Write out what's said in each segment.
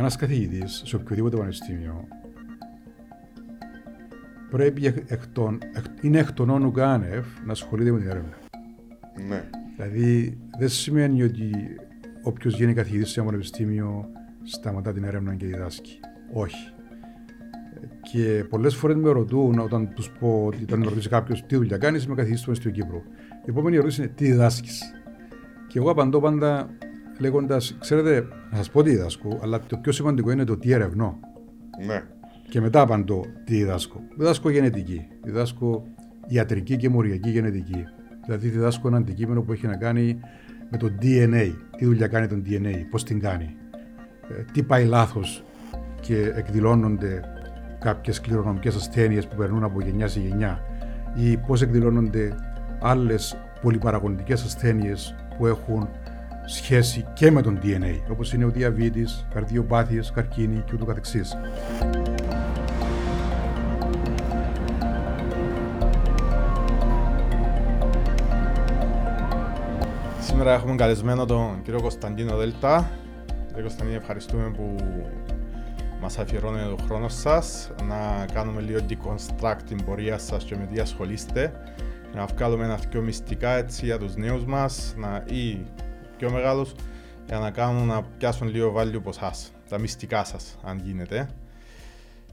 ένας καθηγητής σε οποιοδήποτε πανεπιστήμιο πρέπει εκ των, εκ, είναι εκ των όνου κάνευ να ασχολείται με την έρευνα. Ναι. Δηλαδή δεν σημαίνει ότι όποιος γίνει καθηγητής σε ένα πανεπιστήμιο σταματά την έρευνα και διδάσκει. Όχι. Και πολλές φορές με ρωτούν όταν τους πω ότι όταν με ρωτήσει κάποιος τι δουλειά κάνεις, είμαι καθηγητής του Πανεπιστημίου Κύπρου. Η επόμενη ερώτηση είναι τι διδάσκεις. Και εγώ απαντώ πάντα λέγοντας, ξέρετε, να σας πω τι διδάσκω, αλλά το πιο σημαντικό είναι το τι ερευνώ. Ναι. Και μετά απαντώ τι διδάσκω. Διδάσκω γενετική. Διδάσκω ιατρική και μοριακή γενετική. Δηλαδή διδάσκω ένα αντικείμενο που έχει να κάνει με το DNA. Τι δουλειά κάνει το DNA, πώς την κάνει. Ε, τι πάει λάθος και εκδηλώνονται κάποιες κληρονομικές ασθένειες που περνούν από γενιά σε γενιά ή πώς εκδηλώνονται άλλες πολυπαραγωγικές ασθένειες που έχουν σχέση και με τον DNA, όπως είναι ο διαβήτης, καρδιοπάθειες, καρκίνη και ούτω καθεξής. Σήμερα έχουμε καλεσμένο τον κύριο Κωνσταντίνο Δέλτα. Κύριε Κωνσταντίνο, ευχαριστούμε που μας αφιερώνετε τον χρόνο σας να κάνουμε λίγο deconstruct την πορεία σας και με τι ασχολείστε να βγάλουμε ένα πιο μυστικά έτσι για τους νέους μας να, ή πιο μεγάλους για να κάνουν να πιάσουν λίγο value από εσάς, τα μυστικά σας αν γίνεται.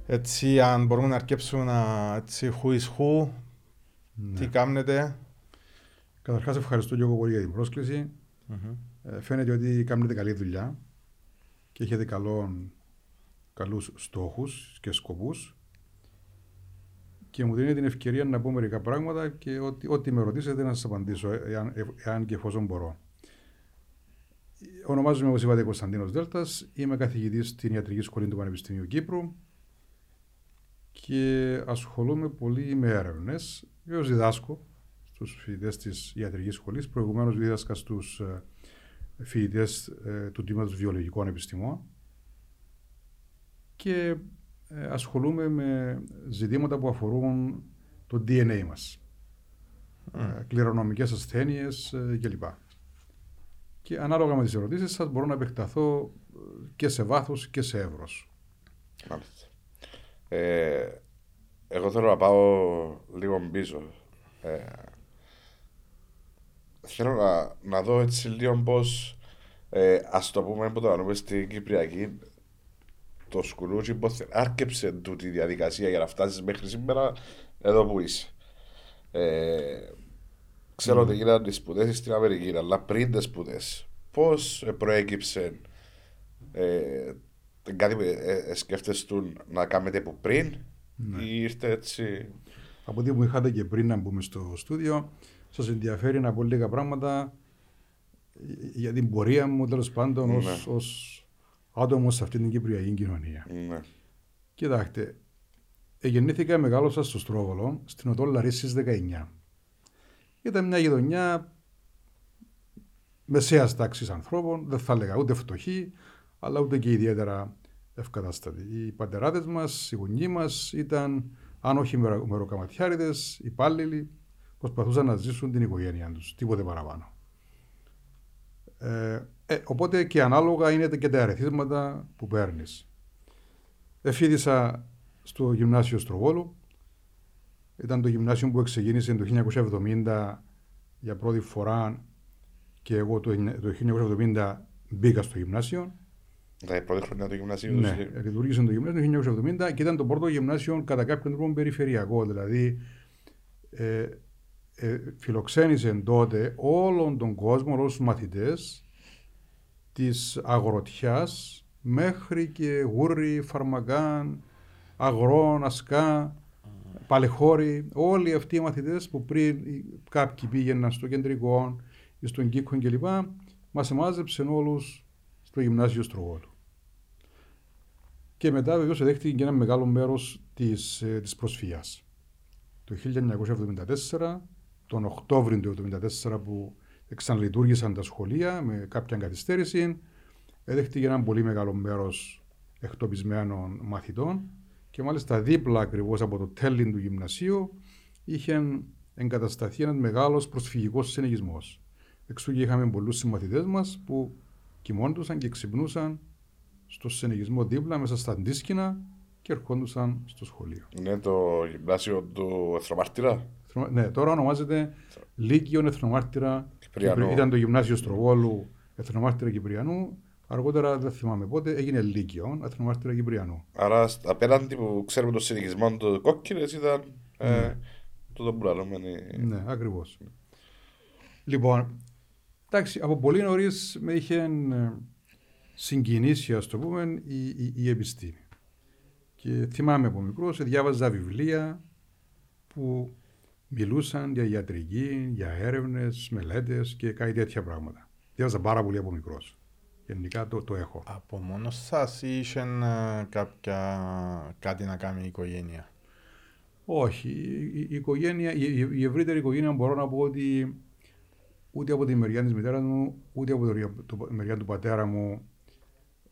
Έτσι, αν μπορούμε να αρκέψουμε έτσι, who is who, ναι. τι κάνετε. Καταρχάς ευχαριστώ και εγώ πολύ για την πρόσκληση. Mm-hmm. Ε, φαίνεται ότι κάνετε καλή δουλειά και έχετε καλόν, καλούς στόχους και σκοπούς και μου δίνει την ευκαιρία να πω μερικά πράγματα και ό,τι, ό,τι με ρωτήσετε να σας απαντήσω, εάν, εάν και εφόσον μπορώ. Ονομάζομαι, όπως είπατε, Κωνσταντίνος Δέλτας. Είμαι καθηγητής στην Ιατρική Σχολή του Πανεπιστημίου Κύπρου και ασχολούμαι πολύ με έρευνες. Βεβαίως διδάσκω στους φοιτητές της Ιατρικής Σχολής. Προηγουμένως δίδασκα στους ε, φοιτητές ε, του Τμήματος Βιολογικών Επιστημών. Και ε, ασχολούμαι με ζητήματα που αφορούν το DNA μας. Mm. Κληρονομικές ασθένειες ε, κλπ. Και ανάλογα με τις ερωτήσεις σας μπορώ να επεκταθώ και σε βάθος και σε εύρος. Μάλιστα. Ε, εγώ θέλω να πάω λίγο πίσω. Ε, θέλω να, να δω έτσι λίγο πώς ε, ας το πούμε που το ανούμε στην Κυπριακή το σκουλούτσι πώς άρκεψε τούτη διαδικασία για να φτάσεις μέχρι σήμερα εδώ που είσαι. Ε, ξέρω ότι γίνανε τις σπουδές στην Αμερική, αλλά πριν τις σπουδές, πώς προέκυψε ε, κάτι που ε, σκέφτεστε να κάνετε από πριν ναι. ή ήρθε έτσι; Από ό,τι μου είχατε και πριν να μπούμε στο στούδιο, σας ενδιαφέρει να πω λίγα πράγματα για την πορεία μου τέλος πάντων ναι. ως άτομος σε αυτή την Κυπριακή κοινωνία. Ναι. Κοιτάξτε, γεννήθηκα μεγάλωσα στο Στρόβολο, στην οδό Λαρίσης 19. Ήταν μια γειτονιά μεσαίας τάξης ανθρώπων, δεν θα έλεγα ούτε φτωχή, αλλά ούτε και ιδιαίτερα ευκατάστατη. Οι πατεράδες μας, οι γονεί μας ήταν, αν όχι μεροκαματιάριδες, υπάλληλοι, προσπαθούσαν να ζήσουν την οικογένειά τους, τίποτε παραπάνω. Ε, ε, οπότε και ανάλογα είναι και τα αριθμήματα που παίρνεις. Εφήδισα στο γυμνάσιο Στροβόλου. Ήταν το γυμνάσιο που ξεκίνησε το 1970 για πρώτη φορά και εγώ το 1970 μπήκα στο γυμνάσιο. Τα πρώτη χρονιά του γυμνασίου. Ναι, λειτουργήσε το γυμνάσιο το 1970 και ήταν το πρώτο γυμνάσιο κατά κάποιον τρόπο περιφερειακό. Δηλαδή, ε, ε, φιλοξένησε τότε όλον τον κόσμο, όλους τους μαθητές της αγροτιάς μέχρι και γούρι, φαρμακάν, αγρόν, ασκά, παλεχώρι, όλοι αυτοί οι μαθητές που πριν κάποιοι πήγαιναν στο κεντρικό ή στον Κίκο κλπ. Μας εμάζεψαν όλους στο γυμνάσιο Στρογόλου. Και μετά βεβαίως δέχτηκε και ένα μεγάλο μέρος της, ε, της προσφυγιάς. Το 1974, τον Οκτώβριο του 1974 που ξαναλειτουργήσαν τα σχολεία με κάποια καθυστέρηση. Έδεχτηκε ένα πολύ μεγάλο μέρος εκτοπισμένων μαθητών και μάλιστα δίπλα ακριβώς από το τέλειν του γυμνασίου είχε εγκατασταθεί ένας μεγάλος προσφυγικός συνεχισμός. Εξού και είχαμε πολλούς συμμαθητές μας που κοιμώντουσαν και ξυπνούσαν στο συνεχισμό δίπλα, μέσα στα αντίσκηνα και ερχόντουσαν στο σχολείο. Είναι το γυμνάσιο του Εθνομάρτυρα; Εθνο- Ναι, τώρα ονομάζεται Λύκειο Εθνομάρτυρα. Κυπριανού. Κυπρι- Ήταν το γυμνάσιο Στροβόλου Εθνομάρτυρα Κυπριανού. Αργότερα δεν θυμάμαι πότε έγινε Λύκειο Εθνομάρτυρα Κυπριανού. Άρα στα- απέναντι που ξέρουμε τον συνεχισμό του κόκκινες ήταν ε, το τον που λαλούμε, είναι- Ναι, ακριβώς. Λοιπόν, εντάξει, από πολύ νωρίς με είχε ε, συγκινήσει, ας το πούμε, η, η, η επιστήμη. Και θυμάμαι από μικρός, διάβαζα βιβλία που μιλούσαν για ιατρική, για έρευνες, μελέτες και κάτι τέτοια πράγματα. Διάβαζα πάρα πολύ από μικρός. Γενικά το, το έχω. Από μόνος σας ή είχε ε, κάποια, κάτι να κάνει η οικογένεια; Όχι. Η, η, η οικογένεια, η, η- η ευρύτερη οικογένεια μπορώ να πω ότι ούτε από τη μεριά της μητέρας μου, ούτε από τη το- μεριά του πατέρα μου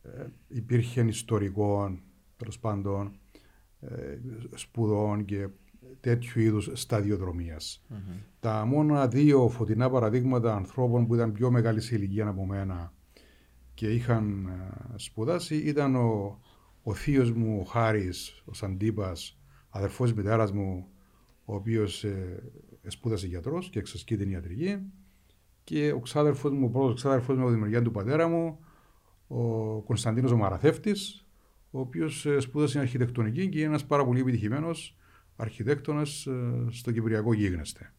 ε, υπήρχε ιστορικό, τέλος πάντων, ε, σπουδών και τέτοιου είδους σταδιοδρομίας. Τα μόνα δύο φωτεινά παραδείγματα ανθρώπων που ήταν πιο μεγάλης σε ηλικία από μένα και είχαν ε, σπουδάσει ήταν ο, ο θείος μου, ο Χάρης, ο Σαντίπας, αδερφός της μητέρας μου, ο οποίος ε, σπούδασε γιατρός και εξασκεί την ιατρική και ο ξάδερφος μου, ο πρώτος ξάδερφος μου από τη μεριά του πατέρα μου, ο Κωνσταντίνος ο Μαραθεύτης, ο οποίος ε, σπούδασε αρχιτεκτονική και είναι ένας πάρα πολύ επιτυχημένος αρχιτέκτονας ε, στο Κυπριακό γίγνεσθε.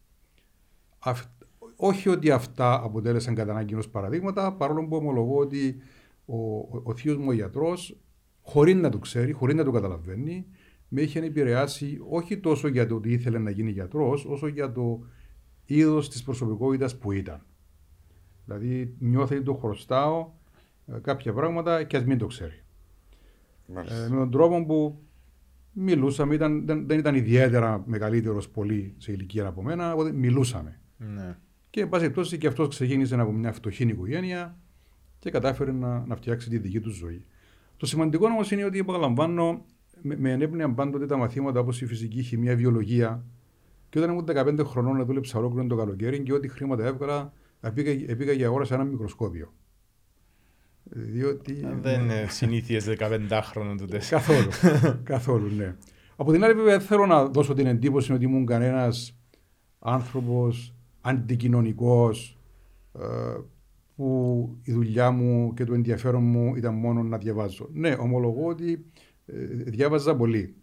Αυ- όχι ότι αυτά αποτέλεσαν κατά ανάγκη ως παραδείγματα, παρόλο που ομολογώ ότι ο, ο, ο θείος μου ο γιατρός, χωρίς να το ξέρει, χωρίς να το καταλαβαίνει, με είχε επηρεάσει όχι τόσο για το ότι ήθελε να γίνει γιατρός, όσο για το είδος της προσωπικότητας που ήταν. Δηλαδή νιώθει ότι του χρωστάω ε, κάποια πράγματα και ας μην το ξέρει. Μάλιστα. Ε, με τον τρόπο που μιλούσαμε, ήταν, δεν, δεν ήταν ιδιαίτερα μεγαλύτερος πολύ σε ηλικία από μένα, οπότε μιλούσαμε. Ναι. Και εν πάση περιπτώσει και αυτός ξεκίνησε από μια φτωχή οικογένεια και κατάφερε να, να φτιάξει τη δική του ζωή. Το σημαντικό όμως είναι ότι επαναλαμβάνω, με, με ενέπνεαν πάντοτε τα μαθήματα όπως η φυσική, η χημεία, η βιολογία. Και όταν ήμουν 15 χρονών, δούλεψα ολόκληρο το καλοκαίρι και ό,τι χρήματα έβγαλα, πήγα, πήγα για ώρα σε ένα μικροσκόπιο. Διότι. Δεν είναι συνήθειε 15χρονων τούτε. Καθόλου. καθόλου, ναι. Από την άλλη, βέβαια, δεν θέλω να δώσω την εντύπωση ότι ήμουν κανένας άνθρωπος αντικοινωνικός που η δουλειά μου και το ενδιαφέρον μου ήταν μόνο να διαβάζω. Ναι, ομολογώ ότι ε, διάβαζα πολύ.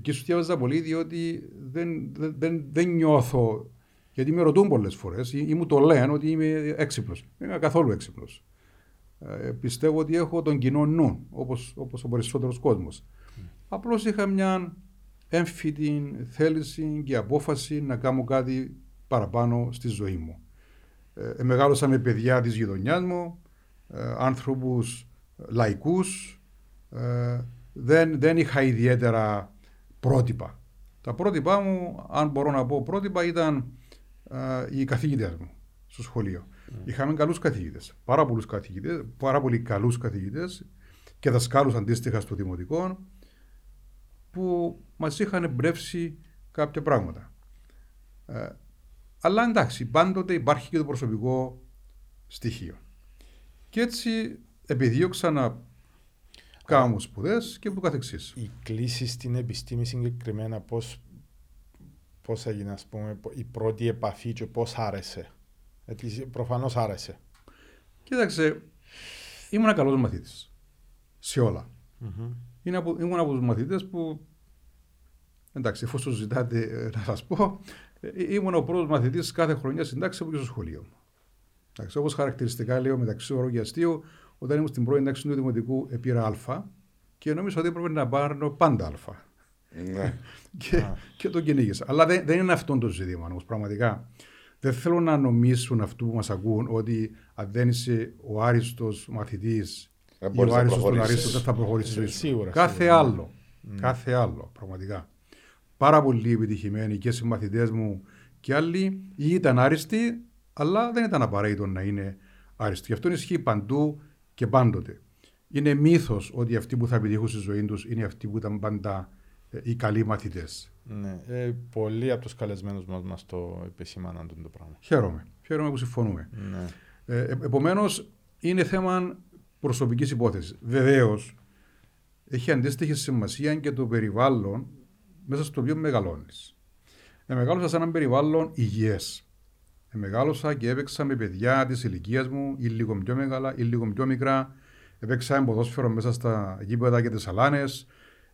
Και σου διάβαζα πολύ διότι δεν, δεν, δεν, δεν νιώθω, γιατί με ρωτούν πολλές φορές ή, ή μου το λένε ότι είμαι έξυπνος. Δεν είμαι καθόλου έξυπνος. Ε, πιστεύω ότι έχω τον κοινό νου, όπως, όπως ο περισσότερος κόσμος. Απλώς είχα μια έμφυτη θέληση και απόφαση να κάνω κάτι παραπάνω στη ζωή μου. Ε, μεγάλωσα με παιδιά της γειτονιάς μου, ε, άνθρωπους λαϊκούς, ε, δεν, δεν είχα ιδιαίτερα πρότυπα. Τα πρότυπά μου, αν μπορώ να πω πρότυπα, ήταν ε, οι καθηγητές μου στο σχολείο. Είχαμε καλούς καθηγητές, πάρα πολλούς καθηγητές, πάρα πολύ καλούς καθηγητές και δασκάλους αντίστοιχα στο δημοτικό που μας είχαν εμπνεύσει κάποια πράγματα. Ε, αλλά εντάξει, πάντοτε υπάρχει και το προσωπικό στοιχείο. Και έτσι επιδίωξα να κάνω σπουδές και που καθεξής. Η κλίση στην επιστήμη συγκεκριμένα πώς, πώς έγινε ας πούμε, η πρώτη επαφή και πώς άρεσε; Γιατί προφανώς άρεσε. Κοίταξε, ήμουν καλός μαθήτης σε όλα. Είναι από, ήμουν από τους μαθητές που, εντάξει, εφόσον ζητάτε ε, να σας πω, ε, ήμουν ο πρώτος μαθητής κάθε χρονιά συντάξεις από και στο σχολείο μου. Εντάξει, όπως χαρακτηριστικά λέω μεταξύ όρου και αστείου, όταν ήμουν στην πρώτη εντάξει του Δημοτικού ε, πήρα Α και νόμιζα ότι έπρεπε να πάρω πάντα Α. Ναι. και, και το κυνήγησα. Αλλά δεν, δεν είναι αυτό το ζήτημα όμως, πραγματικά. Δεν θέλω να νομίσουν αυτού που μας ακούν ότι αν δεν είσαι ο άριστος μαθητής Δεν ή μπορείς ο να άριστος τον προχωρήσεις. αρίστο, δεν θα προχωρήσεις η ζωή σου. Σίγουρα, Κάθε σίγουρα. άλλο. Κάθε άλλο, πραγματικά. Πάρα πολύ επιτυχημένοι και συμμαθητές μου και άλλοι ή ήταν άριστοι, αλλά δεν ήταν απαραίτητο να είναι άριστοι. Γι' αυτό ισχύει παντού και πάντοτε. Είναι μύθος ότι αυτοί που θα επιτύχουν στη ζωή τους είναι αυτοί που ήταν πάντα ε, οι καλοί μαθητές. Ναι. Ε, πολλοί από τους καλεσμένους μας μας το επισήμαναν το πράγμα. Χαίρομαι. Χαίρομαι που συμφωνούμε. Ναι. Ε, Επομένως, είναι θέμα προσωπικής υπόθεσης. Βεβαίως, έχει αντίστοιχη σημασία και το περιβάλλον μέσα στο οποίο μεγαλώνεις. Ε, μεγάλωσα σε έναν περιβάλλον υγιές. Ε, μεγάλωσα και έπαιξα με παιδιά της ηλικίας μου, ή λίγο πιο μεγάλα, ή λίγο πιο μικρά. Έπαιξα με ποδόσφαιρο μέσα στα γήπεδα και τις αλάνες.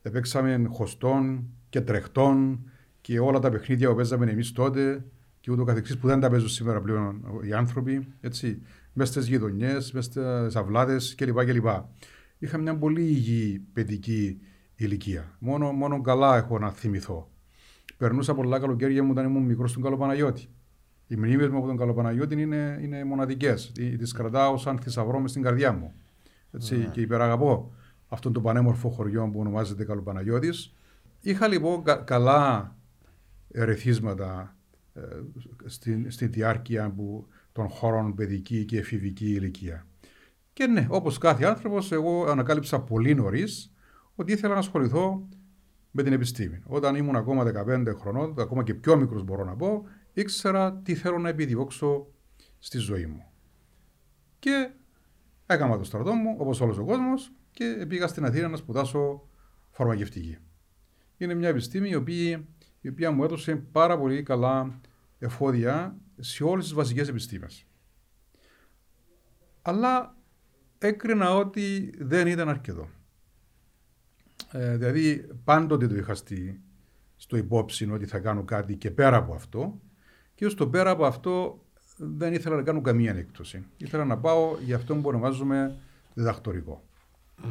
Έπαιξαμε χωστών και τρεχτών και όλα τα παιχνίδια που παίζαμε εμείς τότε και ούτω καθεξής που δεν τα παίζουν σήμερα πλέον οι άνθρωποι. Έτσι, μέσα στις γειτονιές, μέσα στι αυλάδες κλπ. κλπ. Είχα μια πολύ υγιή παιδική ηλικία. Μόνο, μόνο καλά έχω να θυμηθώ. Περνούσα πολλά καλοκαίρια μου όταν ήμουν μικρός στον Καλοπαναγιώτη. Οι μνήμες μου από τον Καλοπαναγιώτη είναι, είναι μοναδικές. Τις κρατάω σαν θησαυρό μες στην καρδιά μου. Έτσι, ναι. Και υπεραγαπώ αυτόν τον πανέμορφο χωριό που ονομάζεται Καλοπαναγιώτης. Είχα λοιπόν κα, καλά ερεθίσματα ε, στη, στη διάρκεια που, των χωρών παιδική και εφηβική ηλικία. Και ναι, όπως κάθε άνθρωπος, εγώ ανακάλυψα πολύ νωρίς ότι ήθελα να ασχοληθώ με την επιστήμη. Όταν ήμουν ακόμα 15 χρονών, ακόμα και πιο μικρός μπορώ να πω, ήξερα τι θέλω να επιδιώξω στη ζωή μου. Και έκανα το στρατό μου, όπως όλος ο κόσμος, και πήγα στην Αθήνα να σπουδάσω φαρμακευτική. Είναι μια επιστήμη η οποία, η οποία μου έδωσε πάρα πολύ καλά εφόδια σε όλες τις βασικές επιστήμες. Αλλά έκρινα ότι δεν ήταν αρκετό. Ε, δηλαδή πάντοτε το είχα στη, στο υπόψη ότι θα κάνω κάτι και πέρα από αυτό και στο πέρα από αυτό δεν ήθελα να κάνω καμία έκπτωση. Ήθελα να πάω για αυτό που ονομάζουμε διδακτορικό. Mm.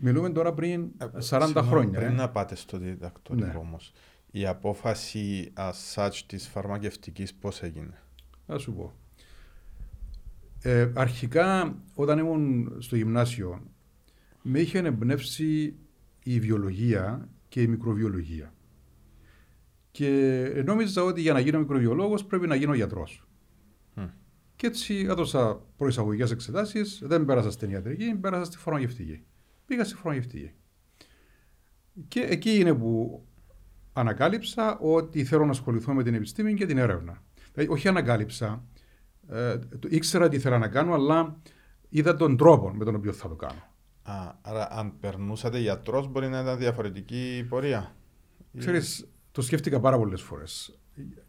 Μιλούμε τώρα πριν 40 ε, χρόνια. Πριν ε. να πάτε στο διδακτορικό ναι. όμως, η απόφαση as such της φαρμακευτικής πώς έγινε; Θα σου πω. Ε, αρχικά όταν ήμουν στο γυμνάσιο με είχε εμπνεύσει η βιολογία και η μικροβιολογία. Και νόμιζα ότι για να γίνω μικροβιολόγος πρέπει να γίνω γιατρός. Και έτσι έδωσα προεισαγωγικές εξετάσεις, δεν πέρασα στην ιατρική, πέρασα στη φαρμακευτική. Πήγα στη φαρμακευτική. Και εκεί είναι που ανακάλυψα ότι θέλω να ασχοληθώ με την επιστήμη και την έρευνα. Δηλαδή, όχι ανακάλυψα, ε, ήξερα τι ήθελα να κάνω, αλλά είδα τον τρόπο με τον οποίο θα το κάνω. Α, άρα αν περνούσατε γιατρός, μπορεί να ήταν διαφορετική η πορεία. Ξέρεις, το σκέφτηκα πάρα πολλές φορές.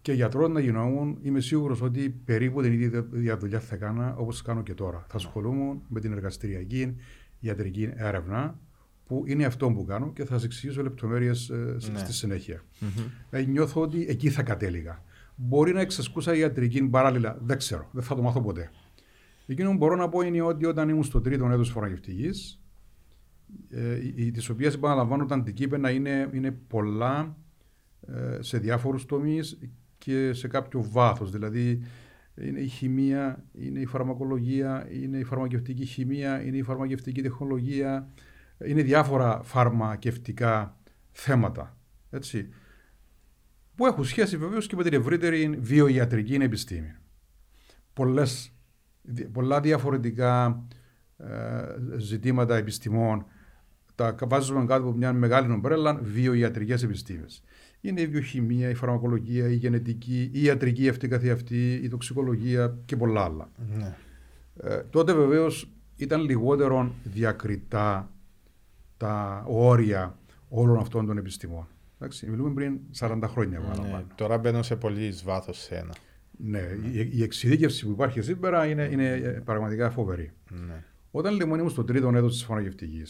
Και γιατρός να γινόμουν, είμαι σίγουρος ότι περίπου την ίδια δουλειά θα έκανα όπως κάνω και τώρα. Θα ασχολούμαι με την εργαστηριακή ιατρική έρευνα, που είναι αυτό που κάνω και θα σας εξηγήσω λεπτομέρειες ε, ναι. στη συνέχεια. Mm-hmm. νιώθω ότι εκεί θα κατέληγα. Μπορεί να εξασκούσα ιατρική παράλληλα, δεν ξέρω, δεν θα το μάθω ποτέ. Εκείνο που μπορώ να πω είναι ότι όταν ήμουν στο τρίτο έτος φοραγευτική, ε, τι οποίε επαναλαμβάνω τα αντικείμενα είναι, είναι πολλά ε, σε διάφορους τομείς και σε κάποιο βάθος. Δηλαδή, είναι η χημεία, είναι η φαρμακολογία, είναι η φαρμακευτική χημεία, είναι η φαρμακευτική τεχνολογία, είναι διάφορα φαρμακευτικά θέματα. Έτσι, που έχουν σχέση βεβαίως και με την ευρύτερη βιοιατρική επιστήμη. Πολλές, πολλά διαφορετικά ε, ζητήματα επιστημών τα βάζουμε κάτω από μια μεγάλη νομπρέλα βιοιατρικέ επιστήμες. Είναι η βιοχημία, η φαρμακολογία, η γενετική, η ιατρική αυτή καθεαυτή, η τοξικολογία και πολλά άλλα. Ναι. Ε, τότε βεβαίως ήταν λιγότερο διακριτά τα όρια όλων αυτών των επιστημών. Εντάξει, μιλούμε πριν 40 χρόνια. Ναι, τώρα μπαίνω σε πολύ βάθος σε ένα. Ναι, η, η εξειδίκευση που υπάρχει σήμερα είναι, είναι πραγματικά φοβερή. Ναι. Όταν λοιπόν ήμουν στο τρίτο έτος της φωναγευτική,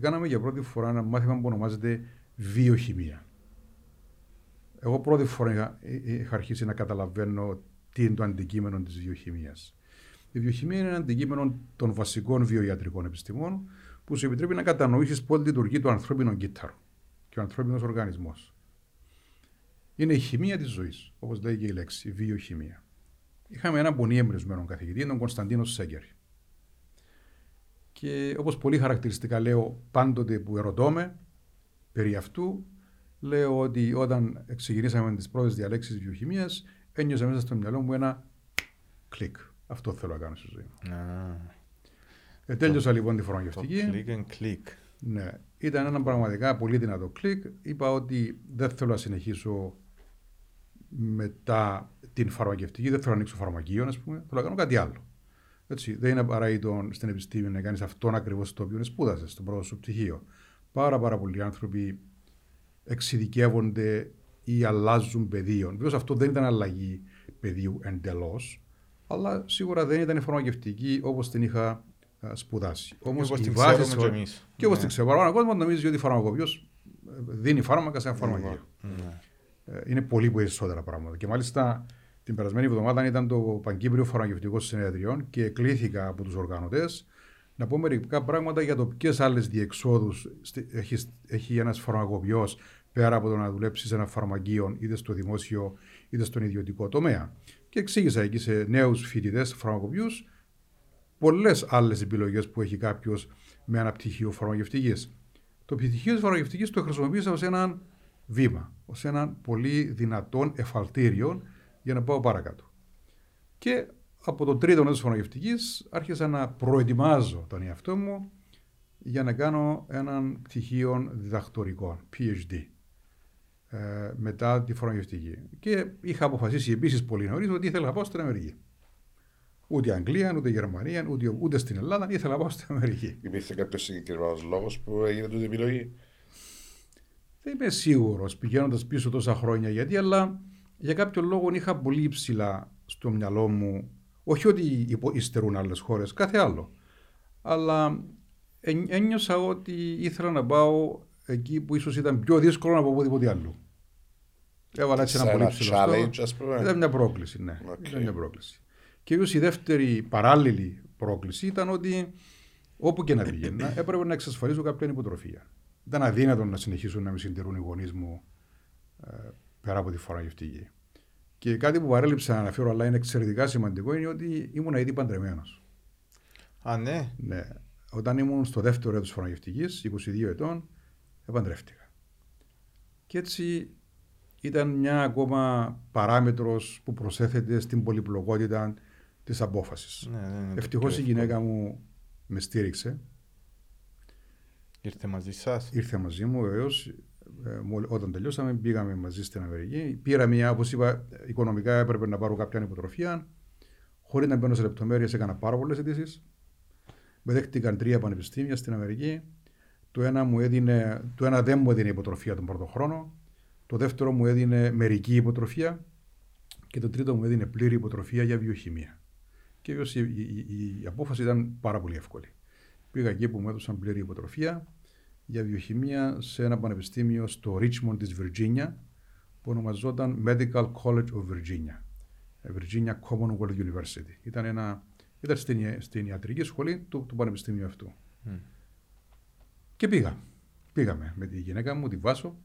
κάναμε για πρώτη φορά ένα μάθημα που ονομάζεται βιοχημία. Εγώ πρώτη φορά είχα, είχα αρχίσει να καταλαβαίνω τι είναι το αντικείμενο της βιοχημίας. Η βιοχημία είναι ένα αντικείμενο των βασικών βιοιατρικών επιστημών που σου επιτρέπει να κατανοήσεις πώς λειτουργεί το ανθρώπινο κύτταρο και ο ανθρώπινος οργανισμός. Είναι η χημεία της ζωής, όπως λέει και η λέξη, η βιοχημία. Είχαμε έναν πολύ εμπνευσμένο καθηγητή, τον Κωνσταντίνο Σέγκερ. Και όπως πολύ χαρακτηριστικά λέω πάντοτε που ερωτώμε περί αυτού, λέω ότι όταν ξεκινήσαμε τις πρώτες διαλέξεις τη βιοχημίας, ένιωσα μέσα στο μυαλό μου ένα κλικ. Αυτό θέλω να κάνω στη ζωή μου. Ε, τέλειωσα λοιπόν τη φαρμακευτική. Click and click. Ναι. Ήταν ένα πραγματικά πολύ δυνατό κλικ. Είπα ότι δεν θέλω να συνεχίσω μετά την φαρμακευτική, δεν θέλω να ανοίξω φαρμακείο, ας πούμε. Θέλω να κάνω κάτι άλλο. Έτσι, δεν είναι απαραίτητο στην επιστήμη να κάνεις αυτόν ακριβώς το οποίο σπούδασες στο πρώτο σου πτυχίο. Πάρα, πάρα πολλοί άνθρωποι εξειδικεύονται ή αλλάζουν πεδίο. Βέβαια αυτό δεν ήταν αλλαγή πεδίου εντελώς, αλλά σίγουρα δεν ήταν φαρμακευτική όπως την είχα σπουδάσει. Όμως η βάση. Και, εμείς. και όπως την ξέρω. Παραπάνω κόσμο νομίζεις ότι ο φαρμακοποιός ε, δίνει φάρμακα σε ένα φαρμακείο. Ναι. Ε, είναι πολύ περισσότερα πράγματα. Και μάλιστα την περασμένη εβδομάδα ήταν το Παγκύπριο Φαρμακευτικό Συνέδριο και κλήθηκα από τους οργανωτέ να πω μερικά πράγματα για το ποιες άλλες διεξόδους έχει, έχει ένας φαρμακοποιός πέρα από το να δουλέψει σε ένα φαρμακείο είτε στο δημόσιο είτε στον ιδιωτικό τομέα. Και εξήγησα εκεί σε νέους φοιτητές φαρμακοποιούς πολλές άλλες επιλογές που έχει κάποιος με ένα πτυχίο φαρμακευτικής. Το πτυχίο της φαρμακευτικής το χρησιμοποίησα ως ένα βήμα, ως ένα πολύ δυνατόν εφαλτήριο για να πάω παρακάτω. Και από το τρίτο έτος φωνογευτικής άρχισα να προετοιμάζω τον εαυτό μου για να κάνω έναν πτυχίο διδακτορικό, PhD, ε, μετά τη φωνογευτική. Και είχα αποφασίσει επίσης πολύ νωρίς ότι ήθελα να πάω στην Αμερική. Ούτε Αγγλία, ούτε Γερμανία, ούτε, ούτε στην Ελλάδα, ήθελα να πάω στην Αμερική. Υπήρχε κάποιος συγκεκριμένος λόγος που έγινε τούτη επιλογή; Δεν είμαι σίγουρος πηγαίνοντας πίσω τόσα χρόνια γιατί, αλλά για κάποιο λόγο είχα πολύ υψηλά στο μυαλό μου, όχι ότι υστερούν άλλες χώρες, κάθε άλλο. Αλλά ένιωσα ότι ήθελα να πάω εκεί που ίσως ήταν πιο δύσκολο να πάω οπουδήποτε άλλο. Έβαλα έτσι ένα πολύ ψηλό Ήταν μια πρόκληση, ναι. Okay. Ήταν μια πρόκληση. Και ίσω η δεύτερη παράλληλη πρόκληση ήταν ότι όπου και να πήγαινα έπρεπε να εξασφαλίσω κάποια υποτροφία. Ήταν αδύνατο να συνεχίσουν να με συντηρούν οι γονείς μου ε, πέρα από τη φοραγευτική. Και κάτι που παρέλειψα να αναφέρω, αλλά είναι εξαιρετικά σημαντικό, είναι ότι ήμουν ήδη παντρεμένος. Α, ναι. ναι. Όταν ήμουν στο δεύτερο έτος φοραγευτική, 22 ετών, επαντρεύτηκα. Και έτσι ήταν μια ακόμα παράμετρος που προσέθεται στην πολυπλοκότητα της απόφασης. Ναι, ναι, ναι, Ευτυχώς η γυναίκα μου με στήριξε. Ήρθε μαζί σας; Ήρθε μαζί μου, βεβαίως. Ε, όταν τελειώσαμε, πήγαμε μαζί στην Αμερική. Πήρα μια, όπως είπα, οικονομικά έπρεπε να πάρω κάποια υποτροφία. Χωρίς να μπαίνω σε λεπτομέρειες, έκανα πάρα πολλές αιτήσεις. Με δέχτηκαν τρία πανεπιστήμια στην Αμερική. Το ένα, μου έδινε, το ένα δεν μου έδινε υποτροφία τον πρώτο χρόνο. Το δεύτερο μου έδινε μερική υποτροφία. Και το τρίτο μου έδινε πλήρη υποτροφία για βιοχημία. Και η, η, η, η απόφαση ήταν πάρα πολύ εύκολη. Πήγα εκεί που μου έδωσαν πλήρη υποτροφία για βιοχημία σε ένα πανεπιστήμιο στο Richmond της Virginia που ονομαζόταν Medical College of Virginia. Ε, Virginia Commonwealth University. Ήταν, ένα, ήταν στην, στην ιατρική σχολή του, του πανεπιστήμιου αυτού. Mm. Και πήγα. Πήγαμε με τη γυναίκα μου, τη Βάσο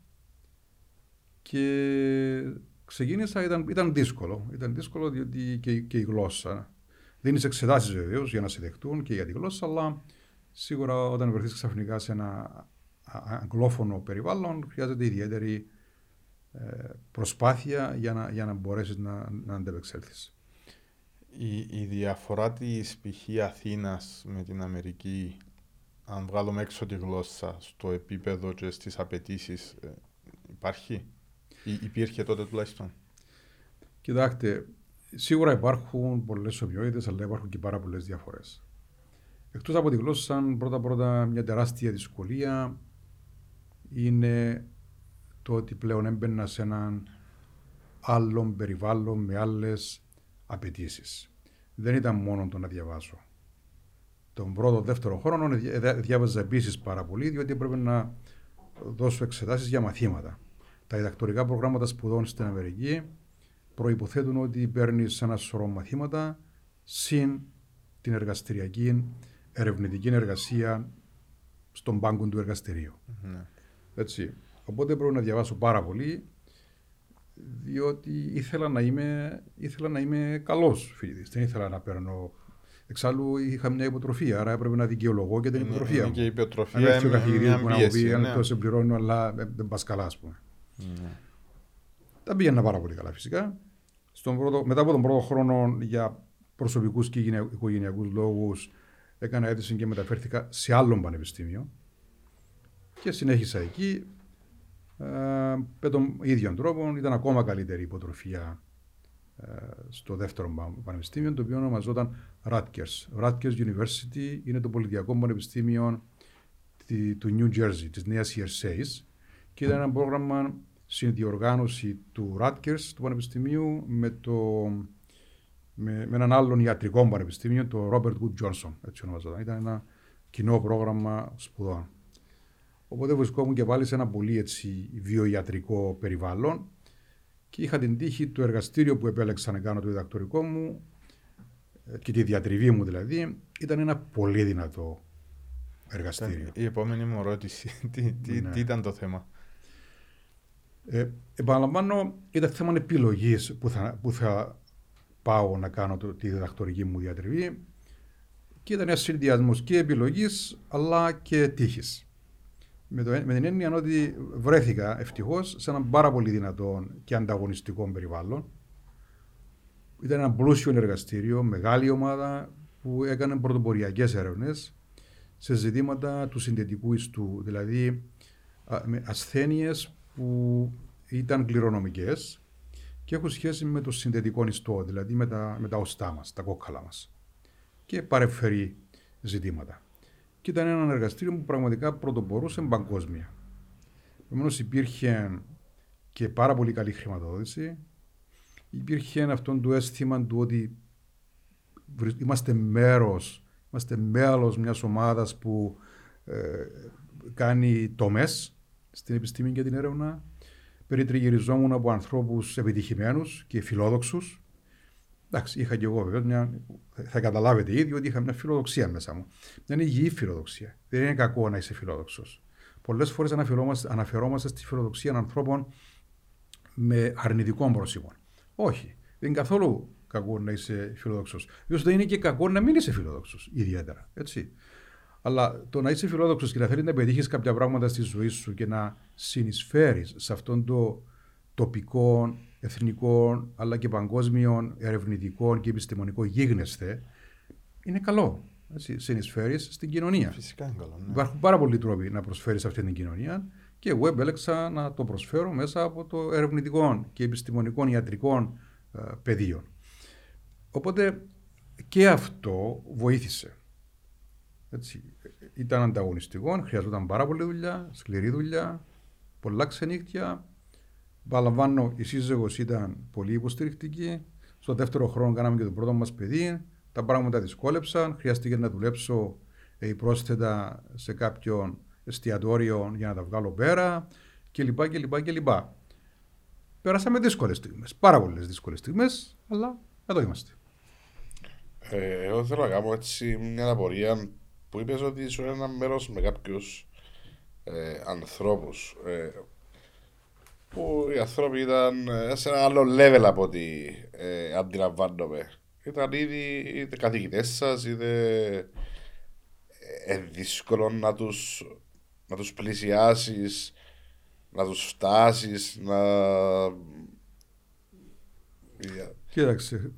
και ξεκίνησα, ήταν, ήταν δύσκολο. Ήταν δύσκολο διότι και, και η γλώσσα. Δίνεις εξετάσεις βεβαίως για να σε δεχτούν και για τη γλώσσα, αλλά σίγουρα όταν βρεθείς ξαφνικά σε ένα αγγλόφωνο περιβάλλον χρειάζεται ιδιαίτερη ε, προσπάθεια για να, για να μπορέσεις να, να αντεπεξέλθεις. Η, η διαφορά της π.χ. Αθήνας με την Αμερική, αν βγάλουμε έξω τη γλώσσα, στο επίπεδο και στις απαιτήσεις, ε, υπάρχει; Ή υπήρχε τότε τουλάχιστον; Κοιτάξτε, σίγουρα υπάρχουν πολλές ομοιότητε, αλλά υπάρχουν και πάρα πολλές διαφορές. Εκτός από τη γλώσσα, πρώτα-πρώτα μια τεράστια δυσκολία είναι το ότι πλέον έμπαινα σε έναν άλλον περιβάλλον με άλλες απαιτήσεις. Δεν ήταν μόνο το να διαβάσω. Τον πρώτο, δεύτερο χρόνο διάβαζα επίσης πάρα πολύ, διότι έπρεπε να δώσω εξετάσεις για μαθήματα. Τα διδακτορικά προγράμματα σπουδών στην Αμερική προποθέτουν ότι παίρνεις ένα σωρό μαθήματα συν την εργαστηριακή ερευνητική εργασία στον πάγκο του εργαστηρίου. Ναι. Έτσι. Οπότε πρέπει να διαβάσω πάρα πολύ, διότι ήθελα να είμαι, ήθελα να είμαι καλός φοιτητής. Δεν ήθελα να παίρνω Εξάλλου είχα μια υποτροφία, άρα έπρεπε να δικαιολογώ και την υποτροφία. Είναι και η υποτροφία. Αν έρθει ο καθηγητή μου να μου πει: Αν ναι. σε πληρώνω, αλλά δεν πας καλά, ας πούμε. Ναι. Τα πήγαινα πάρα πολύ καλά φυσικά. Στον πρώτο, μετά από τον πρώτο χρόνο για προσωπικούς και οικογενειακούς λόγους έκανα αίτηση και μεταφέρθηκα σε άλλο πανεπιστήμιο και συνέχισα εκεί. Ε, με τον ίδιο τρόπο ήταν ακόμα καλύτερη υποτροφία στο δεύτερο πανεπιστήμιο, το οποίο ονομαζόταν Rutgers. Rutgers University είναι το πολιτιακό πανεπιστήμιο του New Jersey, της Νέας Ιερσέης και ήταν ένα πρόγραμμα συνδιοργάνωση του Rutgers του Πανεπιστημίου με, το, με, με έναν άλλον ιατρικό πανεπιστήμιο, το Robert Wood Johnson, έτσι ονομαζόταν. Ήταν ένα κοινό πρόγραμμα σπουδών. Οπότε βρισκόμουν και πάλι σε ένα πολύ έτσι βιοιατρικό περιβάλλον και είχα την τύχη το εργαστήριο που επέλεξα να κάνω το διδακτορικό μου ε, και τη διατριβή μου δηλαδή ήταν ένα πολύ δυνατό εργαστήριο. Η επόμενη μου ερώτηση, τι, τι, ναι. τι ήταν το θέμα; Ε, επαναλαμβάνω, ήταν θέμα επιλογής που θα, που θα πάω να κάνω το, τη διδακτορική μου διατριβή και ήταν ένας συνδυασμός και επιλογής αλλά και τύχης. Με, με την έννοια ότι βρέθηκα ευτυχώς σε ένα πάρα πολύ δυνατό και ανταγωνιστικό περιβάλλον. Ήταν ένα πλούσιο εργαστήριο, μεγάλη ομάδα που έκανε πρωτοποριακές έρευνες σε ζητήματα του συνδετικού ιστού, δηλαδή ασθένειες που ήταν κληρονομικές και έχουν σχέση με το συνδετικό ιστό, δηλαδή με τα, με τα οστά μας, τα κόκκαλα μας. Και παρεμφερεί ζητήματα. Και ήταν ένα εργαστήριο που πραγματικά πρωτοπορούσε παγκόσμια. Επομένως υπήρχε και πάρα πολύ καλή χρηματοδότηση. Υπήρχε αυτό το αίσθημα του ότι είμαστε μέρος, είμαστε μέλος μιας ομάδας που ε, κάνει τομές στην επιστήμη και την έρευνα. Περιτριγυριζόμουν από ανθρώπους επιτυχημένους και φιλόδοξους. Εντάξει, είχα και εγώ βέβαια μια. Θα καταλάβετε ήδη ότι είχα μια φιλοδοξία μέσα μου. Δεν είναι υγιή φιλοδοξία. Δεν είναι κακό να είσαι φιλόδοξος. Πολλές φορές αναφερόμαστε, αναφερόμαστε στη φιλοδοξία ανθρώπων με αρνητικό πρόσωπο. Όχι. Δεν είναι καθόλου κακό να είσαι φιλόδοξος. Διότι δεν είναι και κακό να μην είσαι φιλόδοξος ιδιαίτερα. Έτσι. Αλλά το να είσαι φιλόδοξος και να θέλεις να πετύχεις κάποια πράγματα στη ζωή σου και να συνεισφέρεις σε αυτόν το τοπικό, εθνικό αλλά και παγκόσμιο ερευνητικό και επιστημονικό γίγνεσθε, είναι καλό. Συνεισφέρεις στην κοινωνία. Φυσικά είναι καλό. Ναι. Υπάρχουν πάρα πολλοί τρόποι να προσφέρεις αυτή την κοινωνία και εγώ επέλεξα να το προσφέρω μέσα από το ερευνητικό και επιστημονικό ιατρικό ε, πεδίο. Οπότε και αυτό βοήθησε. Έτσι, ήταν ανταγωνιστικό, χρειαζόταν πάρα πολύ δουλειά, σκληρή δουλειά, πολλά ξενύχτια. Παραλαμβάνω, η σύζυγος ήταν πολύ υποστηρικτική. Στο δεύτερο χρόνο κάναμε και το πρώτο μας παιδί. Τα πράγματα δυσκόλεψαν. Χρειάστηκε να δουλέψω ε, πρόσθετα σε κάποιον εστιατόριο για να τα βγάλω πέρα κλπ. κλπ, κλπ. Πέρασαμε δύσκολες στιγμές. Πάρα πολλές δύσκολες στιγμές, αλλά εδώ είμαστε. Ε, εγώ θέλω να κάνω έτσι μια απορία που είπες ότι ήσουν ένα μέρος με κάποιους ε, ανθρώπους. Ε, που οι άνθρωποι ήταν ε, σε ένα άλλο level από ό,τι ε, αντιλαμβάνομαι. Ήταν ήδη είτε καθηγητές σας, είτε ε, δύσκολο να τους να τους πλησιάσεις, να τους φτάσεις, να. Κοίταξε.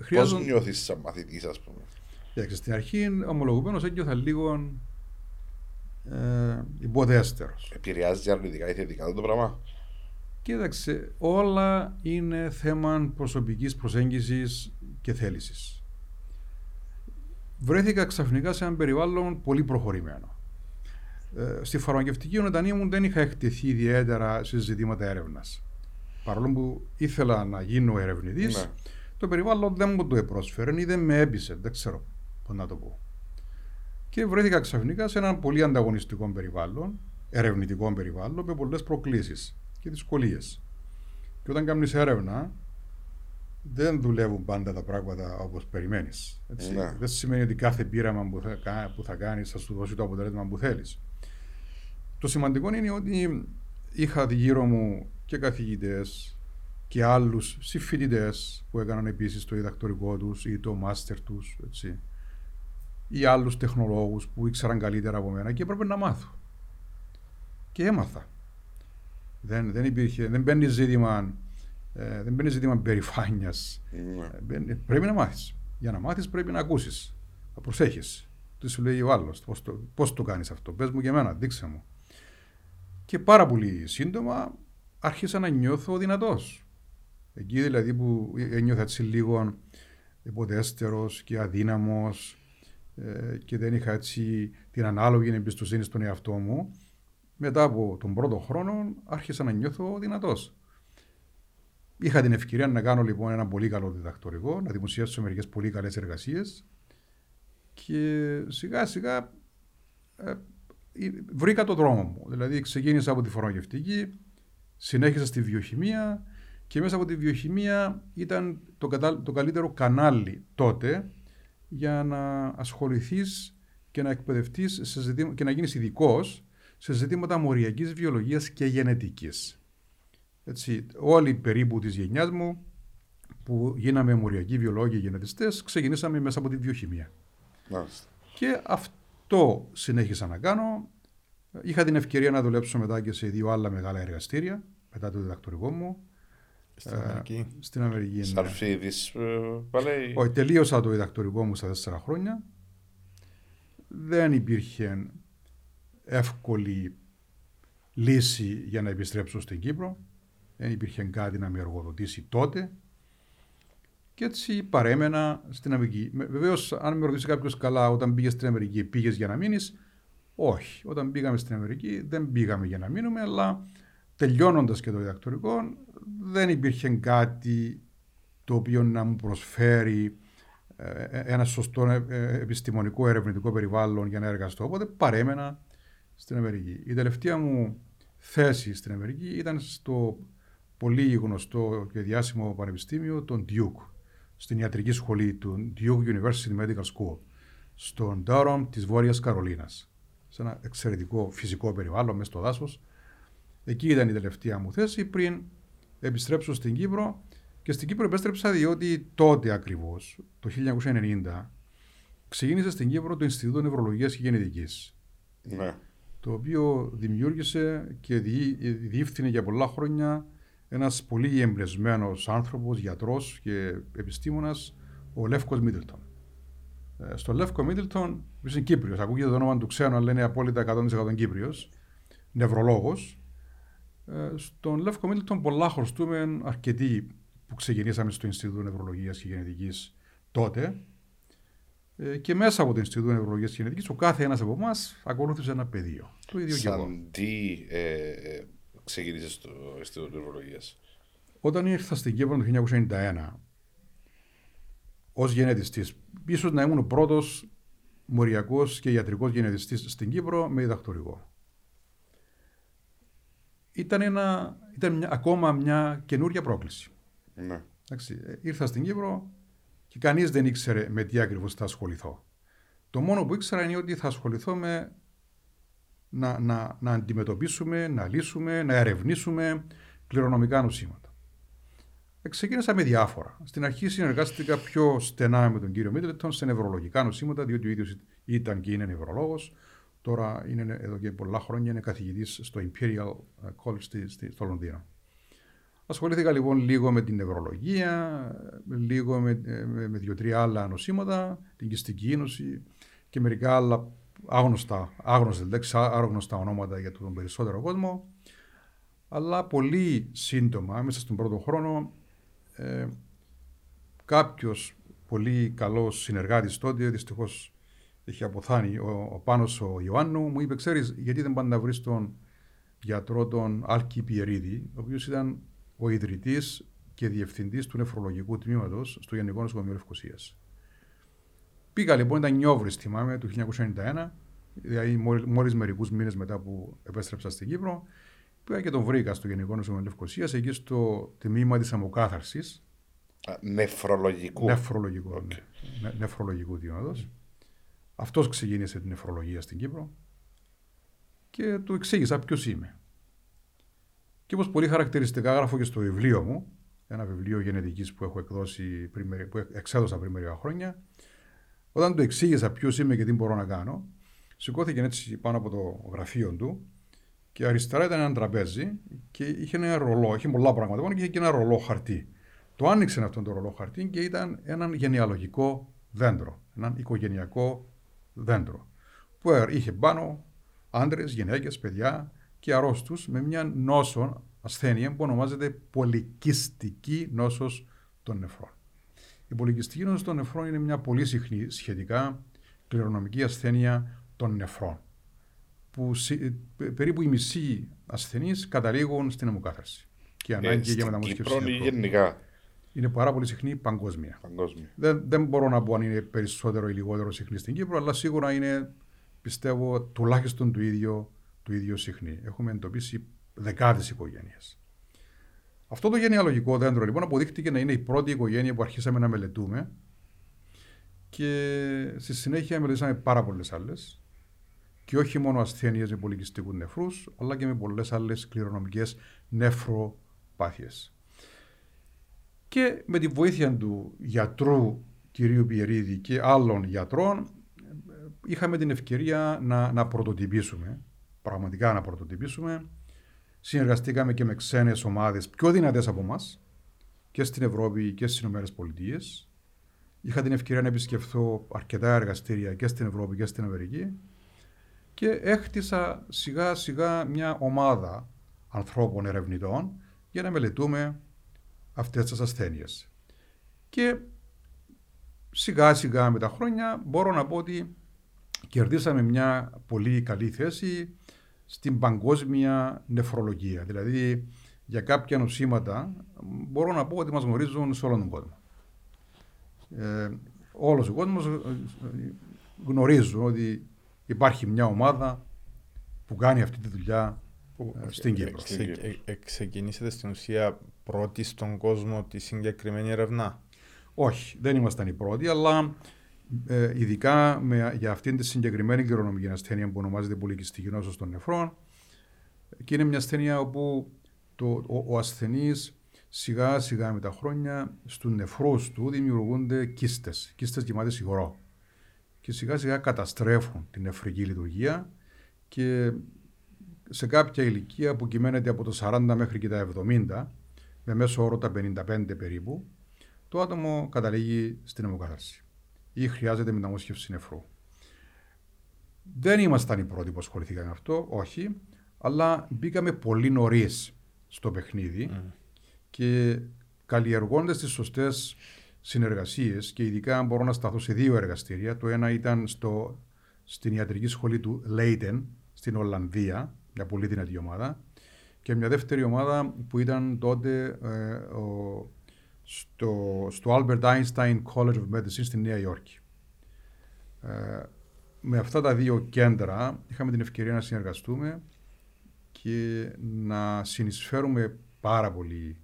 Χρειάζον... Πώς νιώθεις σαν μαθητής, ας πούμε; Κοίταξε, στην αρχή ομολογουμένως ένιωθα λίγο ε, υποδέστερο. Επηρεάζει αρνητικά ή θετικά το πράγμα; Κοίταξε, όλα είναι θέμα προσωπικής προσέγγισης και θέλησης. Βρέθηκα ξαφνικά σε ένα περιβάλλον πολύ προχωρημένο. Ε, στη φαρμακευτική ονοτανία μου δεν είχα εκτεθεί ιδιαίτερα σε ζητήματα έρευνας. Παρόλο που ήθελα να γίνω ερευνητής, ναι. το περιβάλλον δεν μου το επρόσφερε ή δεν με έπεισε. Δεν ξέρω πώς να το πω. Και βρέθηκα ξαφνικά σε ένα πολύ ανταγωνιστικό περιβάλλον, ερευνητικό περιβάλλον, με πολλές προκλήσεις και δυσκολίες. Και όταν κάνεις έρευνα, δεν δουλεύουν πάντα τα πράγματα όπως περιμένεις. Ναι. Δεν σημαίνει ότι κάθε πείραμα που θα, που θα κάνεις θα σου δώσει το αποτέλεσμα που θέλεις. Το σημαντικό είναι ότι είχα γύρω μου και καθηγητές και άλλους συμφοιτητές που έκαναν επίσης το διδακτορικό τους ή το μάστερ τους ή άλλους τεχνολόγους που ήξεραν καλύτερα από μένα και έπρεπε να μάθω. Και έμαθα. Δεν, δεν, υπήρχε, δεν μπαίνει ζήτημα, ε, δεν μπαίνει ζήτημα περηφάνειας. Ναι. πρέπει να μάθεις. Για να μάθεις πρέπει να ακούσεις. Να προσέχεις. Τι σου λέει ο άλλος, πώς το, πώς το κάνεις αυτό. Πες μου και εμένα, δείξε μου. Και πάρα πολύ σύντομα άρχισα να νιώθω δυνατός. Εκεί δηλαδή που ένιωθα έτσι λίγο υποδέστερος και αδύναμος ε, και δεν είχα έτσι την ανάλογη εμπιστοσύνη στον εαυτό μου, μετά από τον πρώτο χρόνο άρχισα να νιώθω δυνατός. Είχα την ευκαιρία να κάνω λοιπόν ένα πολύ καλό διδακτορικό, να δημοσιεύσω μερικές πολύ καλές εργασίες και σιγά σιγά ε, βρήκα το δρόμο μου. Δηλαδή ξεκίνησα από τη φαρμακευτική, συνέχισα στη βιοχημία και μέσα από τη βιοχημία ήταν το, το καλύτερο κανάλι τότε για να ασχοληθείς και να εκπαιδευτείς και να γίνεις ειδικός σε ζητήματα μοριακής βιολογίας και γενετικής. Έτσι, όλοι περίπου της γενιάς μου που γίναμε μοριακοί βιολόγοι και γενετιστές, ξεκινήσαμε μέσα από τη βιοχημία. Και αυτό συνέχισα να κάνω. Είχα την ευκαιρία να δουλέψω μετά και σε δύο άλλα μεγάλα εργαστήρια, μετά το διδακτορικό μου. Στην Αμερική. Ε, στην Αμερική. Ναι. Σαρφίδης, ε, πάλι. Όχι, τελείωσα το διδακτορικό μου στα τέσσερα χρόνια. Δεν υπήρχε εύκολη λύση για να επιστρέψω στην Κύπρο. Δεν υπήρχε κάτι να με εργοδοτήσει τότε. Και έτσι παρέμενα στην Αμερική. Βεβαίως, αν με ρωτήσει κάποιος καλά, όταν πήγες στην Αμερική, πήγες για να μείνεις; Όχι. Όταν πήγαμε στην Αμερική, δεν πήγαμε για να μείνουμε, αλλά τελειώνοντας και το διδακτορικό, δεν υπήρχε κάτι το οποίο να μου προσφέρει ε, ένα σωστό ε, επιστημονικό ερευνητικό περιβάλλον για να εργαστώ. Οπότε παρέμενα στην Αμερική. Η τελευταία μου θέση στην Αμερική ήταν στο πολύ γνωστό και διάσημο πανεπιστήμιο, τον Duke, στην ιατρική σχολή του Duke University Medical School, στον Durham της Βόρειας Καρολίνας, σε ένα εξαιρετικό φυσικό περιβάλλον μέσα στο δάσος. Εκεί ήταν η τελευταία μου θέση πριν επιστρέψω στην Κύπρο και στην Κύπρο επέστρεψα διότι τότε ακριβώς, το 1990, ξεκίνησε στην Κύπρο το Ινστιτούτο Νευρολογίας και Γενετικής. Ναι. Το οποίο δημιούργησε και διεύθυνε για πολλά χρόνια ένας πολύ εμπνευσμένος άνθρωπος, γιατρός και επιστήμονας, ο Λεύκος Μίτλτον. Ε, στον Λεύκο Μίτλτον, που είναι Κύπριος, ακούγεται το όνομα του ξένου, αλλά είναι απόλυτα 100% Κύπριος, νευρολόγος. Ε, στον Λεύκο Μίτλτον πολλά χρωστούμε αρκετοί που ξεκινήσαμε στο Ινστιτούτο Νευρολογίας και Γενετικής τότε. Ε, και μέσα από το Ινστιτούτο Νευρολογίας και Γενετικής, ο κάθε ένας από εμάς ακολούθησε ένα πεδίο. Το ίδιο Σαν και εγώ. τι ε, ξεκίνησες στο Ινστιτούτο Νευρολογίας; Όταν ήρθα στην Κύπρο το 1991 ως γενετιστής, ίσως να ήμουν ο πρώτος μοριακός και ιατρικός γενετιστής στην Κύπρο με διδακτορικό. Ήταν, ένα, ήταν μια, ακόμα μια καινούρια πρόκληση. Ναι. Εντάξει, ε, ήρθα στην Κύπρο και κανείς δεν ήξερε με τι ακριβώς θα ασχοληθώ. Το μόνο που ήξερα είναι ότι θα ασχοληθώ με να, να, να αντιμετωπίσουμε, να λύσουμε, να ερευνήσουμε κληρονομικά νοσήματα. Ε, ξεκίνησα με διάφορα. Στην αρχή συνεργάστηκα πιο στενά με τον κύριο Μίτλετον σε νευρολογικά νοσήματα, διότι ο ίδιος ήταν και είναι νευρολόγος. Τώρα είναι εδώ και πολλά χρόνια είναι καθηγητής στο Imperial College στη, στη, στο Λονδίνο. Ασχολήθηκα λοιπόν λίγο με την νευρολογία, λίγο με, με, με δύο-τρία άλλα νοσήματα, την κυστική νόση και μερικά άλλα άγνωστα, άγνωστες λέξεις, άγνωστα ονόματα για τον περισσότερο κόσμο. Αλλά πολύ σύντομα, μέσα στον πρώτο χρόνο, ε, κάποιος πολύ καλός συνεργάτης τότε, δυστυχώς έχει αποθάνει, ο, ο Πάνος ο Ιωάννου, μου είπε: Ξέρεις, γιατί δεν πάνε να βρεις τον γιατρό τον Άλκη Πιερίδη, ο οποίος ήταν ο ιδρυτής και διευθυντής του νεφρολογικού τμήματος στο Γενικό Νοσοκομείο Λευκοσίας. Πήγα λοιπόν, ήταν νιόβρι, θυμάμαι, του 1991, δηλαδή μόλι μερικούς μήνες μετά που επέστρεψα στην Κύπρο. Πήγα και τον βρήκα στο Γενικό Νοσοκομείο Λευκοσίας, εκεί στο τμήμα της αμοκάθαρσης. Νεφρολογικού. Νεφρολογικού. Okay. Ναι. νεφρολογικού τμήματος. Mm. Αυτός ξεκίνησε την νεφρολογία στην Κύπρο και του εξήγησα ποιος είμαι. Και όπως πολύ χαρακτηριστικά γράφω και στο βιβλίο μου, ένα βιβλίο γενετικής που έχω εκδώσει πριν, που εξέδωσα πριν μερικά χρόνια, όταν του εξήγησα ποιος είμαι και τι μπορώ να κάνω, σηκώθηκε έτσι πάνω από το γραφείο του και αριστερά ήταν ένα τραπέζι και είχε ένα ρολό, είχε πολλά πράγματα και είχε και ένα ρολό χαρτί. Το άνοιξε αυτό το ρολό χαρτί και ήταν ένα γενεαλογικό δέντρο, ένα οικογενειακό δέντρο. Που είχε πάνω άντρες, γυναίκες, παιδιά και αρρώστους με μια νόσο ασθένεια που ονομάζεται πολυκιστική νόσος των νεφρών. Η πολυκιστική νόσος των νεφρών είναι μια πολύ συχνή σχετικά κληρονομική ασθένεια των νεφρών που περίπου οι μισοί ασθενείς καταλήγουν στην αιμοκάθαρση και ανάγκη ε, για μεταμόσχευση. Στην γενικά. Είναι πάρα πολύ συχνή παγκόσμια. παγκόσμια. Δεν, δεν μπορώ να πω αν είναι περισσότερο ή λιγότερο συχνή στην Κύπρο, αλλά σίγουρα είναι, πιστεύω, τουλάχιστον το ίδιο, το ίδιο συχνή. Έχουμε εντοπίσει δεκάδες οικογένειες. Αυτό το γενεαλογικό δέντρο λοιπόν αποδείχτηκε να είναι η πρώτη οικογένεια που αρχίσαμε να μελετούμε και στη συνέχεια μελετήσαμε πάρα πολλές άλλες. Και όχι μόνο ασθένειες με πολυκιστικού νεφρούς, αλλά και με πολλές άλλες κληρονομικές νεφροπάθειες. Και με τη βοήθεια του γιατρού κυρίου Πιερίδη και άλλων γιατρών είχαμε την ευκαιρία να, να πρωτοτυπήσουμε, πραγματικά να πρωτοτυπήσουμε. Συνεργαστήκαμε και με ξένες ομάδες πιο δυνατές από εμάς και στην Ευρώπη και στις Ηνωμένες Πολιτείες. Είχα την ευκαιρία να επισκεφθώ αρκετά εργαστήρια και στην Ευρώπη και στην Αμερική και έχτισα σιγά σιγά μια ομάδα ανθρώπων ερευνητών για να μελετούμε αυτές τις ασθένειες. Και σιγά σιγά με τα χρόνια μπορώ να πω ότι κερδίσαμε μια πολύ καλή θέση στην παγκόσμια νεφρολογία. Δηλαδή για κάποια νοσήματα μπορώ να πω ότι μας γνωρίζουν σε όλο τον κόσμο. Ε, όλος ο κόσμος ε, γνωρίζουν ότι υπάρχει μια ομάδα που κάνει αυτή τη δουλειά ε, στην Κύπρο. Ξεκινήσετε στην ουσία πρώτοι στον κόσμο τη συγκεκριμένη ερευνά; Όχι, δεν ήμασταν οι πρώτοι, αλλά ε, ειδικά με, για αυτήν τη συγκεκριμένη κληρονομική ασθένεια που ονομάζεται πολυκιστική νόσος των νεφρών και είναι μια ασθένεια όπου το, ο, ο ασθενής σιγά σιγά με τα χρόνια στους νεφρούς του δημιουργούνται κίστες, κίστες γεμάτες υγρό. Και σιγά σιγά καταστρέφουν την νεφρική λειτουργία και σε κάποια ηλικία που κυμαίνεται από το 40 μέχρι και τα 70 με μέσο όρο τα 55 περίπου, το άτομο καταλήγει στην αιμοκατάρση ή χρειάζεται μεταμόσχευση νεφρού. Δεν ήμασταν οι πρώτοι που ασχοληθήκαμε με αυτό, όχι, αλλά μπήκαμε πολύ νωρίς στο παιχνίδι mm. και καλλιεργώντας τις σωστές συνεργασίες και ειδικά αν μπορώ να σταθώ σε δύο εργαστήρια. Το ένα ήταν στο, στην ιατρική σχολή του Λέιτεν στην Ολλανδία, μια πολύ δυνατή ομάδα, και μια δεύτερη ομάδα που ήταν τότε ε, ο, στο, στο Albert Einstein College of Medicine στη Νέα Υόρκη. Ε, με αυτά τα δύο κέντρα είχαμε την ευκαιρία να συνεργαστούμε και να συνεισφέρουμε πάρα πολύ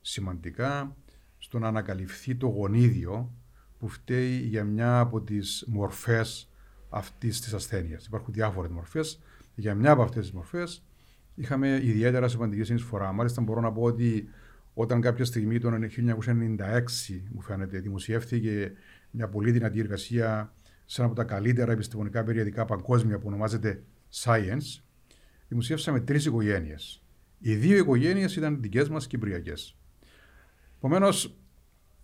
σημαντικά στο να ανακαλυφθεί το γονίδιο που φταίει για μια από τις μορφές αυτής της ασθένειας. Υπάρχουν διάφορες μορφές. Για μια από αυτές τις μορφές είχαμε ιδιαίτερα σημαντική συνεισφορά. Μάλιστα, μπορώ να πω ότι όταν κάποια στιγμή το 1996, μου φαίνεται, δημοσιεύθηκε μια πολύ δυνατή εργασία σε ένα από τα καλύτερα επιστημονικά περιοδικά παγκόσμια που ονομάζεται Science, δημοσιεύσαμε τρεις οικογένειες. Οι δύο οικογένειες ήταν δικές μας Κυπριακές. Επομένως,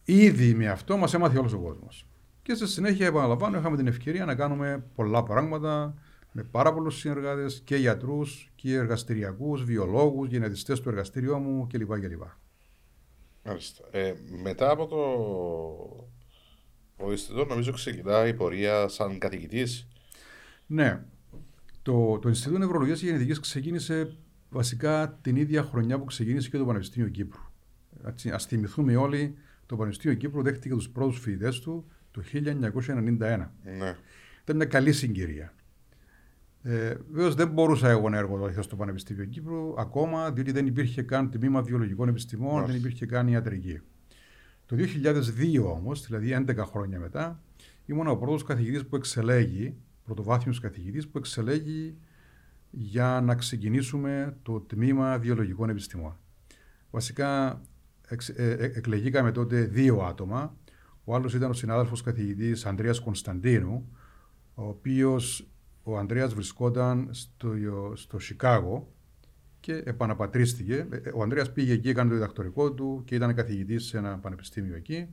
ήδη με αυτό μας έμαθε όλος ο κόσμος. Και στη συνέχεια, επαναλαμβάνω, είχαμε την ευκαιρία να κάνουμε πολλά πράγματα με πάρα πολλούς συνεργάτες και γιατρούς και εργαστηριακούς, βιολόγους, γενετιστές του εργαστήριου μου κλπ. κλπ. Μάλιστα. Ε, μετά από το ο Ινστιτούτο νομίζω ξεκινά η πορεία σαν καθηγητής. Ναι. Το, το Ινστιτούτο Νευρολογίας και Γενετικής ξεκίνησε βασικά την ίδια χρονιά που ξεκίνησε και το Πανεπιστήμιο Κύπρου. Α θυμηθούμε όλοι, το Πανεπιστήμιο Κύπρου δέχτηκε τους πρώτους φοιτητές του το 1991. Ναι. Ήταν μια καλή συγκυρία. Ε, Βεβαίως δεν μπορούσα εγώ να εργοδοτηθώ στο Πανεπιστήμιο Κύπρου ακόμα, διότι δεν υπήρχε καν τμήμα βιολογικών επιστημών, δεν υπήρχε καν ιατρική. Το 2002 όμως, δηλαδή 11 χρόνια μετά, ήμουν ο πρώτος καθηγητής που εξελέγει, πρωτοβάθμιος καθηγητής που εξελέγει για να ξεκινήσουμε το τμήμα βιολογικών επιστημών. Βασικά ε, ε, εκλεγήκαμε τότε δύο άτομα. Ο άλλος ήταν ο συνάδελφος καθηγητής Ανδρέας Κωνσταντίνου, ο οποίος ο Ανδρέας βρισκόταν στο, στο Σικάγο και επαναπατρίστηκε. Ε, ο Ανδρέας πήγε εκεί, έκανε το διδακτορικό του και ήταν καθηγητής σε ένα πανεπιστήμιο εκεί.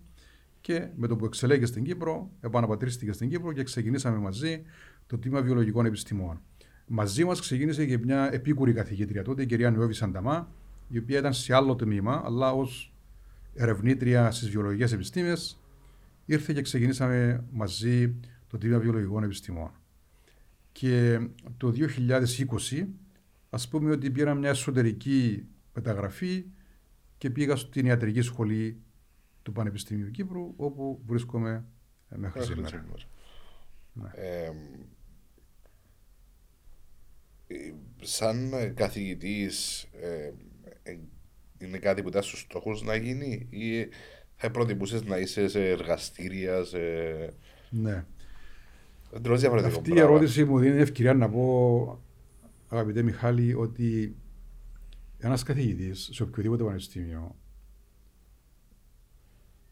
Και με το που εξελέγει στην Κύπρο, επαναπατρίστηκε στην Κύπρο και ξεκινήσαμε μαζί το τμήμα βιολογικών επιστημών. Μαζί μας ξεκίνησε και μια επίκουρη καθηγήτρια τότε, η κυρία Νουέβη Σανταμά, η οποία ήταν σε άλλο τμήμα, αλλά ως ερευνήτρια στις βιολογικές επιστήμες, ήρθε και ξεκινήσαμε μαζί το τμήμα βιολογικών επιστημών. Και το 2020, ας πούμε ότι πήρα μια εσωτερική μεταγραφή και πήγα στην ιατρική σχολή του Πανεπιστημίου Κύπρου, όπου βρίσκομαι μέχρι σήμερα. Ναι. Ε, σαν καθηγητής ε, ε, είναι κάτι που ήταν στους στόχους να γίνει ή θα προτιμούσες να είσαι σε εργαστήρια, σε... Ναι. Αυτή η ερώτηση μου δίνει ευκαιρία να πω, αγαπητέ Μιχάλη, ότι ένας καθηγητής σε οποιοδήποτε πανεπιστήμιο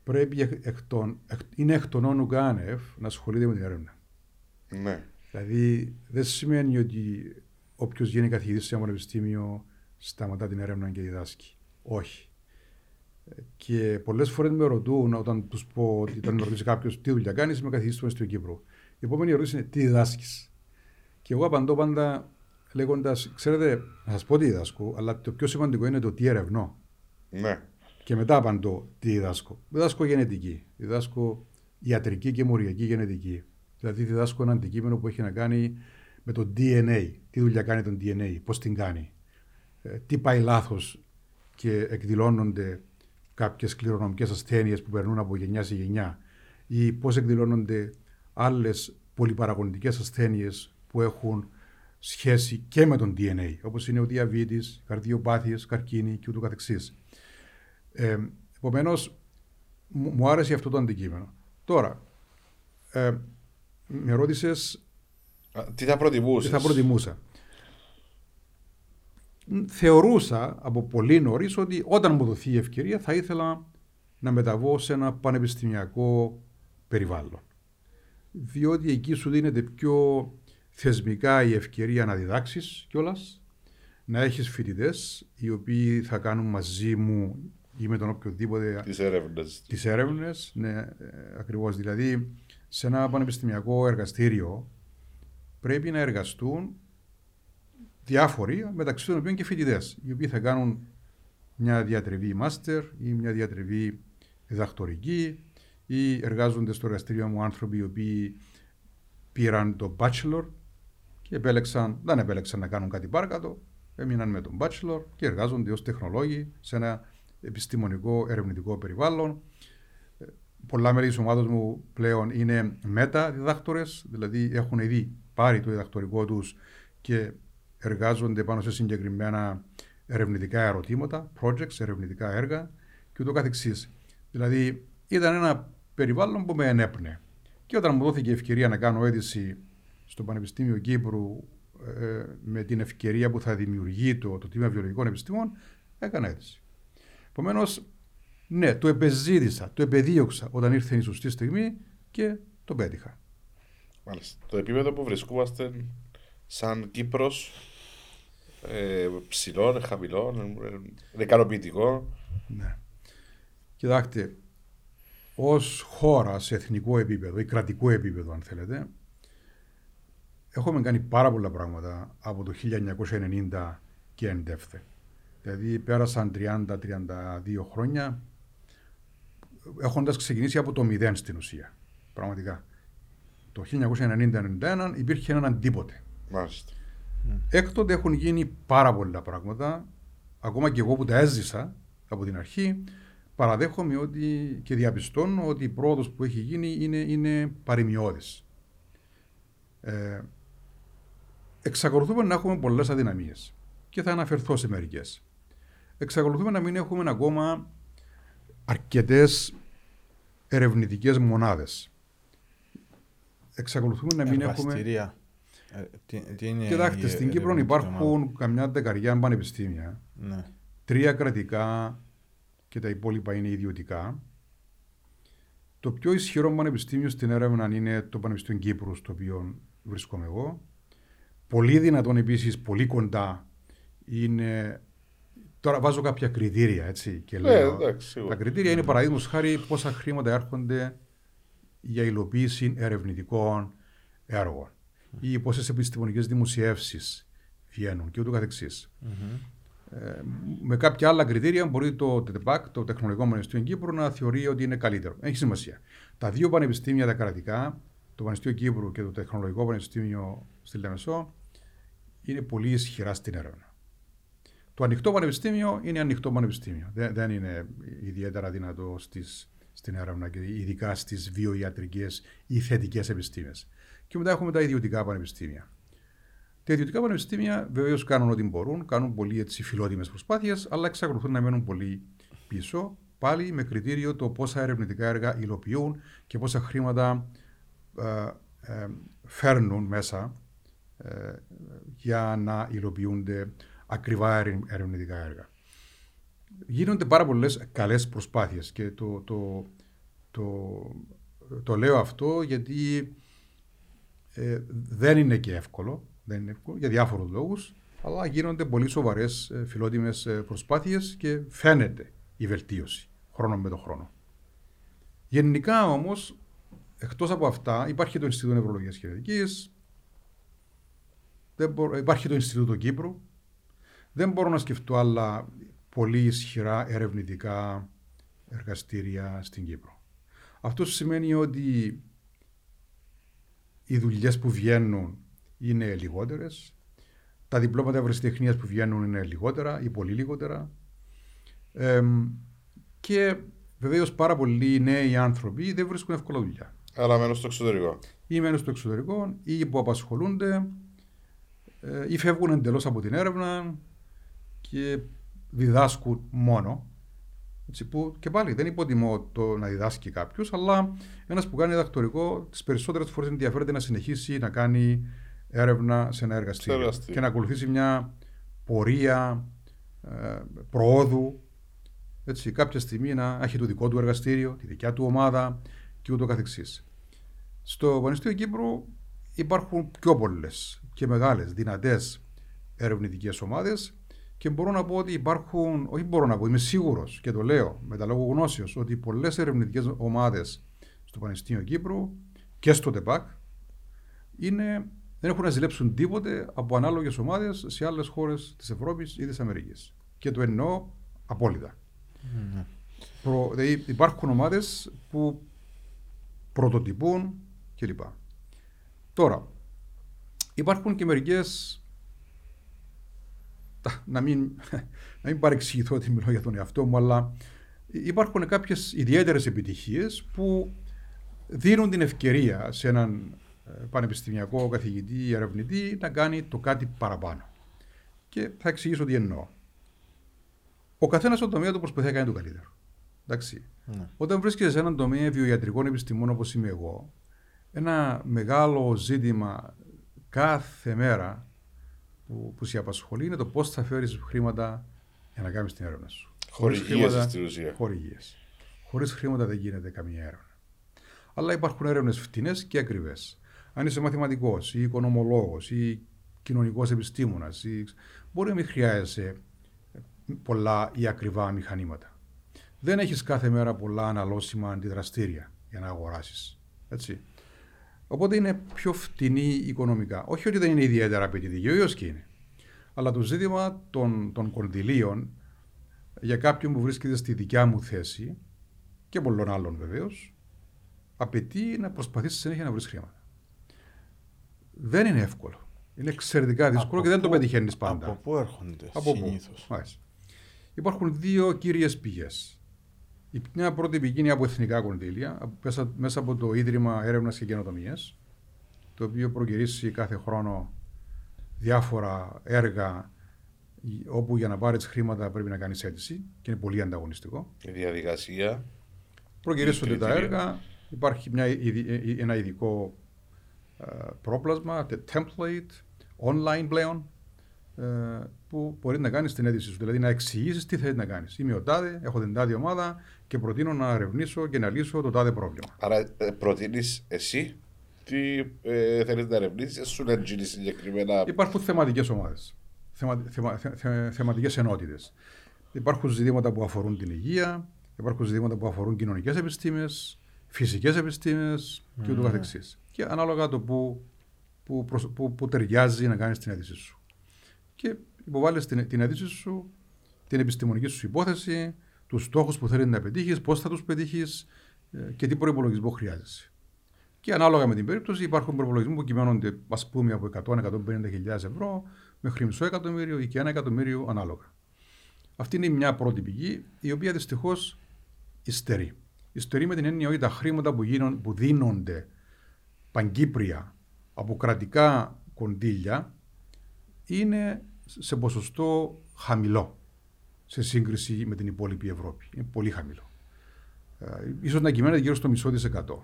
πρέπει εκ των, εκ, είναι εκ των όνου κάνευ να ασχολείται με την έρευνα. Ναι. Δηλαδή δεν σημαίνει ότι όποιος γίνει καθηγητής σε ένα πανεπιστήμιο σταματά την έρευνα και διδάσκει. Όχι. Και πολλές φορές με ρωτούν όταν τους πω ότι όταν με ρωτήσει κάποιος τι δουλειά κάνεις, είμαι καθηγητής του Μεστίου Κύπρου. Η επόμενη ερώτηση είναι τι διδάσκει. Και εγώ απαντώ πάντα λέγοντας, ξέρετε, να σας πω τι διδάσκω, αλλά το πιο σημαντικό είναι το τι ερευνώ. Ναι. Και μετά απαντώ τι διδάσκω. Διδάσκω γενετική. Διδάσκω ιατρική και μοριακή γενετική. Δηλαδή διδάσκω ένα αντικείμενο που έχει να κάνει με το DNA. Τι δουλειά κάνει το DNA, πώς την κάνει. Ε, τι πάει λάθος και εκδηλώνονται κάποιες κληρονομικές ασθένειες που περνούν από γενιά σε γενιά ή πώς εκδηλώνονται άλλες πολυπαραγωγικέ ασθένειες που έχουν σχέση και με τον DNA, όπως είναι ο διαβήτης, καρδιοπάθειες, καρκίνη και ούτω καθεξής. Ε, Επομένως, μου άρεσε αυτό το αντικείμενο. Τώρα, ε, με ρώτησες. Τι θα προτιμούσες; Τι θα προτιμούσα. Θεωρούσα από πολύ νωρίς ότι όταν μου δοθεί η ευκαιρία θα ήθελα να μεταβώ σε ένα πανεπιστημιακό περιβάλλον. Διότι εκεί σου δίνεται πιο θεσμικά η ευκαιρία να διδάξεις κιόλας, να έχεις φοιτητές οι οποίοι θα κάνουν μαζί μου ή με τον οποιοδήποτε. Τις έρευνες. ναι, ε, ακριβώς. Δηλαδή, σε ένα πανεπιστημιακό εργαστήριο πρέπει να εργαστούν διάφοροι, μεταξύ των οποίων και φοιτητές, οι οποίοι θα κάνουν μια διατριβή μάστερ ή μια διατριβή διδακτορική ή εργάζονται στο εργαστήριο μου άνθρωποι οι οποίοι πήραν το bachelor και επέλεξαν, δεν επέλεξαν να κάνουν κάτι παρακάτω, έμειναν με τον bachelor και εργάζονται ως τεχνολόγοι σε ένα επιστημονικό ερευνητικό περιβάλλον. Πολλά μέλη της ομάδας μου πλέον είναι μετα-διδάκτορες, δηλαδή έχουν ήδη πάρει το διδακτορικό τους και εργάζονται πάνω σε συγκεκριμένα ερευνητικά ερωτήματα, projects, ερευνητικά έργα και ούτω καθεξής. Δηλαδή ήταν ένα περιβάλλον που με ενέπνε. Και όταν μου δόθηκε η ευκαιρία να κάνω αίτηση στο Πανεπιστήμιο Κύπρου ε, με την ευκαιρία που θα δημιουργεί το, το Τμήμα Βιολογικών Επιστήμων, έκανα αίτηση. Επομένως, ναι, το επεζήτησα, το επεδίωξα όταν ήρθε η σωστή στιγμή και το πέτυχα. Μάλιστα. Το επίπεδο που βρισκόμαστε σαν Κύπρος ε, ψηλό, χαμηλό, είναι ικανοποιητικό. Ναι. Κοιτάξτε, ως χώρα σε εθνικό επίπεδο ή κρατικό επίπεδο, αν θέλετε, έχουμε κάνει πάρα πολλά πράγματα από το 1990 και εντεύθε. Δηλαδή πέρασαν 30-32 χρόνια έχοντας ξεκινήσει από το μηδέν στην ουσία. Πραγματικά. Το 1990-1991 υπήρχε έναν τίποτε. Μάλιστα. Έκτοτε έχουν γίνει πάρα πολλά πράγματα. Ακόμα και εγώ που τα έζησα από την αρχή, παραδέχομαι ότι και διαπιστώνω ότι η πρόοδος που έχει γίνει είναι, είναι παρημιώδης. Ε, εξακολουθούμε να έχουμε πολλές αδυναμίες και θα αναφερθώ σε μερικές. Εξακολουθούμε να μην έχουμε ακόμα αρκετές ερευνητικές μονάδες. Εξακολουθούμε να μην έχουμε. Ε, τι, τι είναι Κοιτάξτε, στην Κύπρο υπάρχουν καμιά δεκαριά πανεπιστήμια. Ναι. Τρία κρατικά και τα υπόλοιπα είναι ιδιωτικά. Το πιο ισχυρό πανεπιστήμιο στην έρευνα είναι το Πανεπιστήμιο Κύπρου, στο οποίο βρίσκομαι εγώ. Πολύ δυνατόν επίσης, πολύ κοντά είναι Τώρα βάζω κάποια κριτήρια, έτσι. Και ναι, λέω, εντάξει, τα κριτήρια είναι παραδείγματος χάρη πόσα χρήματα έρχονται για υλοποίηση ερευνητικών έργων ή πόσες επιστημονικές δημοσιεύσεις βγαίνουν και ούτω καθεξής. Ε, με κάποια άλλα κριτήρια μπορεί το ΤΕΤΠΑΚ, το Τεχνολογικό Πανεπιστήμιο Κύπρου, να θεωρεί ότι είναι καλύτερο. Έχει σημασία. Τα δύο πανεπιστήμια τα κρατικά, το Πανεπιστήμιο Κύπρου και το Τεχνολογικό Πανεπιστήμιο στη Λεμεσό, είναι πολύ ισχυρά στην έρευνα. Το ανοιχτό πανεπιστήμιο είναι ανοιχτό πανεπιστήμιο. Δεν, δεν είναι ιδιαίτερα δυνατό στις, στην έρευνα και ειδικά στις βιοιατρικές ή θετικές επιστήμες. Και μετά έχουμε τα ιδιωτικά πανεπιστήμια. Τα ιδιωτικά πανεπιστήμια βεβαίως κάνουν ό,τι μπορούν, κάνουν πολύ έτσι φιλότιμες προσπάθειες, αλλά εξακολουθούν να μένουν πολύ πίσω. Πάλι με κριτήριο το πόσα ερευνητικά έργα υλοποιούν και πόσα χρήματα ε, ε, φέρνουν μέσα ε, για να υλοποιούνται ακριβά ερευνητικά έργα. Γίνονται πάρα πολλές καλές προσπάθειες και το, το, το, το, λέω αυτό γιατί ε, δεν είναι και εύκολο, δεν είναι εύκολο για διάφορους λόγους, αλλά γίνονται πολύ σοβαρές ε, φιλότιμες ε, προσπάθειες και φαίνεται η βελτίωση χρόνο με το χρόνο. Γενικά όμως, εκτός από αυτά, υπάρχει το Ινστιτούτο Νευρολογίας και Ειδικής, υπάρχει το Ινστιτούτο Κύπρου, δεν μπορώ να σκεφτώ άλλα πολύ ισχυρά ερευνητικά εργαστήρια στην Κύπρο. Αυτό σημαίνει ότι οι δουλειές που βγαίνουν είναι λιγότερες. Τα διπλώματα ευρεσιτεχνία που βγαίνουν είναι λιγότερα ή πολύ λιγότερα. και βεβαίως πάρα πολλοί νέοι άνθρωποι δεν βρίσκουν εύκολα δουλειά. Αλλά μένουν στο εξωτερικό. Ή μένουν στο εξωτερικό ή που απασχολούνται ε, ή φεύγουν εντελώς από την έρευνα και διδάσκουν μόνο. Έτσι, που και πάλι δεν υποτιμώ το να διδάσκει κάποιος, αλλά ένας που κάνει διδακτορικό τις περισσότερες φορές ενδιαφέρεται να συνεχίσει να κάνει έρευνα σε ένα εργαστήριο και να ακολουθήσει μια πορεία ε, προόδου. Έτσι, κάποια στιγμή να έχει το δικό του εργαστήριο, τη δικιά του ομάδα και ούτω καθεξής. Στο Πανεπιστήμιο Κύπρου υπάρχουν πιο πολλές και μεγάλες, δυνατές ερευνητικές ομάδες και μπορώ να πω ότι υπάρχουν, όχι μπορώ να πω, είμαι σίγουρος και το λέω με τα λόγω γνώσεως, ότι πολλές ερευνητικές ομάδες στο Πανεπιστήμιο Κύπρου και στο ΤΕΠΑΚ είναι, δεν έχουν να ζηλέψουν τίποτε από ανάλογες ομάδες σε άλλες χώρες της Ευρώπης ή της Αμερικής. Και το εννοώ απόλυτα. Mm-hmm. Προ, δηλαδή υπάρχουν ομάδες που πρωτοτυπούν κλπ. Τώρα, υπάρχουν και μερικές να μην, να μην παρεξηγηθώ ότι μιλώ για τον εαυτό μου, αλλά υπάρχουν κάποιες ιδιαίτερες επιτυχίες που δίνουν την ευκαιρία σε έναν ε, πανεπιστημιακό καθηγητή ή ερευνητή να κάνει το κάτι παραπάνω. Και θα εξηγήσω τι εννοώ. Ο καθένας στον τομέα του προσπαθεί να κάνει το καλύτερο. Εντάξει. Ναι. Όταν βρίσκεσαι σε έναν τομέα βιοιατρικών επιστημών όπως είμαι εγώ, ένα μεγάλο ζήτημα κάθε μέρα που, που σε απασχολεί είναι το πώς θα φέρεις χρήματα για να κάνεις την έρευνα σου. Χορηγίε στην ουσία. Χορηγίε. Χωρίς χρήματα δεν γίνεται καμία έρευνα. Αλλά υπάρχουν έρευνες φτηνές και ακριβές. Αν είσαι μαθηματικός ή οικονομολόγος ή κοινωνικός επιστήμονας, ή... μπορεί να μην χρειάζεσαι πολλά ή ακριβά μηχανήματα. Δεν έχεις κάθε μέρα πολλά αναλώσιμα αντιδραστήρια για να αγοράσεις. Έτσι. Οπότε είναι πιο φτηνή οικονομικά. Όχι ότι δεν είναι ιδιαίτερα απαιτητική, βεβαίως και είναι. Αλλά το ζήτημα των, των κονδυλίων για κάποιον που βρίσκεται στη δικιά μου θέση και πολλών άλλων βεβαίως, απαιτεί να προσπαθήσει συνέχεια να βρεις χρήματα. Δεν είναι εύκολο. Είναι εξαιρετικά δύσκολο και δεν το πετυχαίνεις πάντα. Από πού έρχονται συνήθως; Υπάρχουν δύο κύριες πηγές. Η μια πρώτη πηγή από εθνικά κονδύλια, μέσα από το Ίδρυμα Έρευνας και Καινοτομίας, το οποίο προκυρήσει κάθε χρόνο διάφορα έργα όπου για να πάρεις χρήματα πρέπει να κάνεις αίτηση και είναι πολύ ανταγωνιστικό. Η διαδικασία. Προκυρήσονται τα έργα, υπάρχει μια, ένα ειδικό πρόπλασμα, template, online πλέον, ε, που μπορεί να κάνεις την αίτηση σου. Δηλαδή να εξηγήσεις τι θέλεις να κάνεις. Είμαι ο τάδε, έχω την τάδε ομάδα και προτείνω να ερευνήσω και να λύσω το τάδε πρόβλημα. Άρα ε, προτείνεις εσύ τι ε, θέλεις να ερευνήσεις, σου να συγκεκριμένα; Υπάρχουν θεματικές ομάδες. Θεμα, θεμα, θε, θεματικές ενότητες. Υπάρχουν ζητήματα που αφορούν την υγεία, υπάρχουν ζητήματα που αφορούν κοινωνικές επιστήμες, φυσικές επιστήμες και ούτω καθεξής. Και ανάλογα το που, που, που, που ταιριάζει να κάνεις την αίτησή σου. Και υποβάλλεις την, την αίτηση σου, την επιστημονική σου υπόθεση, τους στόχους που θέλεις να πετύχεις, πώς θα τους πετύχεις ε, και τι προπολογισμό χρειάζεσαι. Και ανάλογα με την περίπτωση υπάρχουν προπολογισμοί που κυμαίνονται ας πούμε από 100-150 ευρώ μέχρι μισό εκατομμύριο ή και ένα εκατομμύριο ανάλογα. Αυτή είναι μια πρώτη πηγή η οποία δυστυχώς υστερεί. Υστερεί με την έννοια ότι τα χρήματα που, γίνον, που δίνονται παγκύπρια από κρατικά κονδύλια είναι σε ποσοστό χαμηλό σε σύγκριση με την υπόλοιπη Ευρώπη. Είναι πολύ χαμηλό. Ε, ίσως να κυμαίνεται γύρω στο μισό δισεκατό,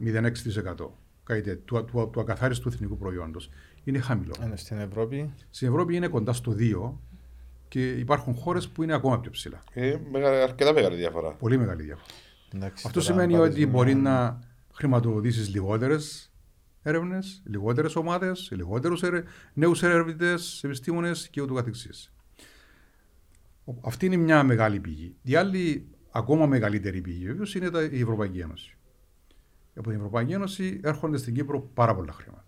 0,6% του, του, του ακαθάριστου εθνικού προϊόντος. Είναι χαμηλό. Είναι στην Ευρώπη. Στην Ευρώπη είναι κοντά στο 2 και υπάρχουν χώρες που είναι ακόμα πιο ψηλά. Ε, αρκετά μεγάλη διαφορά. Πολύ μεγάλη διαφορά. Εντάξει, Αυτό σημαίνει ότι μπορεί να χρηματοδοτήσεις λιγότερες έρευνες, λιγότερες ομάδες, λιγότερους νέους ερευνητές, επιστήμονες και ούτω καθεξής. Αυτή είναι μια μεγάλη πηγή. Η άλλη, ακόμα μεγαλύτερη πηγή, βεβαίως, είναι η Ευρωπαϊκή Ένωση. Από την Ευρωπαϊκή Ένωση έρχονται στην Κύπρο πάρα πολλά χρήματα.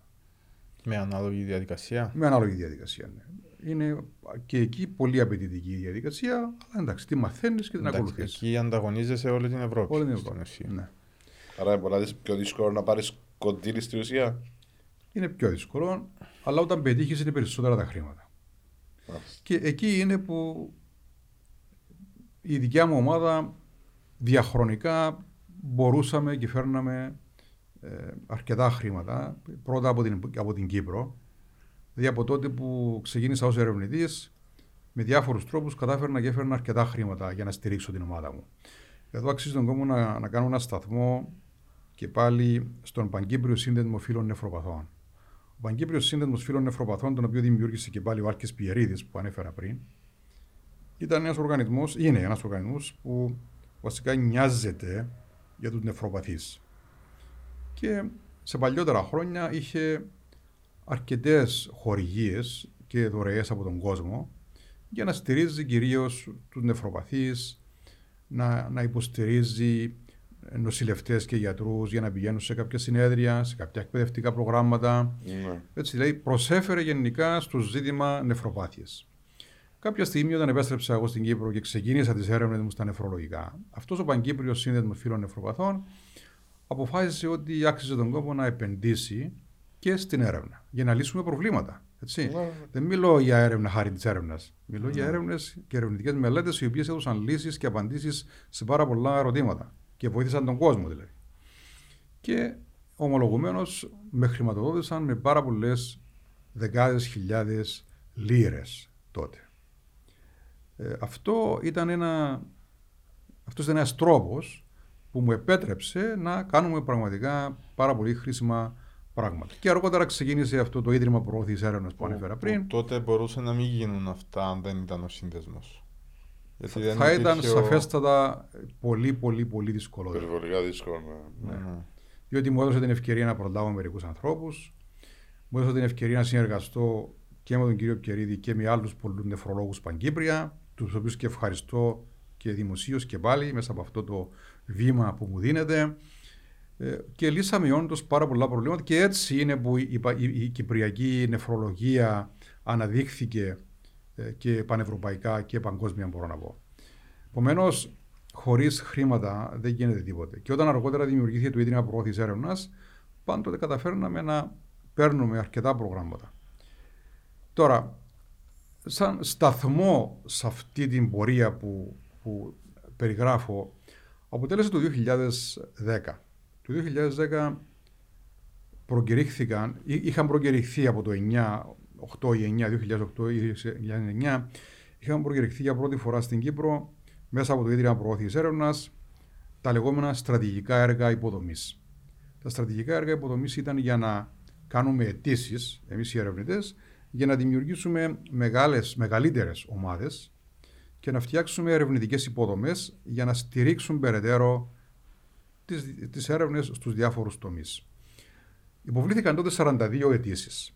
Με ανάλογη διαδικασία. Με ανάλογη διαδικασία, ναι. Είναι και εκεί πολύ απαιτητική η διαδικασία, αλλά εντάξει, τι μαθαίνεις και την ακολουθείς. Εκεί ανταγωνίζεσαι όλη την Ευρώπη. Όλη την Ευρώπη. Ναι. Άρα είναι πολλά πιο δύσκολο να πάρεις κοντήρι στην ουσία. Είναι πιο δύσκολο, αλλά όταν πετύχεις είναι περισσότερα τα χρήματα. Και εκεί είναι που η δικιά μου ομάδα διαχρονικά μπορούσαμε και φέρναμε ε, αρκετά χρήματα. Πρώτα από την, από την Κύπρο. Δηλαδή από τότε που ξεκίνησα ως ερευνητής, με διάφορους τρόπους κατάφερνα και έφερνα αρκετά χρήματα για να στηρίξω την ομάδα μου. Εδώ αξίζει τον κόμμα να, να κάνω ένα σταθμό και πάλι στον Παγκύπριο Σύνδεσμο Φίλων Νεφροπαθών. Ο Παγκύπριος Σύνδεσμος Φίλων Νεφροπαθών, τον οποίο δημιούργησε και πάλι ο Άρκη Πιερίδης που ανέφερα πριν, ήταν ένας οργανισμός, είναι ένας οργανισμός που βασικά νοιάζεται για τους νεφροπαθείς. Και σε παλιότερα χρόνια είχε αρκετές χορηγίες και δωρεές από τον κόσμο για να στηρίζει κυρίως τους νεφροπαθείς, να, να υποστηρίζει νοσηλευτές και γιατρούς για να πηγαίνουν σε κάποια συνέδρια, σε κάποια εκπαιδευτικά προγράμματα. Ναι. Έτσι, δηλαδή προσέφερε γενικά στο ζήτημα νεφροπάθειες. Κάποια στιγμή, όταν επέστρεψα εγώ στην Κύπρο και ξεκίνησα τις έρευνες μου στα νεφρολογικά, αυτός ο Παγκύπριο Σύνδεσμος Φίλων Νεφροπαθών αποφάσισε ότι άξιζε τον κόπο να επενδύσει και στην έρευνα για να λύσουμε προβλήματα. Έτσι. Ναι. Δεν μιλώ για έρευνα χάρη της έρευνας. Μιλώ για έρευνες και ερευνητικές μελέτες οι οποίες έδωσαν λύσεις και απαντήσεις σε πάρα πολλά ερωτήματα και βοήθησαν τον κόσμο δηλαδή. Και ομολογουμένως με χρηματοδότησαν με πάρα πολλές δεκάδες χιλιάδες λίρες τότε. Ε, αυτό ήταν ένα, αυτός ήταν ένας τρόπος που μου επέτρεψε να κάνουμε πραγματικά πάρα πολύ χρήσιμα πράγματα. Και αργότερα ξεκίνησε αυτό το Ίδρυμα Προώθησης Έρευνας που, ανέφερα πριν. τότε μπορούσε να μην γίνουν αυτά αν δεν ήταν ο σύνδεσμος. Θα, θα ήταν σαφέστατα πολύ πολύ πολύ δύσκολο. Περιβολικά δύσκολο, ναι. ναι. ναι. Διότι μου έδωσε την ευκαιρία να προλάβω μερικούς ανθρώπους, μου έδωσε την ευκαιρία να συνεργαστώ και με τον κύριο Πιερίδη και με άλλους πολλούς νεφρολόγους Παγκύπρια τους οποίους και ευχαριστώ και δημοσίως και πάλι μέσα από αυτό το βήμα που μου δίνεται ε, και λύσαμε όντως πάρα πολλά προβλήματα και έτσι είναι που η, η, η κυπριακή νεφρολογία αναδείχθηκε ε, και πανευρωπαϊκά και παγκόσμια μπορώ να πω. Επομένως, χωρίς χρήματα δεν γίνεται τίποτε. Και όταν αργότερα δημιουργήθηκε το Ίδρυμα Προώθηση Έρευνας, πάντοτε καταφέρναμε να παίρνουμε αρκετά προγράμματα. Τώρα, σαν σταθμό σε αυτή την πορεία που, που περιγράφω αποτέλεσε το 2010. Το 2010 προκηρύχθηκαν, είχαν προκηρυχθεί από το 9, 8 ή 9, 2008 ή 2009, είχαν προκηρυχθεί για πρώτη φορά στην Κύπρο μέσα από το Ίδρυμα Προώθησης Έρευνας τα λεγόμενα στρατηγικά έργα υποδομής. Τα στρατηγικά έργα υποδομής ήταν για να κάνουμε αιτήσεις, εμείς οι ερευνητές, για να δημιουργήσουμε μεγάλες, μεγαλύτερες ομάδες και να φτιάξουμε ερευνητικές υποδομές για να στηρίξουν περαιτέρω τις, τις έρευνες στους διάφορους τομείς. Υποβλήθηκαν τότε 42 αιτήσεις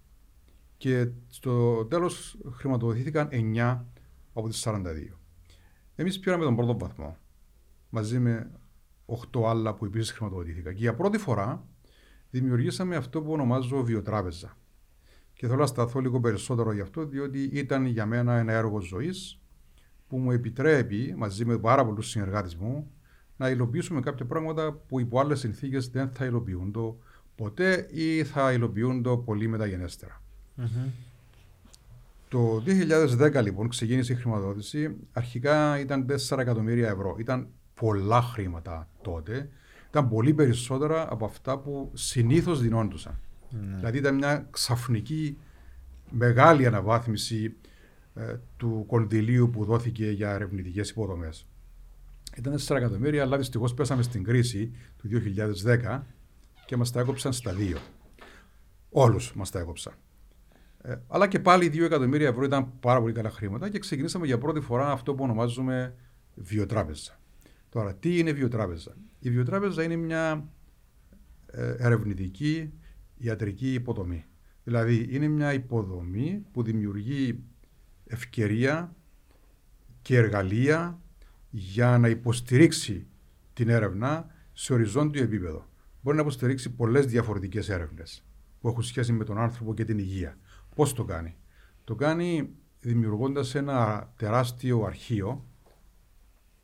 και στο τέλος χρηματοδοτήθηκαν 9 από τις 42. Εμείς πήραμε τον πρώτο βαθμό μαζί με 8 άλλα που επίσης χρηματοδοτήθηκαν και για πρώτη φορά δημιουργήσαμε αυτό που ονομάζω βιοτράπεζα Και θέλω να σταθώ λίγο περισσότερο γι' αυτό, διότι ήταν για μένα ένα έργο ζωής που μου επιτρέπει μαζί με πάρα πολλούς συνεργάτες μου να υλοποιήσουμε κάποια πράγματα που υπό άλλες συνθήκες δεν θα υλοποιούνται ποτέ ή θα υλοποιούνται πολύ μεταγενέστερα. Mm-hmm. Το 2010 λοιπόν ξεκίνησε η χρηματοδότηση. Αρχικά ήταν 4 εκατομμύρια ευρώ. Ήταν πολλά χρήματα τότε. Ήταν πολύ περισσότερα από αυτά που συνήθως δινόντουσαν. Ναι. Δηλαδή ήταν μια ξαφνική μεγάλη αναβάθμιση ε, του κονδυλίου που δόθηκε για ερευνητικές υποδομές. Ήταν 4 εκατομμύρια, αλλά δυστυχώς πέσαμε στην κρίση του 2010 και μας τα έκοψαν στα δύο. Όλους μας τα έκοψαν. Ε, αλλά και πάλι 2 εκατομμύρια ευρώ ήταν πάρα πολύ καλά χρήματα και ξεκινήσαμε για πρώτη φορά αυτό που ονομάζουμε βιοτράπεζα. Τώρα, τι είναι βιοτράπεζα; Η βιοτράπεζα είναι μια ε, ερευνητική ιατρική υποδομή. Δηλαδή, είναι μια υποδομή που δημιουργεί ευκαιρία και εργαλεία για να υποστηρίξει την έρευνα σε οριζόντιο επίπεδο. Μπορεί να υποστηρίξει πολλές διαφορετικές έρευνες που έχουν σχέση με τον άνθρωπο και την υγεία. Πώς το κάνει; Το κάνει δημιουργώντας ένα τεράστιο αρχείο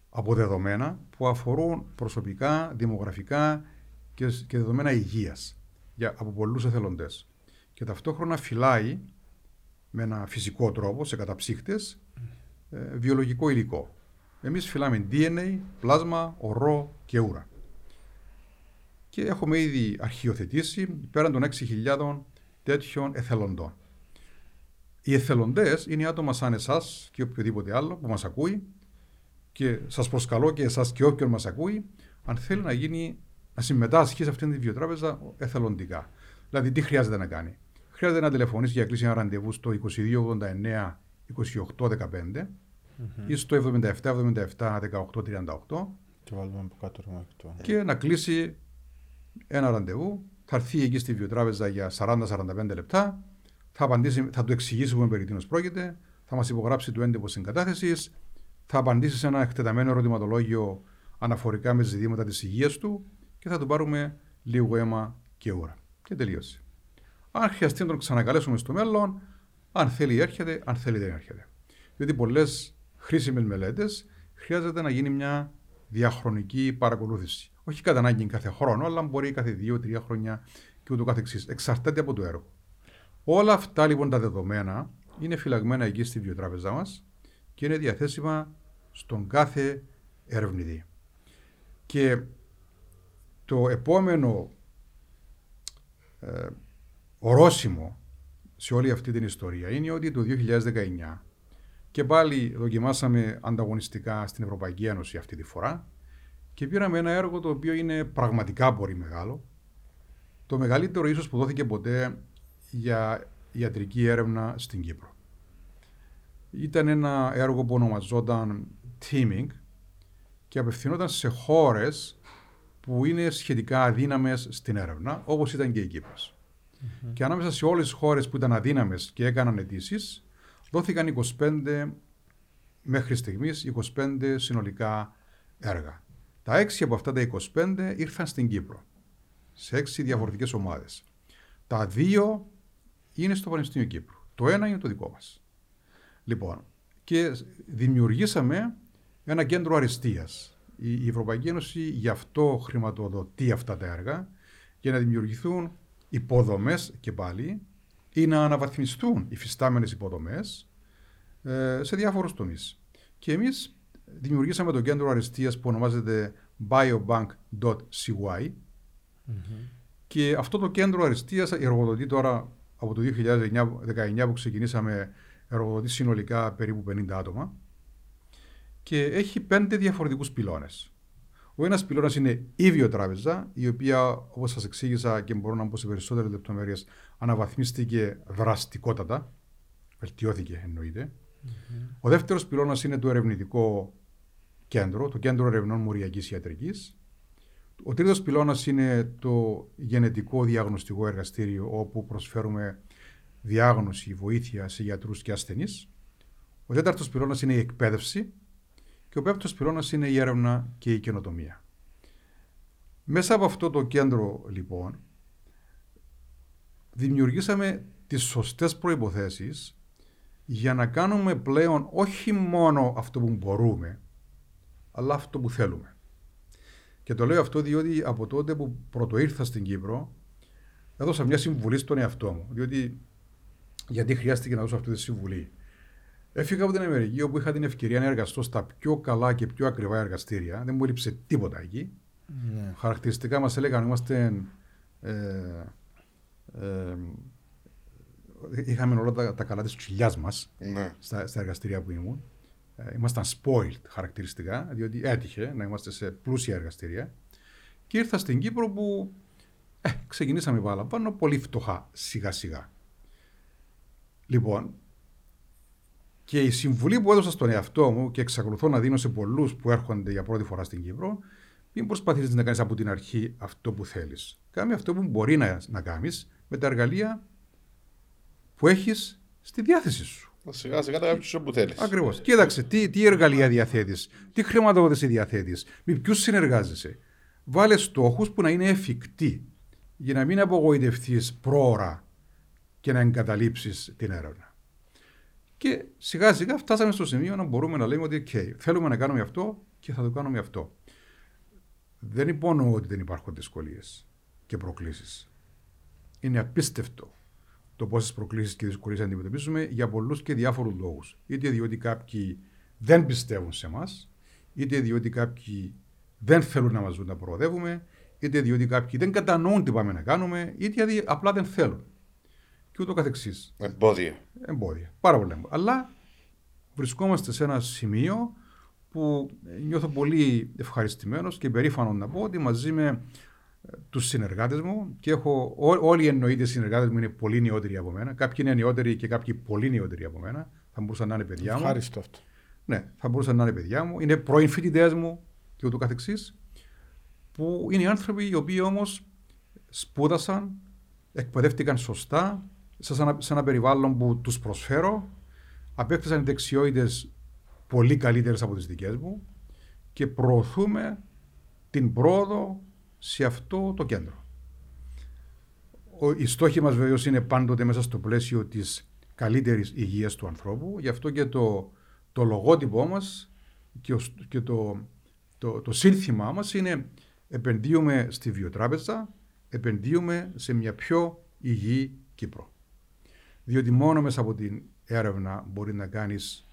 από δεδομένα που αφορούν προσωπικά, δημογραφικά και, και δεδομένα υγείας για, από πολλούς εθελοντές. Και ταυτόχρονα φυλάει με ένα φυσικό τρόπο σε καταψύχτες ε, βιολογικό υλικό. Εμείς φυλάμε DNA, πλάσμα, ορό και ούρα. Και έχουμε ήδη αρχιοθετήσει πέραν των 6.000 τέτοιων εθελοντών. Οι εθελοντές είναι άτομα σαν εσάς και οποιοδήποτε άλλο που μας ακούει και σας προσκαλώ και εσάς και όποιον μας ακούει, αν θέλει να γίνει, να συμμετάσχει σε αυτήν την βιοτράπεζα εθελοντικά. Δηλαδή, τι χρειάζεται να κάνει; Χρειάζεται να τηλεφωνήσει για κλείσει ένα ραντεβού στο 2289 2815 ή στο 77 77 18 38 και να κλείσει ένα ραντεβού. Θα έρθει εκεί στη βιοτράπεζα για 40-45 λεπτά θα, απαντήσει, θα του εξηγήσουμε περί τίνος πρόκειται, θα μας υπογράψει το έντυπο συγκατάθεσης, θα απαντήσει σε ένα εκτεταμένο ερωτηματολόγιο αναφορικά με ζητήματα της υγείας του και θα του πάρουμε λίγο αίμα και ώρα. Και τελείωσε. Αν χρειαστεί να τον ξανακαλέσουμε στο μέλλον, αν θέλει έρχεται, αν θέλει δεν έρχεται. Διότι πολλές χρήσιμες μελέτες χρειάζεται να γίνει μια διαχρονική παρακολούθηση. Όχι κατά ανάγκη κάθε χρόνο, αλλά μπορεί κάθε δύο-τρία χρόνια και ούτω καθεξής. Εξαρτάται από το έργο. Όλα αυτά λοιπόν τα δεδομένα είναι φυλαγμένα εκεί στη βιοτράπεζά μας και είναι διαθέσιμα στον κάθε ερευνητή. Και το επόμενο ε, ορόσημο σε όλη αυτή την ιστορία είναι ότι το 2019 και πάλι δοκιμάσαμε ανταγωνιστικά στην Ευρωπαϊκή Ένωση αυτή τη φορά και πήραμε ένα έργο το οποίο είναι πραγματικά πολύ μεγάλο. Το μεγαλύτερο ίσως που δόθηκε ποτέ για ιατρική έρευνα στην Κύπρο. Ήταν ένα έργο που ονομαζόταν Teaming και απευθυνόταν σε χώρες που είναι σχετικά αδύναμες στην έρευνα, όπως ήταν και η κυπρος Και ανάμεσα σε όλες τις χώρες που ήταν αδύναμες και έκαναν αιτήσεις, δόθηκαν 25 μέχρι στιγμής 25 συνολικά έργα. Τα έξι από αυτά τα 25 ήρθαν στην Κύπρο, σε έξι διαφορετικές ομάδες. Τα δύο είναι στο Πανεπιστήμιο Κύπρου. Το ένα είναι το δικό μας. Λοιπόν, και δημιουργήσαμε ένα κέντρο αριστείας. Η Ευρωπαϊκή Ένωση γι' αυτό χρηματοδοτεί αυτά τα έργα, για να δημιουργηθούν υποδομές και πάλι ή να αναβαθμιστούν οι φυστάμενες υποδομές ε, σε διάφορους τομείς. Και εμείς δημιουργήσαμε το κέντρο αριστείας που ονομάζεται biobank.cy και αυτό το κέντρο αριστείας εργοδοτεί τώρα από το 2019 που ξεκινήσαμε εργοδοτεί συνολικά περίπου 50 άτομα και έχει πέντε διαφορετικούς πυλώνες. Ο ένας πυλώνας είναι η βιοτράπεζα, η οποία όπως σας εξήγησα και μπορώ να πω σε περισσότερες λεπτομέρειες αναβαθμίστηκε δραστικότατα, βελτιώθηκε εννοείται. Mm-hmm. Ο δεύτερος πυλώνας είναι το ερευνητικό κέντρο, το κέντρο ερευνών μοριακής ιατρικής. Ο τρίτος πυλώνας είναι το γενετικό διαγνωστικό εργαστήριο όπου προσφέρουμε διάγνωση, βοήθεια σε γιατρούς και ασθενείς. Ο τέταρτος πυλώνας είναι η εκπαίδευση και ο πέμπτος πυλώνας είναι η έρευνα και η καινοτομία. Μέσα από αυτό το κέντρο λοιπόν δημιουργήσαμε τις σωστές προϋποθέσεις για να κάνουμε πλέον όχι μόνο αυτό που μπορούμε, αλλά αυτό που θέλουμε. Και το λέω αυτό διότι από τότε που πρωτοήρθα στην Κύπρο, έδωσα μια συμβουλή στον εαυτό μου. Διότι γιατί χρειάστηκε να δώσω αυτή τη συμβουλή. Έφυγα από την Αμερική όπου είχα την ευκαιρία να εργαστώ στα πιο καλά και πιο ακριβά εργαστήρια. Δεν μου έλειψε τίποτα εκεί. Ναι. Χαρακτηριστικά μας έλεγαν είμαστε. Ε, ε, είχαμε όλα τα, τα καλά της κοιλιά μας ναι. στα, στα εργαστήρια που ήμουν. Ε, ήμασταν spoiled χαρακτηριστικά, διότι έτυχε να είμαστε σε πλούσια εργαστήρια. Και ήρθα στην Κύπρο που ε, ξεκινήσαμε πάνω πολύ φτωχά σιγά σιγά. Λοιπόν, και η συμβουλή που έδωσα στον εαυτό μου και εξακολουθώ να δίνω σε πολλούς που έρχονται για πρώτη φορά στην Κύπρο, μην προσπαθήσει να κάνεις από την αρχή αυτό που θέλεις. Κάμε αυτό που μπορεί να, να κάνεις με τα εργαλεία που έχεις στη διάθεσή σου. Σιγά σιγά τα κάποιο που θέλεις. Ακριβώς. Κοίταξε, τι, τι εργαλεία διαθέτεις, τι χρηματοδότηση διαθέτεις, με ποιους συνεργάζεσαι. Βάλε στόχους που να είναι εφικτοί για να μην απογοητευτεί πρόωρα και να εγκαταλείψεις την έρευνα. Και σιγά σιγά φτάσαμε στο σημείο να μπορούμε να λέμε ότι okay, θέλουμε να κάνουμε αυτό και θα το κάνουμε αυτό. Δεν υπονοώ ότι δεν υπάρχουν δυσκολίες και προκλήσεις. Είναι απίστευτο το πόσες προκλήσεις και δυσκολίες αντιμετωπίζουμε για πολλούς και διάφορους λόγους. Είτε διότι κάποιοι δεν πιστεύουν σε εμάς, είτε διότι κάποιοι δεν θέλουν να μας δουν να προοδεύουμε, είτε διότι κάποιοι δεν κατανοούν τι πάμε να κάνουμε, είτε γιατί απλά δεν θέλουν και ούτω καθεξής. Εμπόδια. Εμπόδια. Πάρα πολλά. Αλλά βρισκόμαστε σε ένα σημείο που νιώθω πολύ ευχαριστημένος και περήφανος να πω ότι μαζί με ε, τους συνεργάτες μου και έχω, ό, όλοι εννοείται οι συνεργάτες μου είναι πολύ νεότεροι από μένα. Κάποιοι είναι νεότεροι και κάποιοι πολύ νεότεροι από μένα. Θα μπορούσαν να είναι παιδιά μου. Ευχαριστώ αυτό. Ναι, θα μπορούσαν να είναι παιδιά μου. Είναι πρώην φοιτητές μου και ούτω καθεξής. Που είναι άνθρωποι οι οποίοι όμως σπούδασαν, εκπαιδεύτηκαν σωστά, σε ένα περιβάλλον που τους προσφέρω, απέκτησαν δεξιότητες πολύ καλύτερες από τις δικές μου και προωθούμε την πρόοδο σε αυτό το κέντρο. Η στόχη μας βεβαίως είναι πάντοτε μέσα στο πλαίσιο της καλύτερης υγείας του ανθρώπου. Γι' αυτό και το, το λογότυπό μας και, και το, το, το σύνθημά μας είναι επενδύουμε στη βιοτράπεζα, επενδύουμε σε μια πιο υγιή Κύπρο. Διότι μόνο μέσα από την έρευνα μπορεί να κάνεις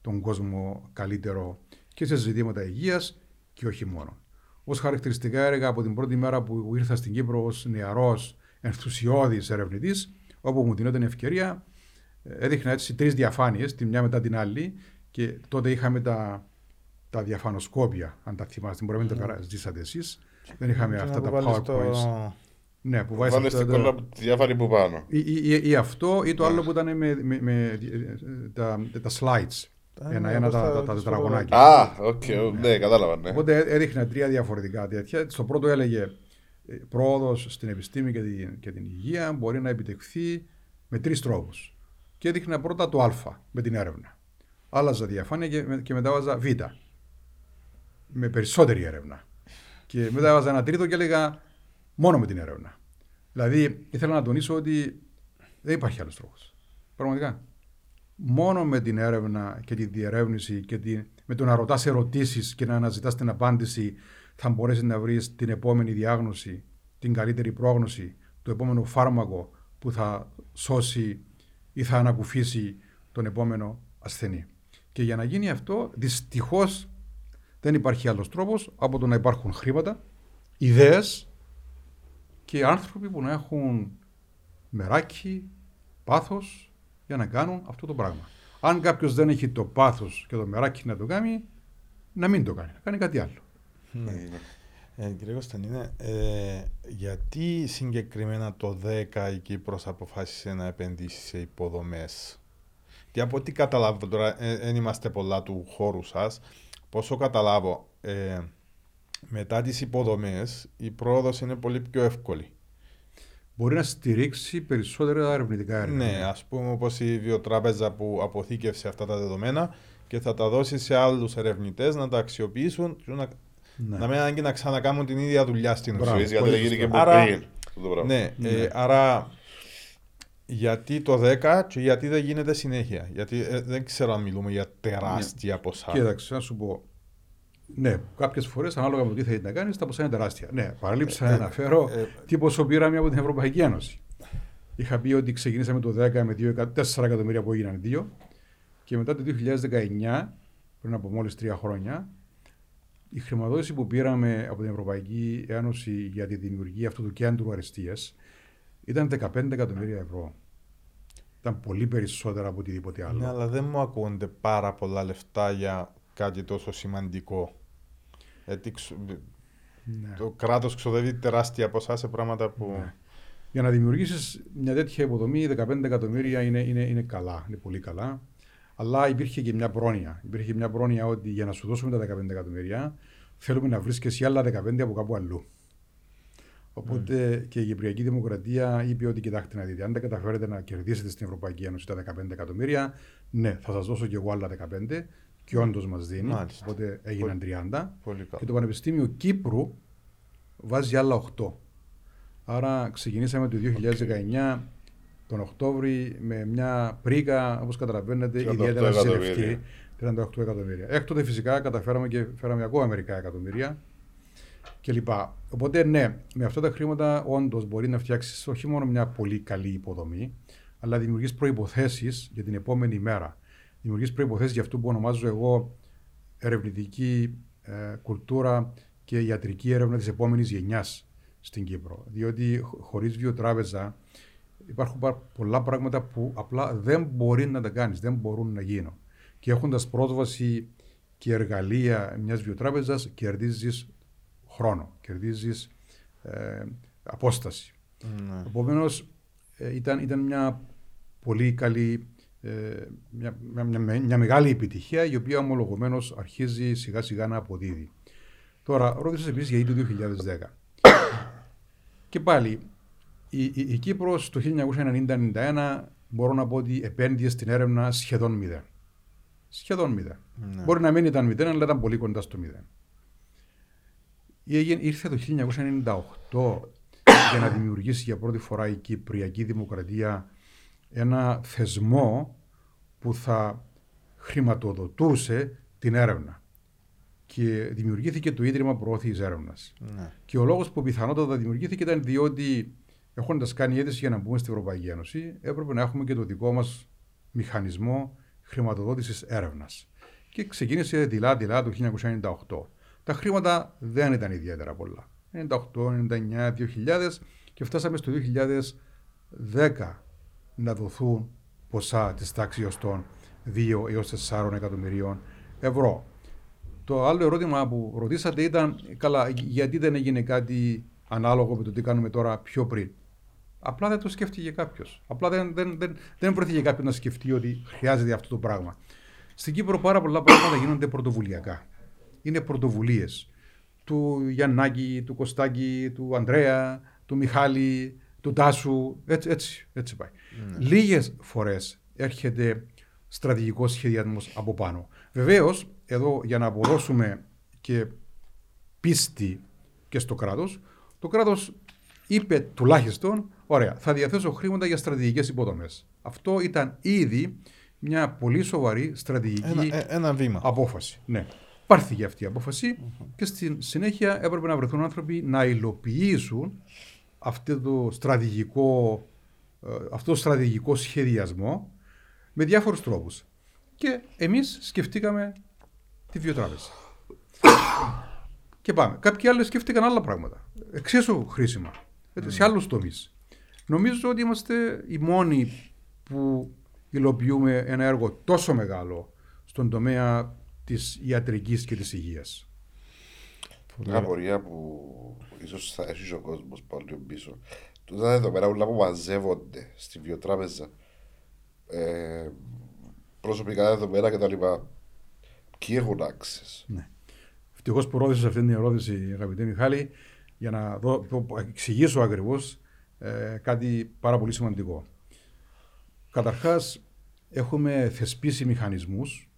τον κόσμο καλύτερο και σε ζητήματα υγείας και όχι μόνο. Ω χαρακτηριστικά έργα από την πρώτη μέρα που ήρθα στην Κύπρο ως νεαρός, ενθουσιώδης ερευνητής, όπου μου δίνονταν ευκαιρία, έδειχνα έτσι τρεις διαφάνειες, τη μια μετά την άλλη, και τότε είχαμε τα, τα διαφανοσκόπια, αν τα θυμάστε. Μπορεί να μην τα ζήσατε εσείς. Δεν είχαμε αυτά τα PowerPoints. Ναι, που βάζεις Βάλε στην κόλλα διάφορη που πάνω. Ή, ή, ή, αυτό ή το άλλο που ήταν με, με, με τα, τα slides. Ένα, ένα τα, τα, τα τετραγωνάκια. Α, OK, okay, ναι, κατάλαβα. Ναι. Οπότε έδειχνε τρία διαφορετικά τέτοια. Στο πρώτο έλεγε πρόοδος στην επιστήμη και την, και την υγεία μπορεί να επιτευχθεί με τρεις τρόπους. Και έδειχνε πρώτα το Α με την έρευνα. Άλλαζα διαφάνεια και, και μετά βάζα Β. Με περισσότερη έρευνα. Και μετά βάζα ένα τρίτο και έλεγα Μόνο με την έρευνα. Δηλαδή, ήθελα να τονίσω ότι δεν υπάρχει άλλος τρόπος. Πραγματικά. Μόνο με την έρευνα και τη διερεύνηση και τη, με το να ρωτάς ερωτήσεις και να αναζητάς την απάντηση, θα μπορέσεις να βρεις την επόμενη διάγνωση, την καλύτερη πρόγνωση, το επόμενο φάρμακο που θα σώσει ή θα ανακουφίσει τον επόμενο ασθενή. Και για να γίνει αυτό, δυστυχώς δεν υπάρχει άλλος τρόπος από το να υπάρχουν χρήματα, ιδέες και άνθρωποι που να έχουν μεράκι, πάθος για να κάνουν αυτό το πράγμα. Αν κάποιος δεν έχει το πάθος και το μεράκι να το κάνει, να μην το κάνει, να κάνει κάτι άλλο. Ναι. Ε, κύριε Κωνσταντίνε, ε, γιατί συγκεκριμένα το 10 η Κύπρος αποφάσισε να επενδύσει σε υποδομές; Και από τι καταλάβω τώρα, δεν ε, είμαστε πολλά του χώρου σας, πόσο καταλάβω, ε, μετά τις υποδομές η πρόοδος είναι πολύ πιο εύκολη. Μπορεί να στηρίξει περισσότερα ερευνητικά έργα. Ναι, ας πούμε όπως η βιοτράπεζα που αποθήκευσε αυτά τα δεδομένα και θα τα δώσει σε άλλους ερευνητές να τα αξιοποιήσουν και να, ναι. να μην ανάγκη να ξανακάνουν την ίδια δουλειά στην ουσία. Γιατί έγινε και άρα, πριν. Ναι, ναι. Ε, άρα γιατί το 10 και γιατί δεν γίνεται συνέχεια. Γιατί ε, δεν ξέρω αν μιλούμε για τεράστια ποσά. Κοίταξε, να σου πω. Ναι, κάποιες φορές ανάλογα με το τι θέλει να κάνεις, τα ποσά είναι τεράστια. Ναι, παραλείψα να αναφέρω τι ποσό πήραμε από την Ευρωπαϊκή Ένωση. Είχα πει ότι ξεκινήσαμε το 10 με 2, 4 εκατομμύρια που έγιναν 2 και μετά το 2019, πριν από μόλις τρία χρόνια, η χρηματοδότηση που πήραμε από την Ευρωπαϊκή Ένωση για τη δημιουργία αυτού του κέντρου αριστείας ήταν 15 εκατομμύρια ευρώ. Ήταν πολύ περισσότερα από οτιδήποτε άλλο. Ναι, αλλά δεν μου ακούγονται πάρα πολλά λεφτά για κάτι τόσο σημαντικό. Γιατί ναι. το κράτος ξοδεύει τεράστια ποσά σε πράγματα που. Ναι. Για να δημιουργήσεις μια τέτοια υποδομή, 15 εκατομμύρια είναι, είναι, είναι καλά, είναι πολύ καλά. Αλλά υπήρχε και μια πρόνοια. Υπήρχε μια πρόνοια ότι για να σου δώσουμε τα 15 εκατομμύρια, θέλουμε να βρεις και εσύ άλλα 15 από κάπου αλλού. Οπότε mm. και η Κυπριακή Δημοκρατία είπε ότι κοιτάξτε να δείτε, αν δεν καταφέρετε να κερδίσετε στην Ευρωπαϊκή Ένωση τα 15 εκατομμύρια, ναι, θα σας δώσω και εγώ άλλα 15 και όντως μας δίνει. Μάλιστα. Οπότε έγιναν 30. Πολύ και το Πανεπιστήμιο Κύπρου βάζει άλλα 8. Άρα ξεκινήσαμε το 2019 τον Οκτώβρη με μια πρίκα, όπως καταλαβαίνετε, ιδιαίτερα συλλευτική. 38 εκατομμύρια. Έκτοτε φυσικά καταφέραμε και φέραμε ακόμα μερικά εκατομμύρια κλπ. Οπότε ναι, με αυτά τα χρήματα όντως μπορεί να φτιάξεις όχι μόνο μια πολύ καλή υποδομή, αλλά δημιουργείς προποθέσει για την επόμενη μέρα. Δημιουργείς προποθέσει για αυτό που ονομάζω εγώ ερευνητική ε, κουλτούρα και ιατρική έρευνα της επόμενης γενιάς στην Κύπρο. Διότι χωρίς βιοτράπεζα υπάρχουν πολλά πράγματα που απλά δεν μπορεί να τα κάνεις, δεν μπορούν να γίνουν. Και έχοντας πρόσβαση και εργαλεία μιας βιοτράπεζας, κερδίζεις χρόνο, κερδίζεις ε, απόσταση. Ναι. Επομένως, ε, ήταν, ήταν μια πολύ καλή, ε, μια, μια, μια, μεγάλη επιτυχία η οποία ομολογουμένως αρχίζει σιγά σιγά να αποδίδει. Τώρα, ρώτησες επίσης γιατί το 2010. και πάλι, η, η, η Κύπρος το 1990-1991 μπορώ να πω ότι επένδυε στην έρευνα σχεδόν μηδέν. Σχεδόν μηδέν. Ναι. Μπορεί να μην ήταν μηδέν, αλλά ήταν πολύ κοντά στο μηδέν. Ήρθε το 1998 για να δημιουργήσει για πρώτη φορά η Κυπριακή Δημοκρατία ένα θεσμό που θα χρηματοδοτούσε την έρευνα. Και δημιουργήθηκε το Ίδρυμα Προώθησης Έρευνας. Ναι. Και ο λόγος που πιθανότατα δημιουργήθηκε ήταν διότι, έχοντας κάνει αίτηση για να μπούμε στην Ευρωπαϊκή Ένωση, έπρεπε να έχουμε και το δικό μας μηχανισμό χρηματοδότησης έρευνας. Και ξεκίνησε δειλά-δειλά το 1998. Τα χρήματα δεν ήταν ιδιαίτερα πολλά. 98, 99, 2000 και φτάσαμε στο 2010 να δοθούν ποσά της τάξης των 2 έως 4 εκατομμυρίων ευρώ. Το άλλο ερώτημα που ρωτήσατε ήταν, καλά, γιατί δεν έγινε κάτι ανάλογο με το τι κάνουμε τώρα πιο πριν; Απλά δεν το σκέφτηκε κάποιος. Απλά δεν, δεν, δεν, δεν βρέθηκε κάποιος να σκεφτεί ότι χρειάζεται αυτό το πράγμα. Στην Κύπρο πάρα πολλά πράγματα γίνονται πρωτοβουλιακά είναι πρωτοβουλίες του Γιαννάκη, του Κωστάκη, του Ανδρέα, του Μιχάλη, του Τάσου. Έτσι, έτσι, έτσι πάει. Mm. Ναι. Λίγες φορές έρχεται στρατηγικό σχεδιασμός από πάνω. Βεβαίως, εδώ για να αποδώσουμε και πίστη και στο κράτος, το κράτος είπε τουλάχιστον, ωραία, θα διαθέσω χρήματα για στρατηγικές υποδομές. Αυτό ήταν ήδη μια πολύ σοβαρή στρατηγική ένα, ε, ένα βήμα. απόφαση. Ναι. Πάρθηκε αυτή η αποφαση και στη συνέχεια έπρεπε να βρεθούν άνθρωποι να υλοποιήσουν αυτό το στρατηγικό, ε, αυτό το στρατηγικό σχεδιασμό με διάφορους τρόπους. Και εμείς σκεφτήκαμε τη βιοτράπεζα. και πάμε. Κάποιοι άλλοι σκέφτηκαν άλλα πράγματα. Εξίσου χρήσιμα. Σε άλλους τομείς. Νομίζω ότι είμαστε οι μόνοι που υλοποιούμε ένα έργο τόσο μεγάλο στον τομέα της ιατρικής και της υγείας. Μια απορία που ίσως θα έχει ο κόσμος πάλι πίσω. Τούτα εδώ πέρα όλα που μαζεύονται στη βιοτράπεζα ε, προσωπικά εδώ πέρα και τα λοιπά ποιοι έχουν access. Ναι. Ευτυχώς που ρώτησες αυτή την ερώτηση, αγαπητή Μιχάλη, για να δω, εξηγήσω ακριβώς ε, κάτι πάρα πολύ σημαντικό. Καταρχάς, έχουμε θεσπίσει μηχανισμούς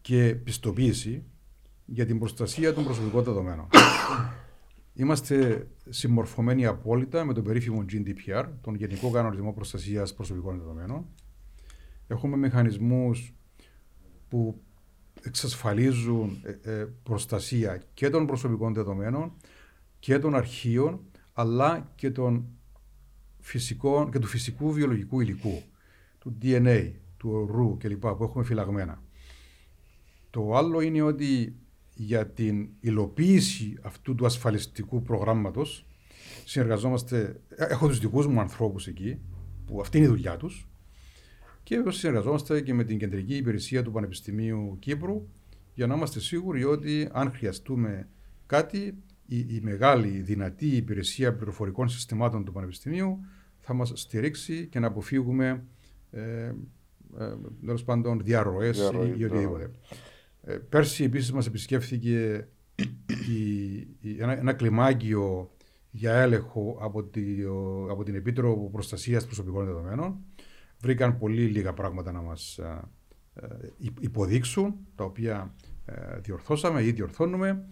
και πιστοποίηση για την προστασία των προσωπικών δεδομένων. Είμαστε συμμορφωμένοι απόλυτα με τον περίφημο GDPR, τον Γενικό Κανονισμό Προστασίας Προσωπικών Δεδομένων. Έχουμε μηχανισμούς που εξασφαλίζουν ε, ε, προστασία και των προσωπικών δεδομένων και των αρχείων αλλά και, των φυσικών, και του φυσικού βιολογικού υλικού, του DNA, του ορού κλπ. που έχουμε φυλαγμένα. Το άλλο είναι ότι για την υλοποίηση αυτού του ασφαλιστικού προγράμματος. Συνεργαζόμαστε, ε, έχω τους δικούς μου ανθρώπους εκεί, που αυτή είναι η δουλειά τους, και συνεργαζόμαστε και με την Κεντρική Υπηρεσία του Πανεπιστημίου Κύπρου για να είμαστε σίγουροι ότι αν χρειαστούμε κάτι, η, η μεγάλη, δυνατή υπηρεσία πληροφορικών συστημάτων του Πανεπιστημίου θα μας στηρίξει και να αποφύγουμε ε, ε, τέλος πάντων διαρροές ή, οτιδήποτε. Ε, πέρσι επίσης μας επισκέφθηκε η, ένα, ένα κλιμάκιο για έλεγχο από, τη, από την Επίτροπο Προστασίας Προσωπικών Δεδομένων βρήκαν πολύ λίγα πράγματα να μας ε, ε, υποδείξουν, τα οποία ε, διορθώσαμε ή διορθώνουμε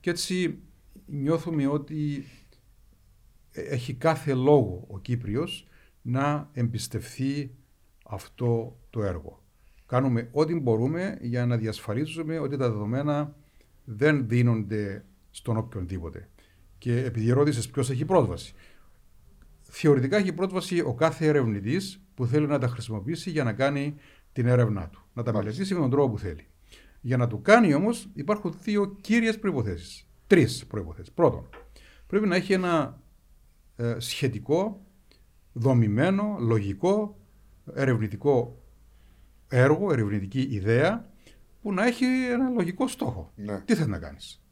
και έτσι νιώθουμε ότι έχει κάθε λόγο ο Κύπριος να εμπιστευθεί αυτό το έργο. Κάνουμε ό,τι μπορούμε για να διασφαλίσουμε ότι τα δεδομένα δεν δίνονται στον οποιονδήποτε. Και επειδή ρώτησες ποιος έχει πρόσβαση. Θεωρητικά έχει πρόσβαση ο κάθε ερευνητής που θέλει να τα χρησιμοποιήσει για να κάνει την έρευνά του. Να τα μελετήσει με τον τρόπο που θέλει. Για να το κάνει όμως υπάρχουν δύο κύριες προποθέσει. Τρεις προποθέσει. Πρώτον, πρέπει να έχει ένα ε, σχετικό, δομημένο, λογικό, ερευνητικό έργο, ερευνητική ιδέα που να έχει ένα λογικό στόχο. Ναι. Τι θες να κάνεις;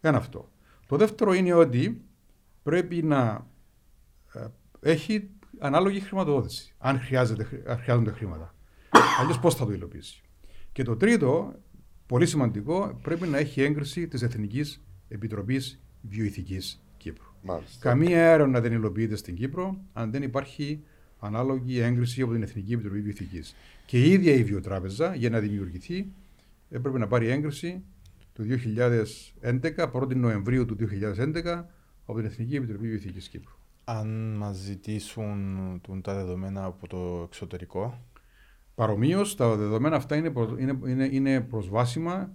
Ένα αυτό. Το δεύτερο είναι ότι πρέπει να ε, έχει ανάλογη χρηματοδότηση. Αν, χρειάζεται, αν χρειάζονται χρήματα. Αλλιώς πώς θα το υλοποιήσει. Και το τρίτο, πολύ σημαντικό, πρέπει να έχει έγκριση της Εθνικής Επιτροπής Βιοειθικής Κύπρου. Μάλιστα. Καμία έρευνα δεν υλοποιείται στην Κύπρο αν δεν υπάρχει ανάλογη έγκριση από την Εθνική Επιτροπή Βιοειθικής. Και η ίδια η Βιοτράπεζα για να δημιουργηθεί έπρεπε να πάρει έγκριση το 2011, 1η Νοεμβρίου του 2011, από την Εθνική Επιτροπή Βιοειθικής Κύπρου αν μας ζητήσουν τα δεδομένα από το εξωτερικό; Παρομοίως, τα δεδομένα αυτά είναι, είναι, είναι, είναι προσβάσιμα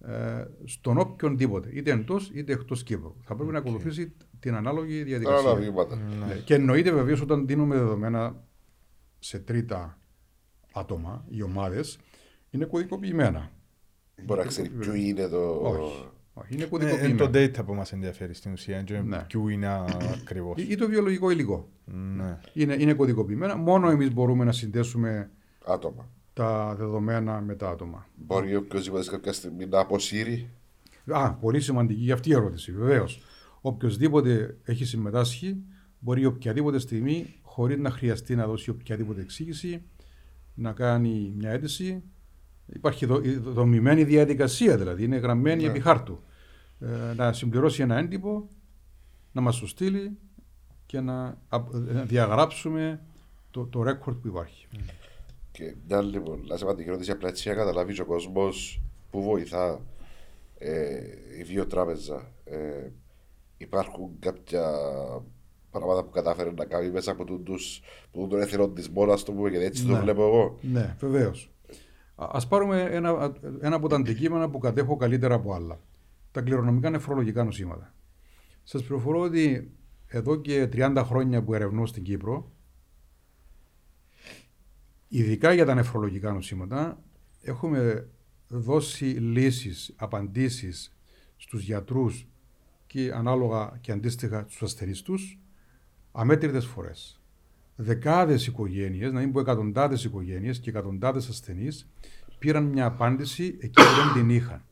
ε, στον οποιονδήποτε, είτε εντός είτε εκτός Κύπρου. Θα πρέπει okay. να ακολουθήσει την ανάλογη διαδικασία. Ναι. Ναι. Και εννοείται βεβαίως όταν δίνουμε δεδομένα σε τρίτα άτομα ή ομάδες, είναι κωδικοποιημένα. Μπορεί να ξέρει ποιο είναι το. Όχι. Είναι κωδικοποιημένο. Είναι το data που μας ενδιαφέρει στην ουσία. Ναι. Ποιο είναι ακριβώς. Ή το βιολογικό υλικό. Ναι. Είναι, είναι κωδικοποιημένα. Μόνο εμείς μπορούμε να συνδέσουμε άτομα. τα δεδομένα με τα άτομα. Μπορεί οποιοδήποτε κάποια στιγμή να αποσύρει. Α, πολύ σημαντική για αυτή η ερώτηση. Βεβαίως. Οποιοδήποτε έχει συμμετάσχει μπορεί οποιαδήποτε στιγμή, χωρίς να χρειαστεί να δώσει οποιαδήποτε εξήγηση, να κάνει μια αίτηση. Υπάρχει δομημένη διαδικασία δηλαδή, είναι γραμμένη ναι. επί χάρτου. Ε, να συμπληρώσει ένα έντυπο, να μας το στείλει και να, διαγράψουμε το, το ρέκορτ που υπάρχει. Και μια λοιπόν, να σε σημαντική ερώτηση, απλά έτσι να καταλάβεις ο κόσμος που βοηθά ε, η βιοτράπεζα. Ε, υπάρχουν κάποια πράγματα που κατάφερε να κάνει μέσα από τον, τους, που τον εθελοντισμό, να το πούμε, και έτσι ναι. το βλέπω εγώ. Ναι, βεβαίως. Α πάρουμε ένα, ένα από τα αντικείμενα που κατέχω καλύτερα από άλλα τα κληρονομικά νεφρολογικά νοσήματα. Σας πληροφορώ ότι εδώ και 30 χρόνια που ερευνώ στην Κύπρο, ειδικά για τα νεφρολογικά νοσήματα, έχουμε δώσει λύσεις, απαντήσεις στους γιατρούς και ανάλογα και αντίστοιχα στους ασθενείς τους αμέτρητες φορές. Δεκάδες οικογένειες, να μην πω εκατοντάδες οικογένειες και εκατοντάδες ασθενείς πήραν μια απάντηση εκεί που δεν την είχαν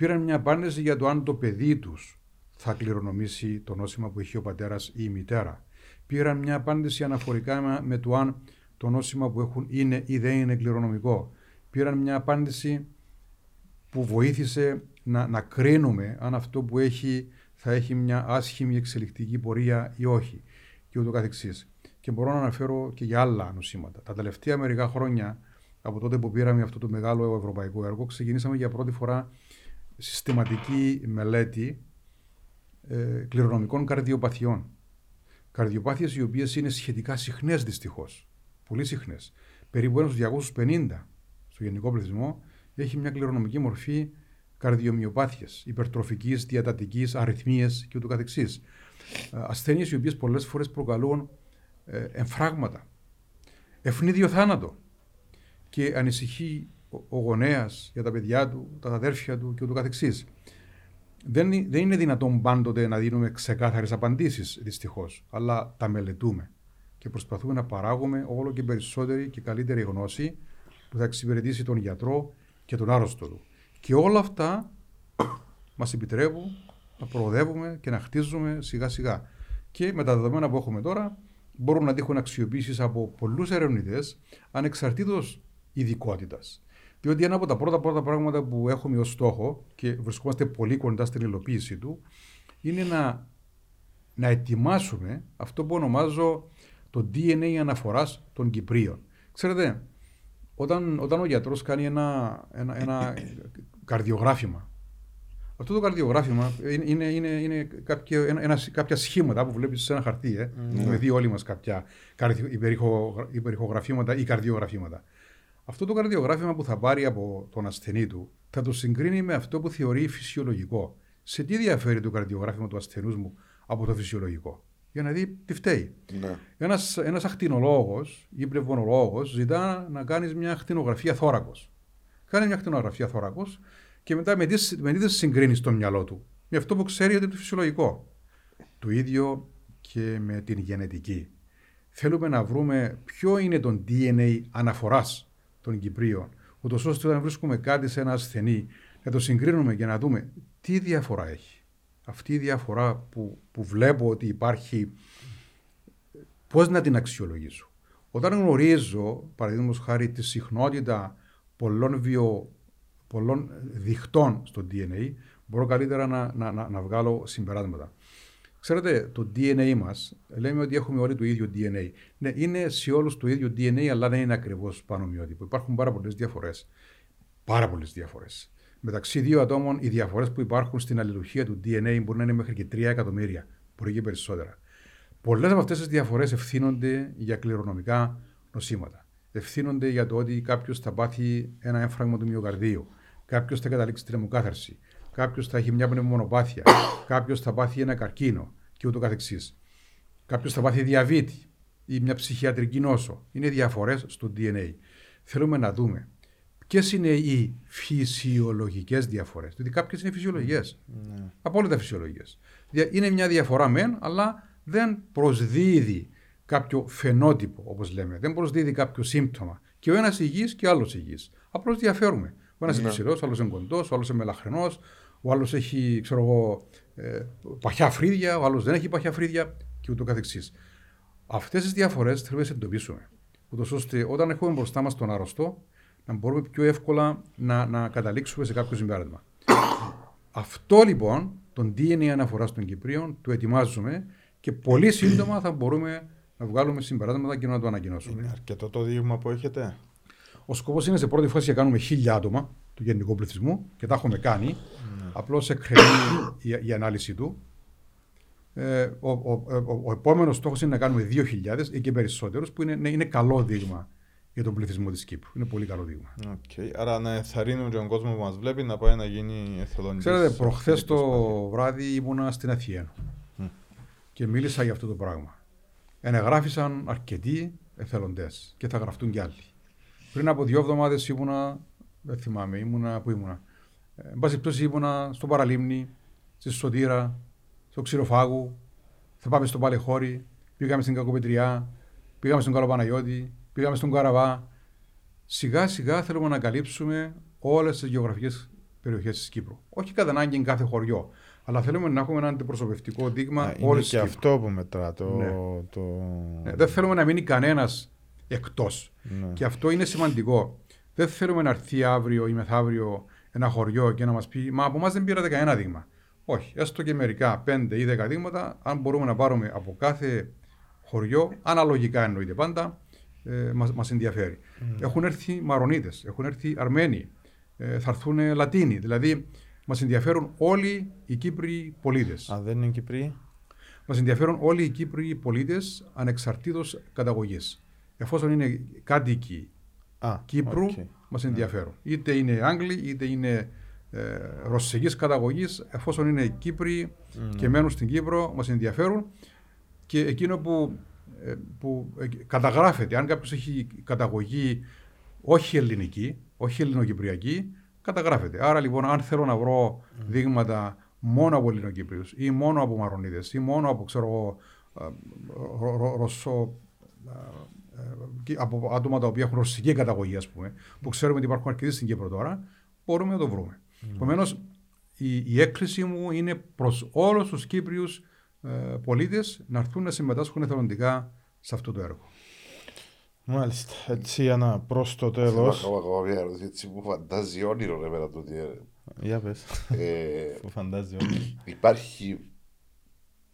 πήραν μια απάντηση για το αν το παιδί τους θα κληρονομήσει το νόσημα που έχει ο πατέρας ή η μητέρα. Πήραν μια απάντηση αναφορικά με το αν το νόσημα που έχουν είναι ή δεν είναι κληρονομικό. Πήραν μια απάντηση που βοήθησε να, να κρίνουμε αν αυτό που έχει θα έχει μια άσχημη εξελικτική πορεία ή όχι και ούτω καθεξής. Και μπορώ να αναφέρω και για άλλα νοσήματα. Τα τελευταία μερικά χρόνια, από τότε που πήραμε αυτό το μεγάλο ευρωπαϊκό έργο, ξεκινήσαμε για πρώτη φορά συστηματική μελέτη ε, κληρονομικών καρδιοπαθειών. Καρδιοπάθειες οι οποίες είναι σχετικά συχνές δυστυχώς. Πολύ συχνές. Περίπου ένας στου 250 στο γενικό πληθυσμό έχει μια κληρονομική μορφή καρδιομοιοπάθεια, υπερτροφικής, διατατικής, αριθμίες κ.ο.κ. Ασθένειες οι οποίες πολλές φορές προκαλούν ε, εμφράγματα, ευνίδιο θάνατο και ανησυχεί ο γονέας για τα παιδιά του, τα αδέρφια του κ.ο.κ. Δεν, δεν είναι δυνατόν πάντοτε να δίνουμε ξεκάθαρες απαντήσεις, δυστυχώς, αλλά τα μελετούμε και προσπαθούμε να παράγουμε όλο και περισσότερη και καλύτερη γνώση που θα εξυπηρετήσει τον γιατρό και τον άρρωστο του. Και όλα αυτά μας επιτρέπουν να προοδεύουμε και να χτίζουμε σιγά σιγά. Και με τα δεδομένα που έχουμε τώρα, μπορούν να τύχουν αξιοποίησει από πολλούς ερευνητές ανεξαρτήτως ειδικότητας. Διότι ένα από τα πρώτα πρώτα πράγματα που έχουμε ως στόχο και βρισκόμαστε πολύ κοντά στην υλοποίησή του είναι να, να ετοιμάσουμε αυτό που ονομάζω το DNA αναφοράς των Κυπρίων. Ξέρετε, όταν, όταν ο γιατρός κάνει ένα, ένα, ένα καρδιογράφημα, αυτό το καρδιογράφημα είναι, είναι, είναι κάποια, ένα, κάποια σχήματα που βλέπεις σε ένα χαρτί. Ε. Mm. Έχουμε δει όλοι μας κάποια υπερηχογραφήματα ή καρδιογραφήματα. Αυτό το καρδιογράφημα που θα πάρει από τον ασθενή του θα το συγκρίνει με αυτό που θεωρεί φυσιολογικό. Σε τι διαφέρει το καρδιογράφημα του ασθενούς μου από το φυσιολογικό; Για να δει τι φταίει. Ναι. Ένας, ένας ακτινολόγος ή πνευμονολόγος ζητά να κάνεις μια ακτινογραφία θώρακος. Κάνει μια ακτινογραφία θώρακος και μετά με τι, με τι συγκρίνεις στο μυαλό του. Με αυτό που ξέρει ότι είναι το φυσιολογικό. Το ίδιο και με την γενετική. Θέλουμε να βρούμε ποιο είναι το DNA αναφοράς των Κυπρίων, ούτως ώστε όταν βρίσκουμε κάτι σε ένα ασθενή, να το συγκρίνουμε και να δούμε τι διαφορά έχει. Αυτή η διαφορά που, που βλέπω ότι υπάρχει, πώς να την αξιολογήσω. Όταν γνωρίζω, παραδείγματος χάρη, τη συχνότητα πολλών, βιο, πολλών διχτών στο DNA, μπορώ καλύτερα να, να, να, να βγάλω συμπεράσματα. Ξέρετε, το DNA μας, λέμε ότι έχουμε όλοι το ίδιο DNA. Ναι, είναι σε όλους το ίδιο DNA, αλλά δεν είναι ακριβώς πανομοιότυπο. Υπάρχουν πάρα πολλές διαφορές. Πάρα πολλές διαφορές. Μεταξύ δύο ατόμων, οι διαφορές που υπάρχουν στην αλληλουχία του DNA μπορεί να είναι μέχρι και 3 εκατομμύρια, μπορεί και περισσότερα. Πολλές από αυτές τις διαφορές ευθύνονται για κληρονομικά νοσήματα. Ευθύνονται για το ότι κάποιος θα πάθει ένα έμφραγμα του μυοκαρδίου, κάποιος θα καταλήξει την αιμοκάθαρση, κάποιος θα έχει μια πνευμονοπάθεια, κάποιος θα πάθει ένα καρκίνο και ούτω καθεξής. Κάποιος θα πάθει διαβήτη ή μια ψυχιατρική νόσο. Είναι διαφορές στο DNA. Θέλουμε να δούμε ποιες είναι οι φυσιολογικές διαφορές. Διότι κάποιες είναι φυσιολογικέ. Ναι. Απόλυτα φυσιολογικέ. Είναι μια διαφορά μεν, αλλά δεν προσδίδει κάποιο φαινότυπο, όπως λέμε. Δεν προσδίδει κάποιο σύμπτωμα. Και ο ένας υγιής και ο άλλος υγιής. Απλώς διαφέρουμε. Ο ένας είναι ψηλός, ο άλλος είναι κοντός, ο άλλος είναι μελαχρινός, ο άλλος έχει ξέρω εγώ, ε, παχιά φρύδια, ο άλλος δεν έχει παχιά φρύδια και ούτω καθεξής. Αυτές τις διαφορέ θέλουμε να τις εντοπίσουμε. Ούτως ώστε όταν έχουμε μπροστά μας τον αρρωστό, να μπορούμε πιο εύκολα να, να καταλήξουμε σε κάποιο συμπέρασμα. Αυτό λοιπόν, τον DNA αναφορά των Κυπρίων, το ετοιμάζουμε και πολύ σύντομα θα μπορούμε να βγάλουμε συμπεράσματα και να το ανακοινώσουμε. Είναι αρκετό το δείγμα που έχετε; Ο σκοπός είναι σε πρώτη φάση να κάνουμε χίλια άτομα του γενικού πληθυσμού και τα έχουμε κάνει. Mm. Απλώς εκκρεμεί η, η, ανάλυση του. Ε, ο, ο, ο, ο επόμενος στόχος είναι να κάνουμε 2.000 ή και περισσότερους, που είναι, είναι καλό δείγμα για τον πληθυσμό της Κύπρου. Είναι πολύ καλό δείγμα. Okay. Άρα να ενθαρρύνουν τον κόσμο που μας βλέπει να πάει να γίνει εθελοντής. Ξέρετε, προχθές το βράδυ ήμουνα στην Αθήνα mm. και μίλησα για αυτό το πράγμα. Ενεγράφησαν αρκετοί εθελοντές και θα γραφτούν κι άλλοι. Πριν από δύο εβδομάδες ήμουνα, δεν θυμάμαι, ήμουνα, πού ήμουνα. Ε, εν πάση πτώση ήμουνα στο Παραλίμνη, στη Σωτήρα, στο Ξηροφάγου, θα πάμε στο Παλαιχώρι, πήγαμε στην Κακοπετριά, πήγαμε στον Καλοπαναγιώτη, πήγαμε στον Καραβά. Σιγά σιγά θέλουμε να καλύψουμε όλες τις γεωγραφικές περιοχές της Κύπρου. Όχι κατά ανάγκη εν κάθε χωριό. Αλλά θέλουμε να έχουμε ένα αντιπροσωπευτικό δείγμα όλης της Και αυτό που μετρά. Το, ναι. το... Ναι, δεν θέλουμε να μείνει κανένας εκτός. Ναι. Και αυτό είναι σημαντικό. Δεν θέλουμε να έρθει αύριο ή μεθαύριο ένα χωριό και να μας πει Μα από εμάς δεν πήρατε κανένα δείγμα. Όχι, έστω και μερικά, πέντε ή δέκα δείγματα, αν μπορούμε να πάρουμε από κάθε χωριό, αναλογικά εννοείται πάντα, ε, μας ενδιαφέρει. Mm. Έχουν έρθει Μαρονίτες, έχουν έρθει Αρμένοι, ε, θα έρθουν Λατίνοι. Δηλαδή, Μας ενδιαφέρουν όλοι οι Κύπριοι πολίτες. Αν δεν είναι Κύπριοι. Μας ενδιαφέρουν όλοι οι Κύπριοι πολίτες ανεξαρτήτως καταγωγής. Εφόσον είναι κάτοικοι Α, Κύπρου, οκ. μας ενδιαφέρουν. Είτε είναι Άγγλοι, είτε είναι ε, ρωσικής καταγωγής, εφόσον είναι Κύπριοι και μένουν στην Κύπρο, μας ενδιαφέρουν. Και εκείνο που, ε, που ε, καταγράφετε, αν κάποιος έχει καταγωγή όχι ελληνική, όχι ελληνοκυπριακή, καταγράφεται. Άρα λοιπόν, αν θέλω να βρω δείγματα μόνο από Ελληνοκύπριους ή μόνο από Μαρονίδες ή μόνο από ξέρω εγώ, ε, ρο- ρο- Ρωσό, ε, ε, από άτομα τα οποία έχουν ρωσική καταγωγή, ας πούμε, που ξέρουμε ότι υπάρχουν αρκετοί στην Κύπρο τώρα, μπορούμε να το βρούμε. Επομένως, η, η έκκληση μου είναι προς όλους τους Κύπριους ε, πολίτες να έρθουν να συμμετάσχουν εθελοντικά σε αυτό το έργο. Μάλιστα. Έτσι, για να προς το Θέλω τέλος. ακόμα ακόμα μια ερώτηση έτσι μου φαντάζει όνειρο ρε πέρα του ότι, ε, Για πες. ε, Που φαντάζει όλοι. υπάρχει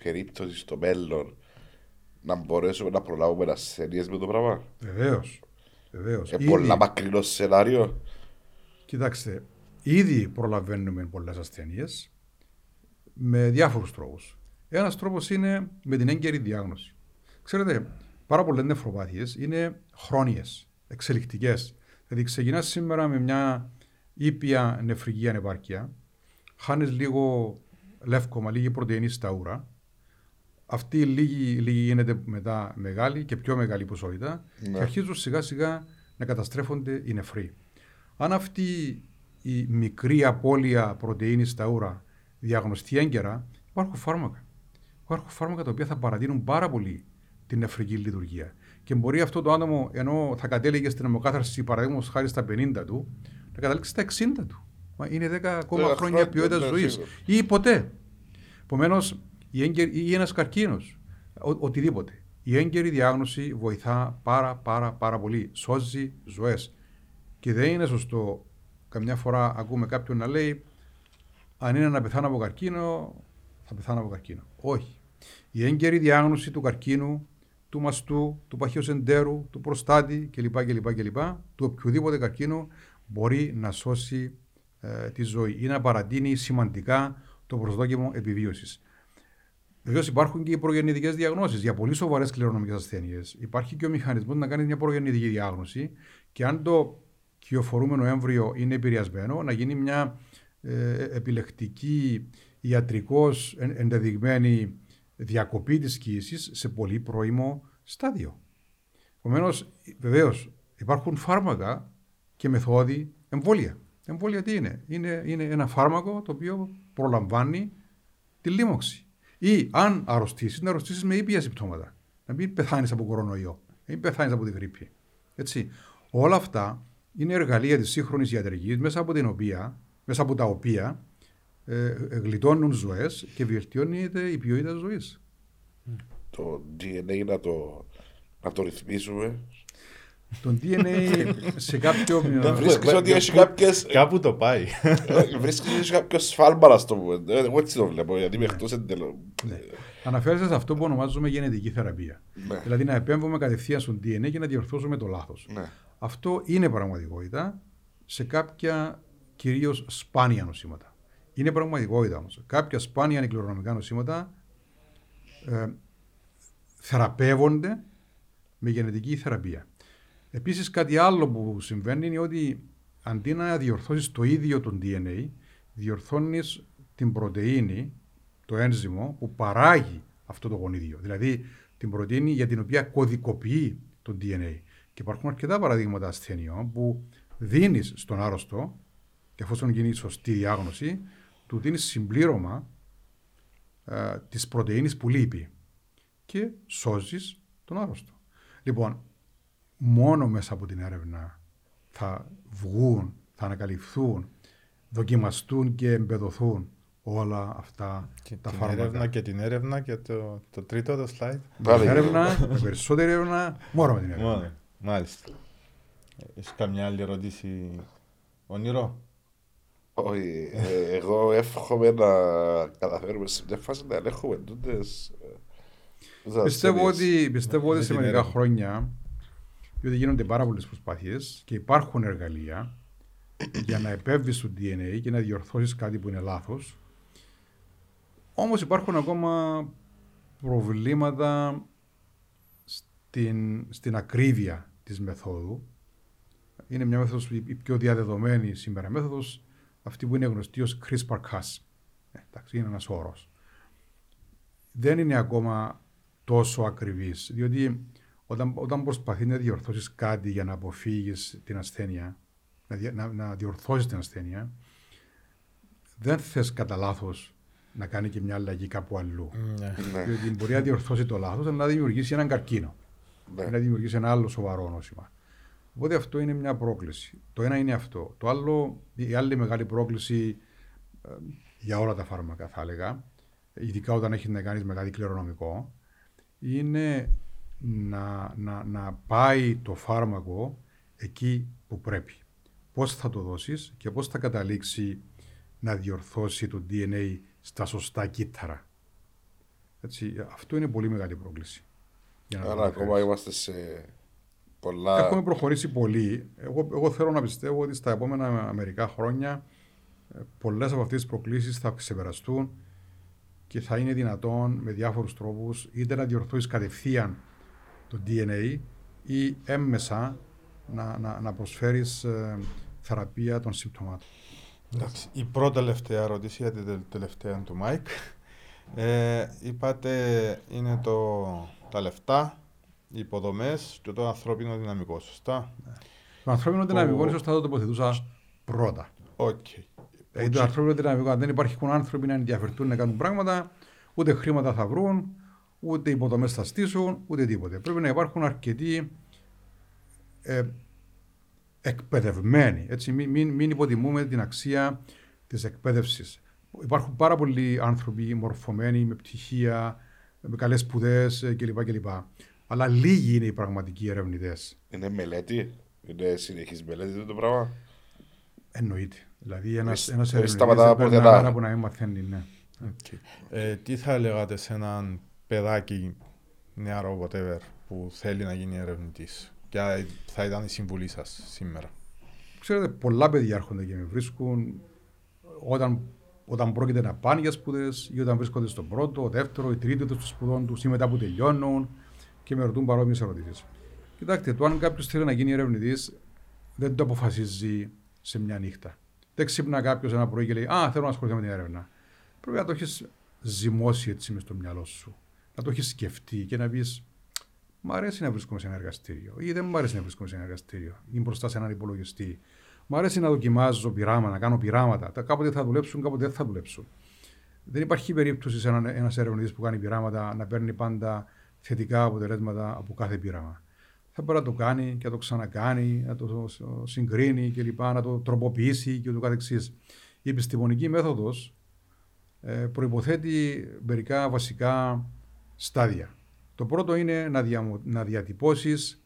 περίπτωση στο μέλλον να μπορέσουμε να προλάβουμε ασθενείε με το πράγμα. Βεβαίως. Βεβαίως. Ε, Ήδη- πολλά μακρινό σενάριο. Κοιτάξτε, ήδη προλαβαίνουμε πολλές ασθένειε με διάφορους τρόπους. Ένας τρόπος είναι με την έγκαιρη διάγνωση. Ξέρετε, πάρα πολλές νευροπάθειε είναι χρόνιες, εξελικτικές. Δηλαδή, ξεκινάς σήμερα με μια ήπια νεφρική ανεπάρκεια, χάνεις λίγο λεύκομα, λίγη πρωτεΐνη στα ούρα. Αυτή λίγη, λίγη γίνεται μετά μεγάλη και πιο μεγάλη ποσότητα Ναι. και αρχίζουν σιγά σιγά να καταστρέφονται οι νεφροί. Αν αυτή η μικρή απώλεια πρωτεΐνης στα ούρα διαγνωστεί έγκαιρα, υπάρχουν φάρμακα. Υπάρχουν φάρμακα τα οποία θα παρατείνουν πάρα πολύ την νεφρική λειτουργία. Και μπορεί αυτό το άτομο, ενώ θα κατέληγε στην αιμοκάθαρση, παραδείγματος χάρη στα 50 του, να καταλήξει στα 60 του. Μα είναι 10 ακόμα Δέκα χρόνια χρόνια, ποιότητας ναι, ζωής. σίγουρα. Ή ποτέ. Επομένως, η έγκαιρη, ή ένας καρκίνος, οτιδήποτε. Η έγκαιρη διάγνωση βοηθά πάρα πάρα πάρα πολύ. Σώζει ζωές. Και δεν είναι σωστό καμιά φορά ακούμε κάποιον να λέει αν είναι να πεθάνω από καρκίνο, θα πεθάνω από καρκίνο. Όχι. Η έγκαιρη διάγνωση του καρκίνου, του μαστού, του παχαίου εντέρου, του προστάτη κλπ. κλπ, κλπ του οποιοδήποτε καρκίνου μπορεί να σώσει ε, τη ζωή ή να παρατείνει σημαντικά το προσδόκιμο επιβίωσης. Βεβαίως υπάρχουν και οι προγεννητικές διαγνώσεις για πολύ σοβαρές κληρονομικές ασθένειες. Υπάρχει και ο μηχανισμός να κάνει μια προγεννητική διάγνωση και αν το κυοφορούμενο έμβριο είναι επηρεασμένο, να γίνει μια ε, επιλεκτική ιατρικώς εν- ενδεδειγμένη διακοπή της κοίησης σε πολύ πρώιμο στάδιο. Επομένως, βεβαίως υπάρχουν φάρμακα και μεθόδοι εμβόλια. Εμβόλια τι είναι; είναι; Είναι ένα φάρμακο το οποίο προλαμβάνει τη λίμωξη. Ή αν αρρωστήσεις, να αρρωστήσεις με ήπια συμπτώματα. Να μην πεθάνεις από κορονοϊό, να μην πεθάνεις από την γρήπη. Έτσι. Όλα αυτά είναι εργαλεία της σύγχρονης ιατρικής μέσα από την οποία, μέσα από τα οποία ε, ε, γλιτώνουν ζωές και βελτιώνεται η ποιότητα ζωής. Το DNA να το, να το ρυθμίσουμε. Το DNA σε κάποιο. Βρίσκεις ότι έχει κάποιες... Κάπου το πάει. Βρίσκεις ότι έχει κάποιο σφάλμα να το πούμε. Ε, Εγώ έτσι το βλέπω, γιατί είμαι εκτός εντελώς. Ναι. Αναφέρεσαι σε αυτό που ονομάζουμε γενετική θεραπεία. Ναι. Δηλαδή να επέμβουμε κατευθείαν στο DNA και να διορθώσουμε το λάθος. Ναι. Αυτό είναι πραγματικότητα σε κάποια κυρίως σπάνια νοσήματα. Είναι πραγματικότητα όμως. Κάποια σπάνια νεκληρονομικά νοσήματα ε, θεραπεύονται με γενετική θεραπεία. Επίσης, κάτι άλλο που συμβαίνει είναι ότι αντί να διορθώσεις το ίδιο τον DNA, διορθώνεις την πρωτεΐνη, το ένζυμο που παράγει αυτό το γονίδιο. Δηλαδή την πρωτεΐνη για την οποία κωδικοποιεί το DNA. Και υπάρχουν αρκετά παραδείγματα ασθενειών που δίνεις στον άρρωστο, και εφόσον γίνει σωστή διάγνωση, του δίνεις συμπλήρωμα ε, της πρωτεΐνης που λείπει και σώζεις τον άρρωστο. Λοιπόν, μόνο μέσα από την έρευνα θα βγουν, θα ανακαλυφθούν, δοκιμαστούν και εμπεδοθούν όλα αυτά Και τα την φάρμακα. έρευνα και την έρευνα και το, το τρίτο το slide. Με Πάλι. την έρευνα, με περισσότερη έρευνα, μόνο με την έρευνα. Μόνο. Μάλιστα. Έχεις καμιά άλλη ερώτηση, Όνειρο. Όχι, ε, εγώ εύχομαι να καταφέρουμε σε μια φάση να ελέγχουμε τούτες ε, τούτες Πιστεύω ασθένειες. ότι, πιστεύω ότι Με σε την μερικά έρευνα. χρόνια, διότι γίνονται πάρα πολλές προσπάθειες και υπάρχουν εργαλεία, για να επέβεις το DNA και να διορθώσεις κάτι που είναι λάθος. Όμως υπάρχουν ακόμα προβλήματα στην, στην ακρίβεια της μεθόδου. Είναι μια μέθοδος η πιο διαδεδομένη σήμερα μέθοδος, αυτή που είναι γνωστή ως CRISPR-Cas. Ε, εντάξει, είναι ένας όρος. Δεν είναι ακόμα τόσο ακριβής, διότι όταν, όταν προσπαθεί να διορθώσεις κάτι για να αποφύγεις την ασθένεια, να, να, να διορθώσεις την ασθένεια, δεν θες κατά λάθος να κάνει και μια αλλαγή κάπου αλλού. Ναι. Διότι μπορεί να διορθώσει το λάθος, αλλά να δημιουργήσει έναν καρκίνο. Ναι. Ή να δημιουργήσει ένα άλλο σοβαρό νόσημα. Οπότε αυτό είναι μια πρόκληση. Το ένα είναι αυτό. Το άλλο, η άλλη μεγάλη πρόκληση ε, για όλα τα φάρμακα, θα έλεγα, ειδικά όταν έχει να κάνεις με κάτι κληρονομικό, είναι να, να, να πάει το φάρμακο εκεί που πρέπει. Πώς θα το δώσεις και πώς θα καταλήξει να διορθώσει το DNA στα σωστά κύτταρα. Έτσι, αυτό είναι πολύ μεγάλη πρόκληση. Για να το Άρα καταφέρεις. ακόμα είμαστε σε πολλά. Έχουμε προχωρήσει πολύ. Εγώ, εγώ θέλω να πιστεύω ότι στα επόμενα μερικά χρόνια ε, πολλές από αυτές τις προκλήσεις θα ξεπεραστούν και θα είναι δυνατόν με διάφορους τρόπους είτε να διορθώσεις κατευθείαν το DNA ή έμμεσα να, να, να προσφέρεις ε, θεραπεία των συμπτωμάτων. Εντάξει, η πρώτη τελευταία ερώτηση για την τε- τελευταία του Μάικ. Ε, είπατε είναι το, τα λεφτά, οι υποδομές και το ανθρώπινο δυναμικό, σωστά; Το ανθρώπινο Το- δυναμικό ίσως θα το τοποθετούσα πρώτα. Οκ. Δηλαδή το ανθρώπινο δυναμικό, αν δεν υπάρχουν άνθρωποι να ενδιαφερθούν να κάνουν πράγματα, ούτε χρήματα θα βρουν, ούτε υποδομές θα στήσουν, ούτε τίποτε. Πρέπει να υπάρχουν αρκετοί ε, εκπαιδευμένοι. Έτσι, μην, μην, μην υποτιμούμε την αξία της εκπαίδευσης. Υπάρχουν πάρα πολλοί άνθρωποι μορφωμένοι με πτυχία, με καλές σπουδές κλπ, κλπ. Αλλά λίγοι είναι οι πραγματικοί ερευνητές. Είναι μελέτη; Είναι συνεχής μελέτη το πράγμα; Εννοείται. Δηλαδή ένας Ε, ένας ε, ερευνητής σταματά δεν περνάει πουθενά. μέρα που να μην μαθαίνει. Ναι. Ε, τι θα λέγατε σε έναν παιδάκι, νεαρό, whatever, που θέλει να γίνει ερευνητής. Ποια θα ήταν η συμβουλή σας σήμερα; Ξέρετε, πολλά παιδιά έρχονται και με βρίσκουν όταν, όταν πρόκειται να πάνε για σπουδές ή όταν βρίσκονται στον πρώτο, δεύτερο ή τρίτο των σπουδών τους ή μετά που τελειώνουν και με ρωτούν παρόμοιες ερωτήσεις. Κοιτάξτε, το αν κάποιος θέλει να γίνει ερευνητής δεν το αποφασίζει σε μια νύχτα. Δεν ξύπνα κάποιος ένα πρωί και λέει Α, θέλω να ασχοληθώ με την έρευνα. Πρέπει να το έχεις ζυμώσει έτσι μες στο μυαλό σου. Να το έχεις σκεφτεί και να πεις Μ' αρέσει να βρίσκομαι σε ένα εργαστήριο ή δεν μ' αρέσει να βρίσκομαι σε ένα εργαστήριο ή μπροστά σε έναν υπολογιστή. Μ' αρέσει να δοκιμάζω πειράματα, να κάνω πειράματα. Τα κάποτε θα δουλέψουν, κάποτε δεν θα δουλέψουν. Δεν υπάρχει περίπτωση σε έναν ένας ερευνητής που κάνει πειράματα να παίρνει πάντα θετικά αποτελέσματα από κάθε πείραμα. Θα πρέπει να το κάνει και να το ξανακάνει, να το συγκρίνει κλπ. Να το τροποποιήσει και ούτω καθεξής. Η επιστημονική μέθοδος ε, προϋποθέτει μερικά βασικά στάδια. Το πρώτο είναι να, δια, να διατυπώσεις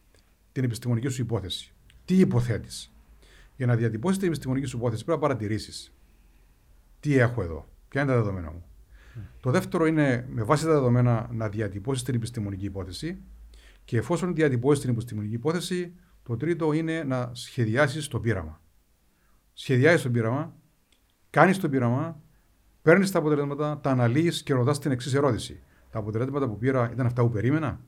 την επιστημονική σου υπόθεση. Τι υποθέτεις; Για να διατυπώσεις την επιστημονική σου υπόθεση πρέπει να παρατηρήσεις. Τι έχω εδώ, ποια είναι τα δεδομένα μου; Το δεύτερο είναι με βάση τα δεδομένα να διατυπώσεις την επιστημονική υπόθεση και εφόσον διατυπώσεις την επιστημονική υπόθεση, το τρίτο είναι να σχεδιάσεις το πείραμα. Σχεδιάζεις το πείραμα, κάνεις το πείραμα, παίρνεις τα αποτελέσματα, τα αναλύεις και ρωτάς την εξής ερώτηση. Τα αποτελέσματα που πήρα ήταν αυτά που περίμενα.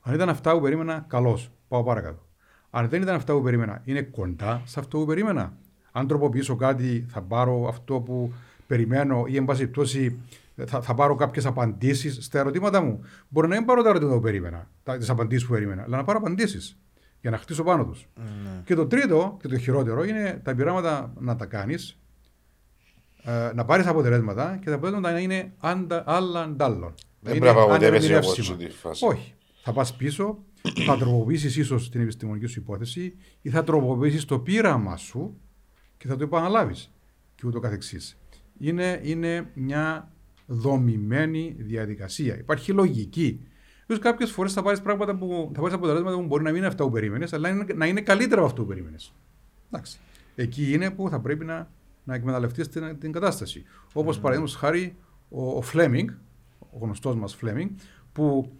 Αν ήταν αυτά που περίμενα, καλώ. Πάω παρακάτω. Αν δεν ήταν αυτά που περίμενα, είναι κοντά σε αυτό που περίμενα. Αν τροποποιήσω κάτι, θα πάρω αυτό που περιμένω ή, εν πάση περιπτώσει, θα, θα πάρω κάποιες απαντήσεις στα ερωτήματα μου. Μπορεί να μην πάρω τα ερωτήματα που περίμενα, τις απαντήσεις που περίμενα, αλλά να πάρω απαντήσεις για να χτίσω πάνω τους. Ναι. Και το τρίτο και το χειρότερο είναι τα πειράματα να τα κάνεις, να πάρεις αποτελέσματα και τα αποτελέσματα να είναι αντα, άλλα αντάλλων. Δεν Να είναι πρέπει να παγωτεύεσαι ανερμηνεύσιμα. όμως στη φάση. Όχι. Θα πας πίσω, θα τροποποιήσεις ίσως την επιστημονική σου υπόθεση ή θα τροποποιήσεις το πείραμα σου και θα το επαναλάβεις. Και ούτω καθεξής. Είναι, είναι μια δομημένη διαδικασία. Υπάρχει λογική. Ίσως κάποιες φορές θα πάρεις πράγματα που θα πάρεις αποτελέσματα που μπορεί να μην είναι αυτά που περίμενες, αλλά είναι- να είναι καλύτερα από αυτό που περίμενες. Εντάξει. Εκεί είναι που θα πρέπει να, να εκμεταλλευτείς την, την κατάσταση. Όπως παραδείγματος χάρη ο, ο Φλέμινγκ, ο γνωστός μας Φλέμινγκ, που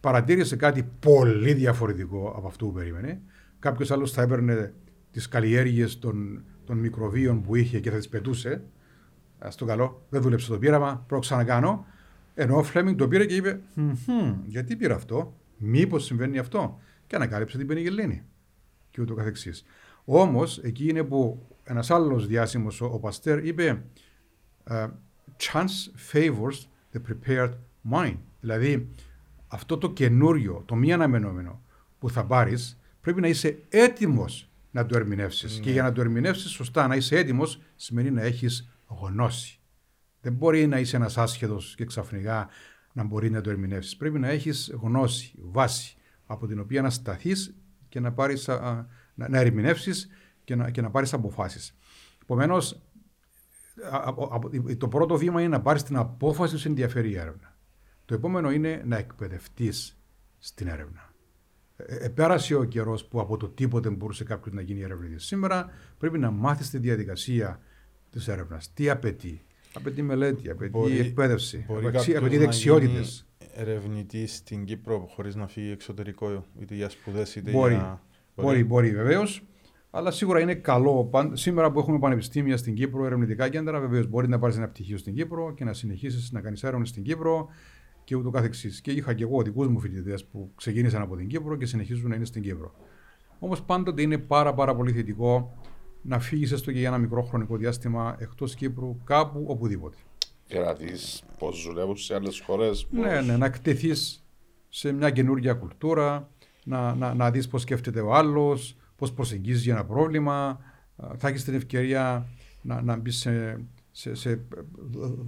παρατήρησε κάτι πολύ διαφορετικό από αυτό που περίμενε. Κάποιος άλλος θα έπαιρνε τις καλλιέργειες των, των των μικροβίων που είχε και θα τις πετούσε. Α το καλό, δεν δούλεψε το πείραμα, προ ξανακάνω. Ενώ ο Φλέμινγκ το πήρε και είπε: «Μμμ, Γιατί πήρα αυτό, Μήπως συμβαίνει αυτό; Και ανακάλυψε την πενιγελίνη. Και ούτω καθεξής. Όμως, εκεί είναι που ένας άλλος διάσημος, ο, ο Παστέρ, είπε: ε, Chance favors the prepared mind. Δηλαδή, αυτό το καινούριο, το μη αναμενόμενο που θα πάρεις, πρέπει να είσαι έτοιμος να το ερμηνεύσεις. Και Ναι. για να το ερμηνεύσεις σωστά, να είσαι έτοιμος, σημαίνει να έχεις γνώση. Δεν μπορεί να είσαι ένας άσχετος και ξαφνικά να μπορεί να το ερμηνεύσεις. Πρέπει να έχεις γνώση, βάση, από την οποία να σταθείς και να, πάρεις, α, α, να, να ερμηνεύσεις και να, και να πάρεις αποφάσεις. Επομένως, το πρώτο βήμα είναι να πάρεις την απόφαση που σε ενδιαφέρει η έρευνα. Το επόμενο είναι να εκπαιδευτείς στην έρευνα. Ε, ε, πέρασε ο καιρός που από το τίποτε μπορούσε κάποιος να γίνει ερευνητής. Σήμερα πρέπει να μάθεις τη διαδικασία της έρευνας. Τι απαιτεί. Απαιτεί μελέτη, απαιτεί Μπορεί- εκπαίδευση, Μπορεί απαιτεί, κάποιος απαιτεί να δεξιότητες. γίνει ερευνητής στην Κύπρο χωρίς να φύγει εξωτερικό, είτε για σπουδές είτε Μπορεί. για. Μπορεί, μπορεί βεβαίως. Αλλά σίγουρα είναι καλό. Παν- Σήμερα που έχουμε πανεπιστήμια στην Κύπρο, ερευνητικά κέντρα, βεβαίως μπορεί να πάρεις ένα πτυχίο στην Κύπρο και να συνεχίσεις να κάνεις έρευνες στην Κύπρο και ούτω καθεξής. Και είχα και εγώ δικούς μου φοιτητές που ξεκίνησαν από την Κύπρο και συνεχίζουν να είναι στην Κύπρο. Όμως πάντοτε είναι πάρα, πάρα πολύ θετικό να φύγεις έστω και για ένα μικρό χρονικό διάστημα εκτός Κύπρου, κάπου, οπουδήποτε. Για να δεις πώς δουλεύουν σε άλλες χώρες. Ναι, ναι, να εκτεθείς σε μια καινούργια κουλτούρα, να, να, να δεις πώς σκέφτεται ο άλλος, πώς προσεγγίζεις ένα πρόβλημα. Α, Θα έχεις την ευκαιρία να, να μπεις σε, σε, σε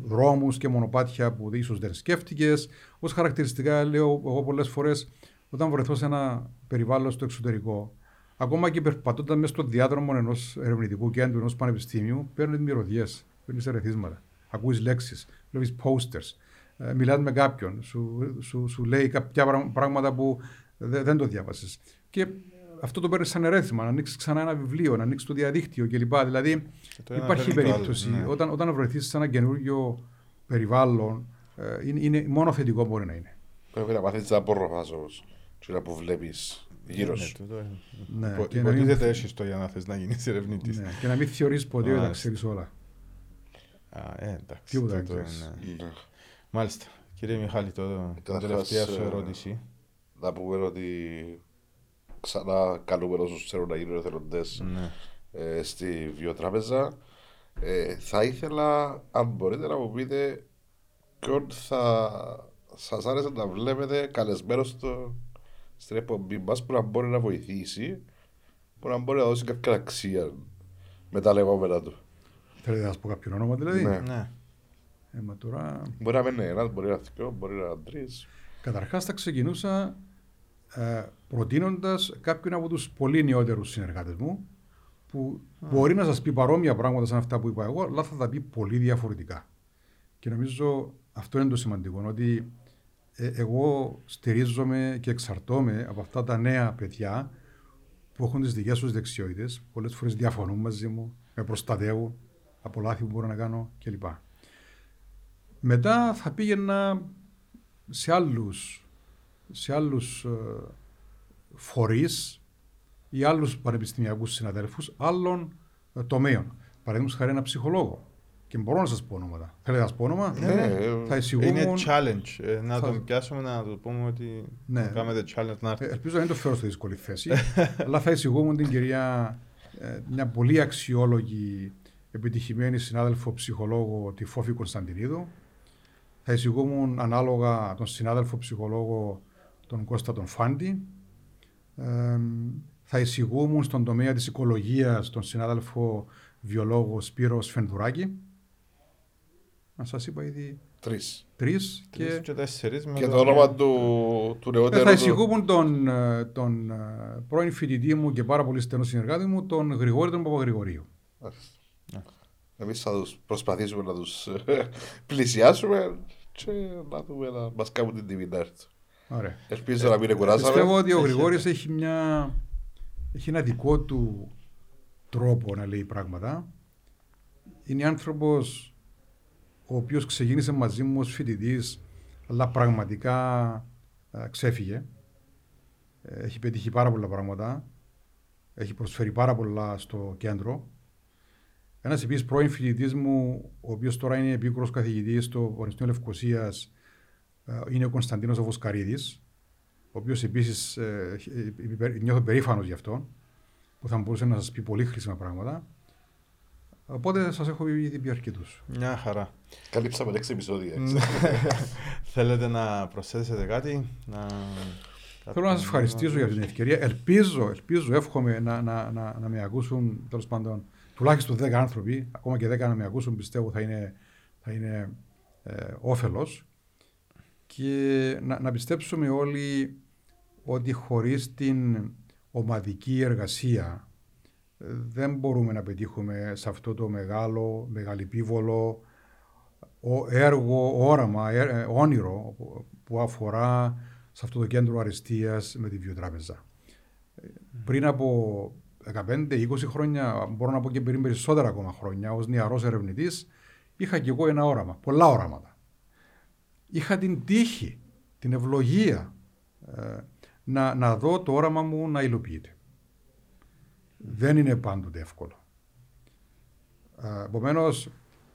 δρόμους και μονοπάτια που ίσως δεν σκέφτηκες. Ως χαρακτηριστικά λέω εγώ πολλές φορές όταν βρεθώ σε ένα περιβάλλον στο εξωτερικό, ακόμα και περπατώντας μέσα στο διάδρομο ενός ερευνητικού κέντρου, ενός πανεπιστήμιου, παίρνεις μυρωδιές, παίρνεις ερεθίσματα, ακούεις λέξεις, βλέπεις posters, ε, μιλάς με κάποιον, σου, σου, σου λέει κάποια πραγ- πράγματα που δε- δεν το διάβασες. Και αυτό το παίρνεις σαν ερέθισμα, να ανοίξεις ξανά ένα βιβλίο, να ανοίξεις το διαδίκτυο κλπ. Δηλαδή το ένα υπάρχει φέρνει το άλλο, περίπτωση ναι. όταν, όταν βρεθείς σε ένα καινούριο περιβάλλον, ε, είναι, είναι μόνο θετικό μπορεί να είναι. Πρέπει να μάθει να απορροφάς όμω. Τι να που βλέπεις γύρω Ναι, σου. τούτο είναι. Ναι, Υπο- και να μην- Υποτίθεται έχεις το για να θες να γίνεις ερευνητής. Ναι, και να μην θεωρείς ποτέ ότι τα Μάλιστα. ξέρεις όλα. Α, ε, εντάξει. Τίποτα δεν τούτο ξέρεις. είναι- Ναι. Μάλιστα. Κύριε Μιχάλη, το, την Καταρχάς, τελευταία σου ε, ερώτηση. Να πούμε ότι ξανά καλούμε όσου θέλουν να γίνουν εθελοντές Ναι. ε, στη βιοτράπεζα. Ε, θα ήθελα, αν μπορείτε, να μου πείτε ποιον θα σας άρεσε να βλέπετε καλεσμένος στο, στην εκπομπή μας που να μπορεί να βοηθήσει, που να μπορεί να δώσει κάποια αξία με τα λεγόμενα του. Θέλετε να σας πω κάποιο όνομα δηλαδή; Ναι. Ναι. Ε, μα τώρα, Μπορεί να είναι ένας, μπορεί να είναι δυο, μπορεί να είναι τρεις. καταρχάς θα ξεκινούσα ε, προτείνοντας κάποιον από τους πολύ νεότερους συνεργάτες μου που μπορεί να σας πει παρόμοια πράγματα σαν αυτά που είπα εγώ, αλλά θα τα πει πολύ διαφορετικά. Και νομίζω αυτό είναι το σημαντικό, ότι ε, εγώ στηρίζομαι και εξαρτώμαι από αυτά τα νέα παιδιά που έχουν τις δικές τους δεξιότητες, πολλές φορές διαφωνούν μαζί μου, με προστατεύουν από λάθη που μπορώ να κάνω κλπ. Μετά θα πήγαινα σε άλλους, σε άλλους ε, φορείς ή άλλους πανεπιστημιακούς συναδέλφους άλλων ε, τομέων. Παραδείγματος χάρη ένα ψυχολόγο. Και μπορώ να σας πω ονόματα. Θέλετε να σας πω όνομα; Ναι, ε, Θα εισηγούμουν... Είναι challenge. ε, να θα- τον πιάσουμε να του πούμε ότι Ναι. να κάνετε challenge να Ε, έρθει. Ελπίζω να μην το φέρω στη δύσκολη θέση. αλλά θα εισηγούμουν την κυρία, ε, μια πολύ αξιόλογη, επιτυχημένη συνάδελφο ψυχολόγο, τη Φόφη Κωνσταντινίδου. Θα εισηγούμουν ανάλογα τον συνάδελφο ψυχολόγο, τον Κώστα τον Φάντη. Ε, θα εισηγούμουν στον τομέα της οικολογίας τον συνάδελφο βιολόγος Σπύρος Σφενδουράκη. Να σας είπα ήδη τρεις. τρεις. Τρεις Και... και τέσσερις με Και το όνομα του, του Ε, νεότερου. θα του- εισηγούμουν τον, ε, τον ε, πρώην φοιτητή μου και πάρα πολύ στενό συνεργάτη μου, τον Γρηγόρη τον Παπαγρηγορίου. Μάλιστα. Ναι. Εμείς θα τους προσπαθήσουμε να τους ε, πλησιάσουμε και να δούμε να μας κάνουν την τιμή να έρθουν. Ωραία. Ελπίζω να μην είναι Πιστεύω κουράσαμε. ότι ο Έχει. Γρηγόρης έχει, μια, έχει ένα δικό του τρόπο να λέει πράγματα. Είναι άνθρωπος ο οποίος ξεκίνησε μαζί μου ως φοιτητής, αλλά πραγματικά ε, ξέφυγε. Ε, Έχει πετύχει πάρα πολλά πράγματα. Έχει προσφέρει πάρα πολλά στο κέντρο. Ένας επίσης πρώην φοιτητής μου, ο οποίος τώρα είναι επίκουρος καθηγητής στο Πανεπιστήμιο Λευκοσίας, είναι ο Κωνσταντίνος Βοσκαρίδης, ο οποίος επίσης ε, νιώθω περήφανος γι' αυτό, που θα μπορούσε να σας πει πολύ χρήσιμα πράγματα. Οπότε σας έχω ήδη πει αρκετούς. Μια χαρά. Καλύψαμε 6 επεισόδια. Θέλετε να προσθέσετε κάτι, να... Θέλω να σας ευχαριστήσω για την ευκαιρία. Ελπίζω, ελπίζω, εύχομαι να, να, να, να με ακούσουν τέλος πάντων τουλάχιστον 10 άνθρωποι, ακόμα και 10 να με ακούσουν, πιστεύω θα είναι, θα είναι ε, όφελος. Και να, να πιστέψουμε όλοι ότι χωρίς την ομαδική εργασία ε, δεν μπορούμε να πετύχουμε σε αυτό το μεγάλο, μεγαλυπίβολο έργο, όραμα, ε, όνειρο που αφορά σε αυτό το κέντρο αριστείας με τη βιοτράπεζα. Πριν από 15-20 χρόνια, μπορώ να πω και πριν περισσότερα ακόμα χρόνια, ως νεαρός ερευνητής, είχα και εγώ ένα όραμα, πολλά οράματα. Είχα την τύχη, την ευλογία ε, να, να δω το όραμα μου να υλοποιείται. Δεν είναι πάντοτε εύκολο. Ε, Επομένως,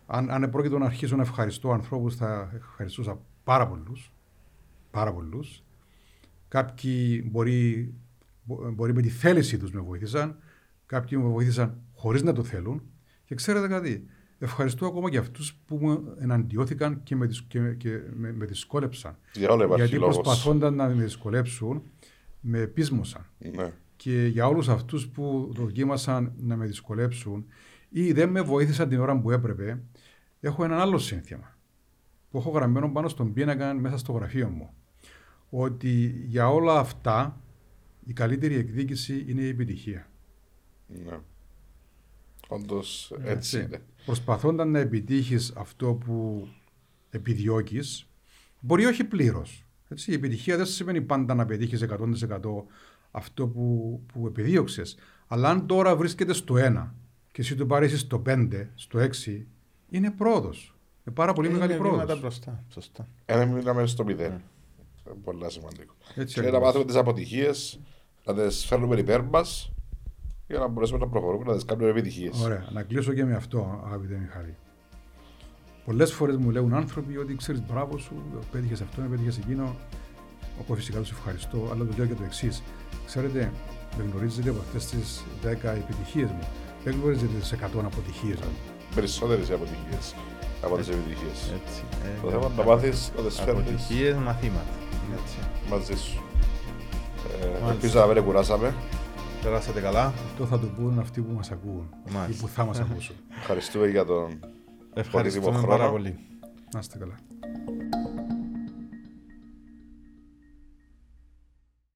αν, αν πρόκειται να αρχίσω να ευχαριστώ ανθρώπους, θα ευχαριστούσα πάρα πολλούς. Πάρα πολλούς. Κάποιοι μπορεί, μπορεί με τη θέληση τους με βοήθησαν, κάποιοι με βοήθησαν χωρίς να το θέλουν. Και ξέρετε κάτι, ευχαριστώ ακόμα και αυτούς που μου εναντιώθηκαν και με, και, και με, με δυσκόλεψαν. Για όλα Γιατί προσπαθώνταν να με δυσκολέψουν, με πείσμωσαν. Ναι. Και για όλους αυτούς που δοκίμασαν να με δυσκολέψουν ή δεν με βοήθησαν την ώρα που έπρεπε, έχω ένα άλλο σύνθημα που έχω γραμμένο πάνω στον πίνακα μέσα στο γραφείο μου. Ότι για όλα αυτά η καλύτερη εκδίκηση είναι η επιτυχία. Ναι. Όντως έτσι είναι. Προσπαθώντας να επιτύχεις αυτό που επιδιώκεις, μπορεί όχι πλήρως. Η επιτυχία δεν σημαίνει πάντα να πετύχεις 100% αυτό που, που επιδίωξες. Αλλά αν τώρα βρίσκεται στο 1 και εσύ το πάρει στο 5, στο 6, είναι πρόοδος. Είναι πάρα πολύ μεγάλη πρόοδος. μπροστά. Σωστά. Ένα μήνα στο 0. Είναι πολύ σημαντικό. Έτσι και να μάθουμε τι αποτυχίε, να τις φέρνουμε υπέρ μας για να μπορέσουμε να προχωρούμε, να τι κάνουμε επιτυχίες. Ωραία. Να κλείσω και με αυτό, αγαπητέ Μιχάλη. Πολλές φορές μου λέγουν άνθρωποι ότι ξέρεις μπράβο σου, πέτυχες αυτό, πέτυχες εκείνο. Όπως φυσικά τους ευχαριστώ, αλλά το λέω και το εξής. Ξέρετε, με γνωρίζετε από αυτές τις 10 επιτυχίες μου. Δεν γνωρίζετε τις 100 αποτυχίες μου. Περισσότερες αποτυχίες από τις επιτυχίες. Ε, το θέμα να μάθεις να τις φέρνεις. Αποτυχίες, μαθήματα. Μαζί σου. Ε, ελπίζω να μην κουράσαμε περάσατε καλά. Αυτό θα το πούν αυτοί που μας ακούουν ή που θα μας ακούσουν. Ευχαριστούμε για τον Ευχαριστούμε πάρα πολύ. Να είστε καλά.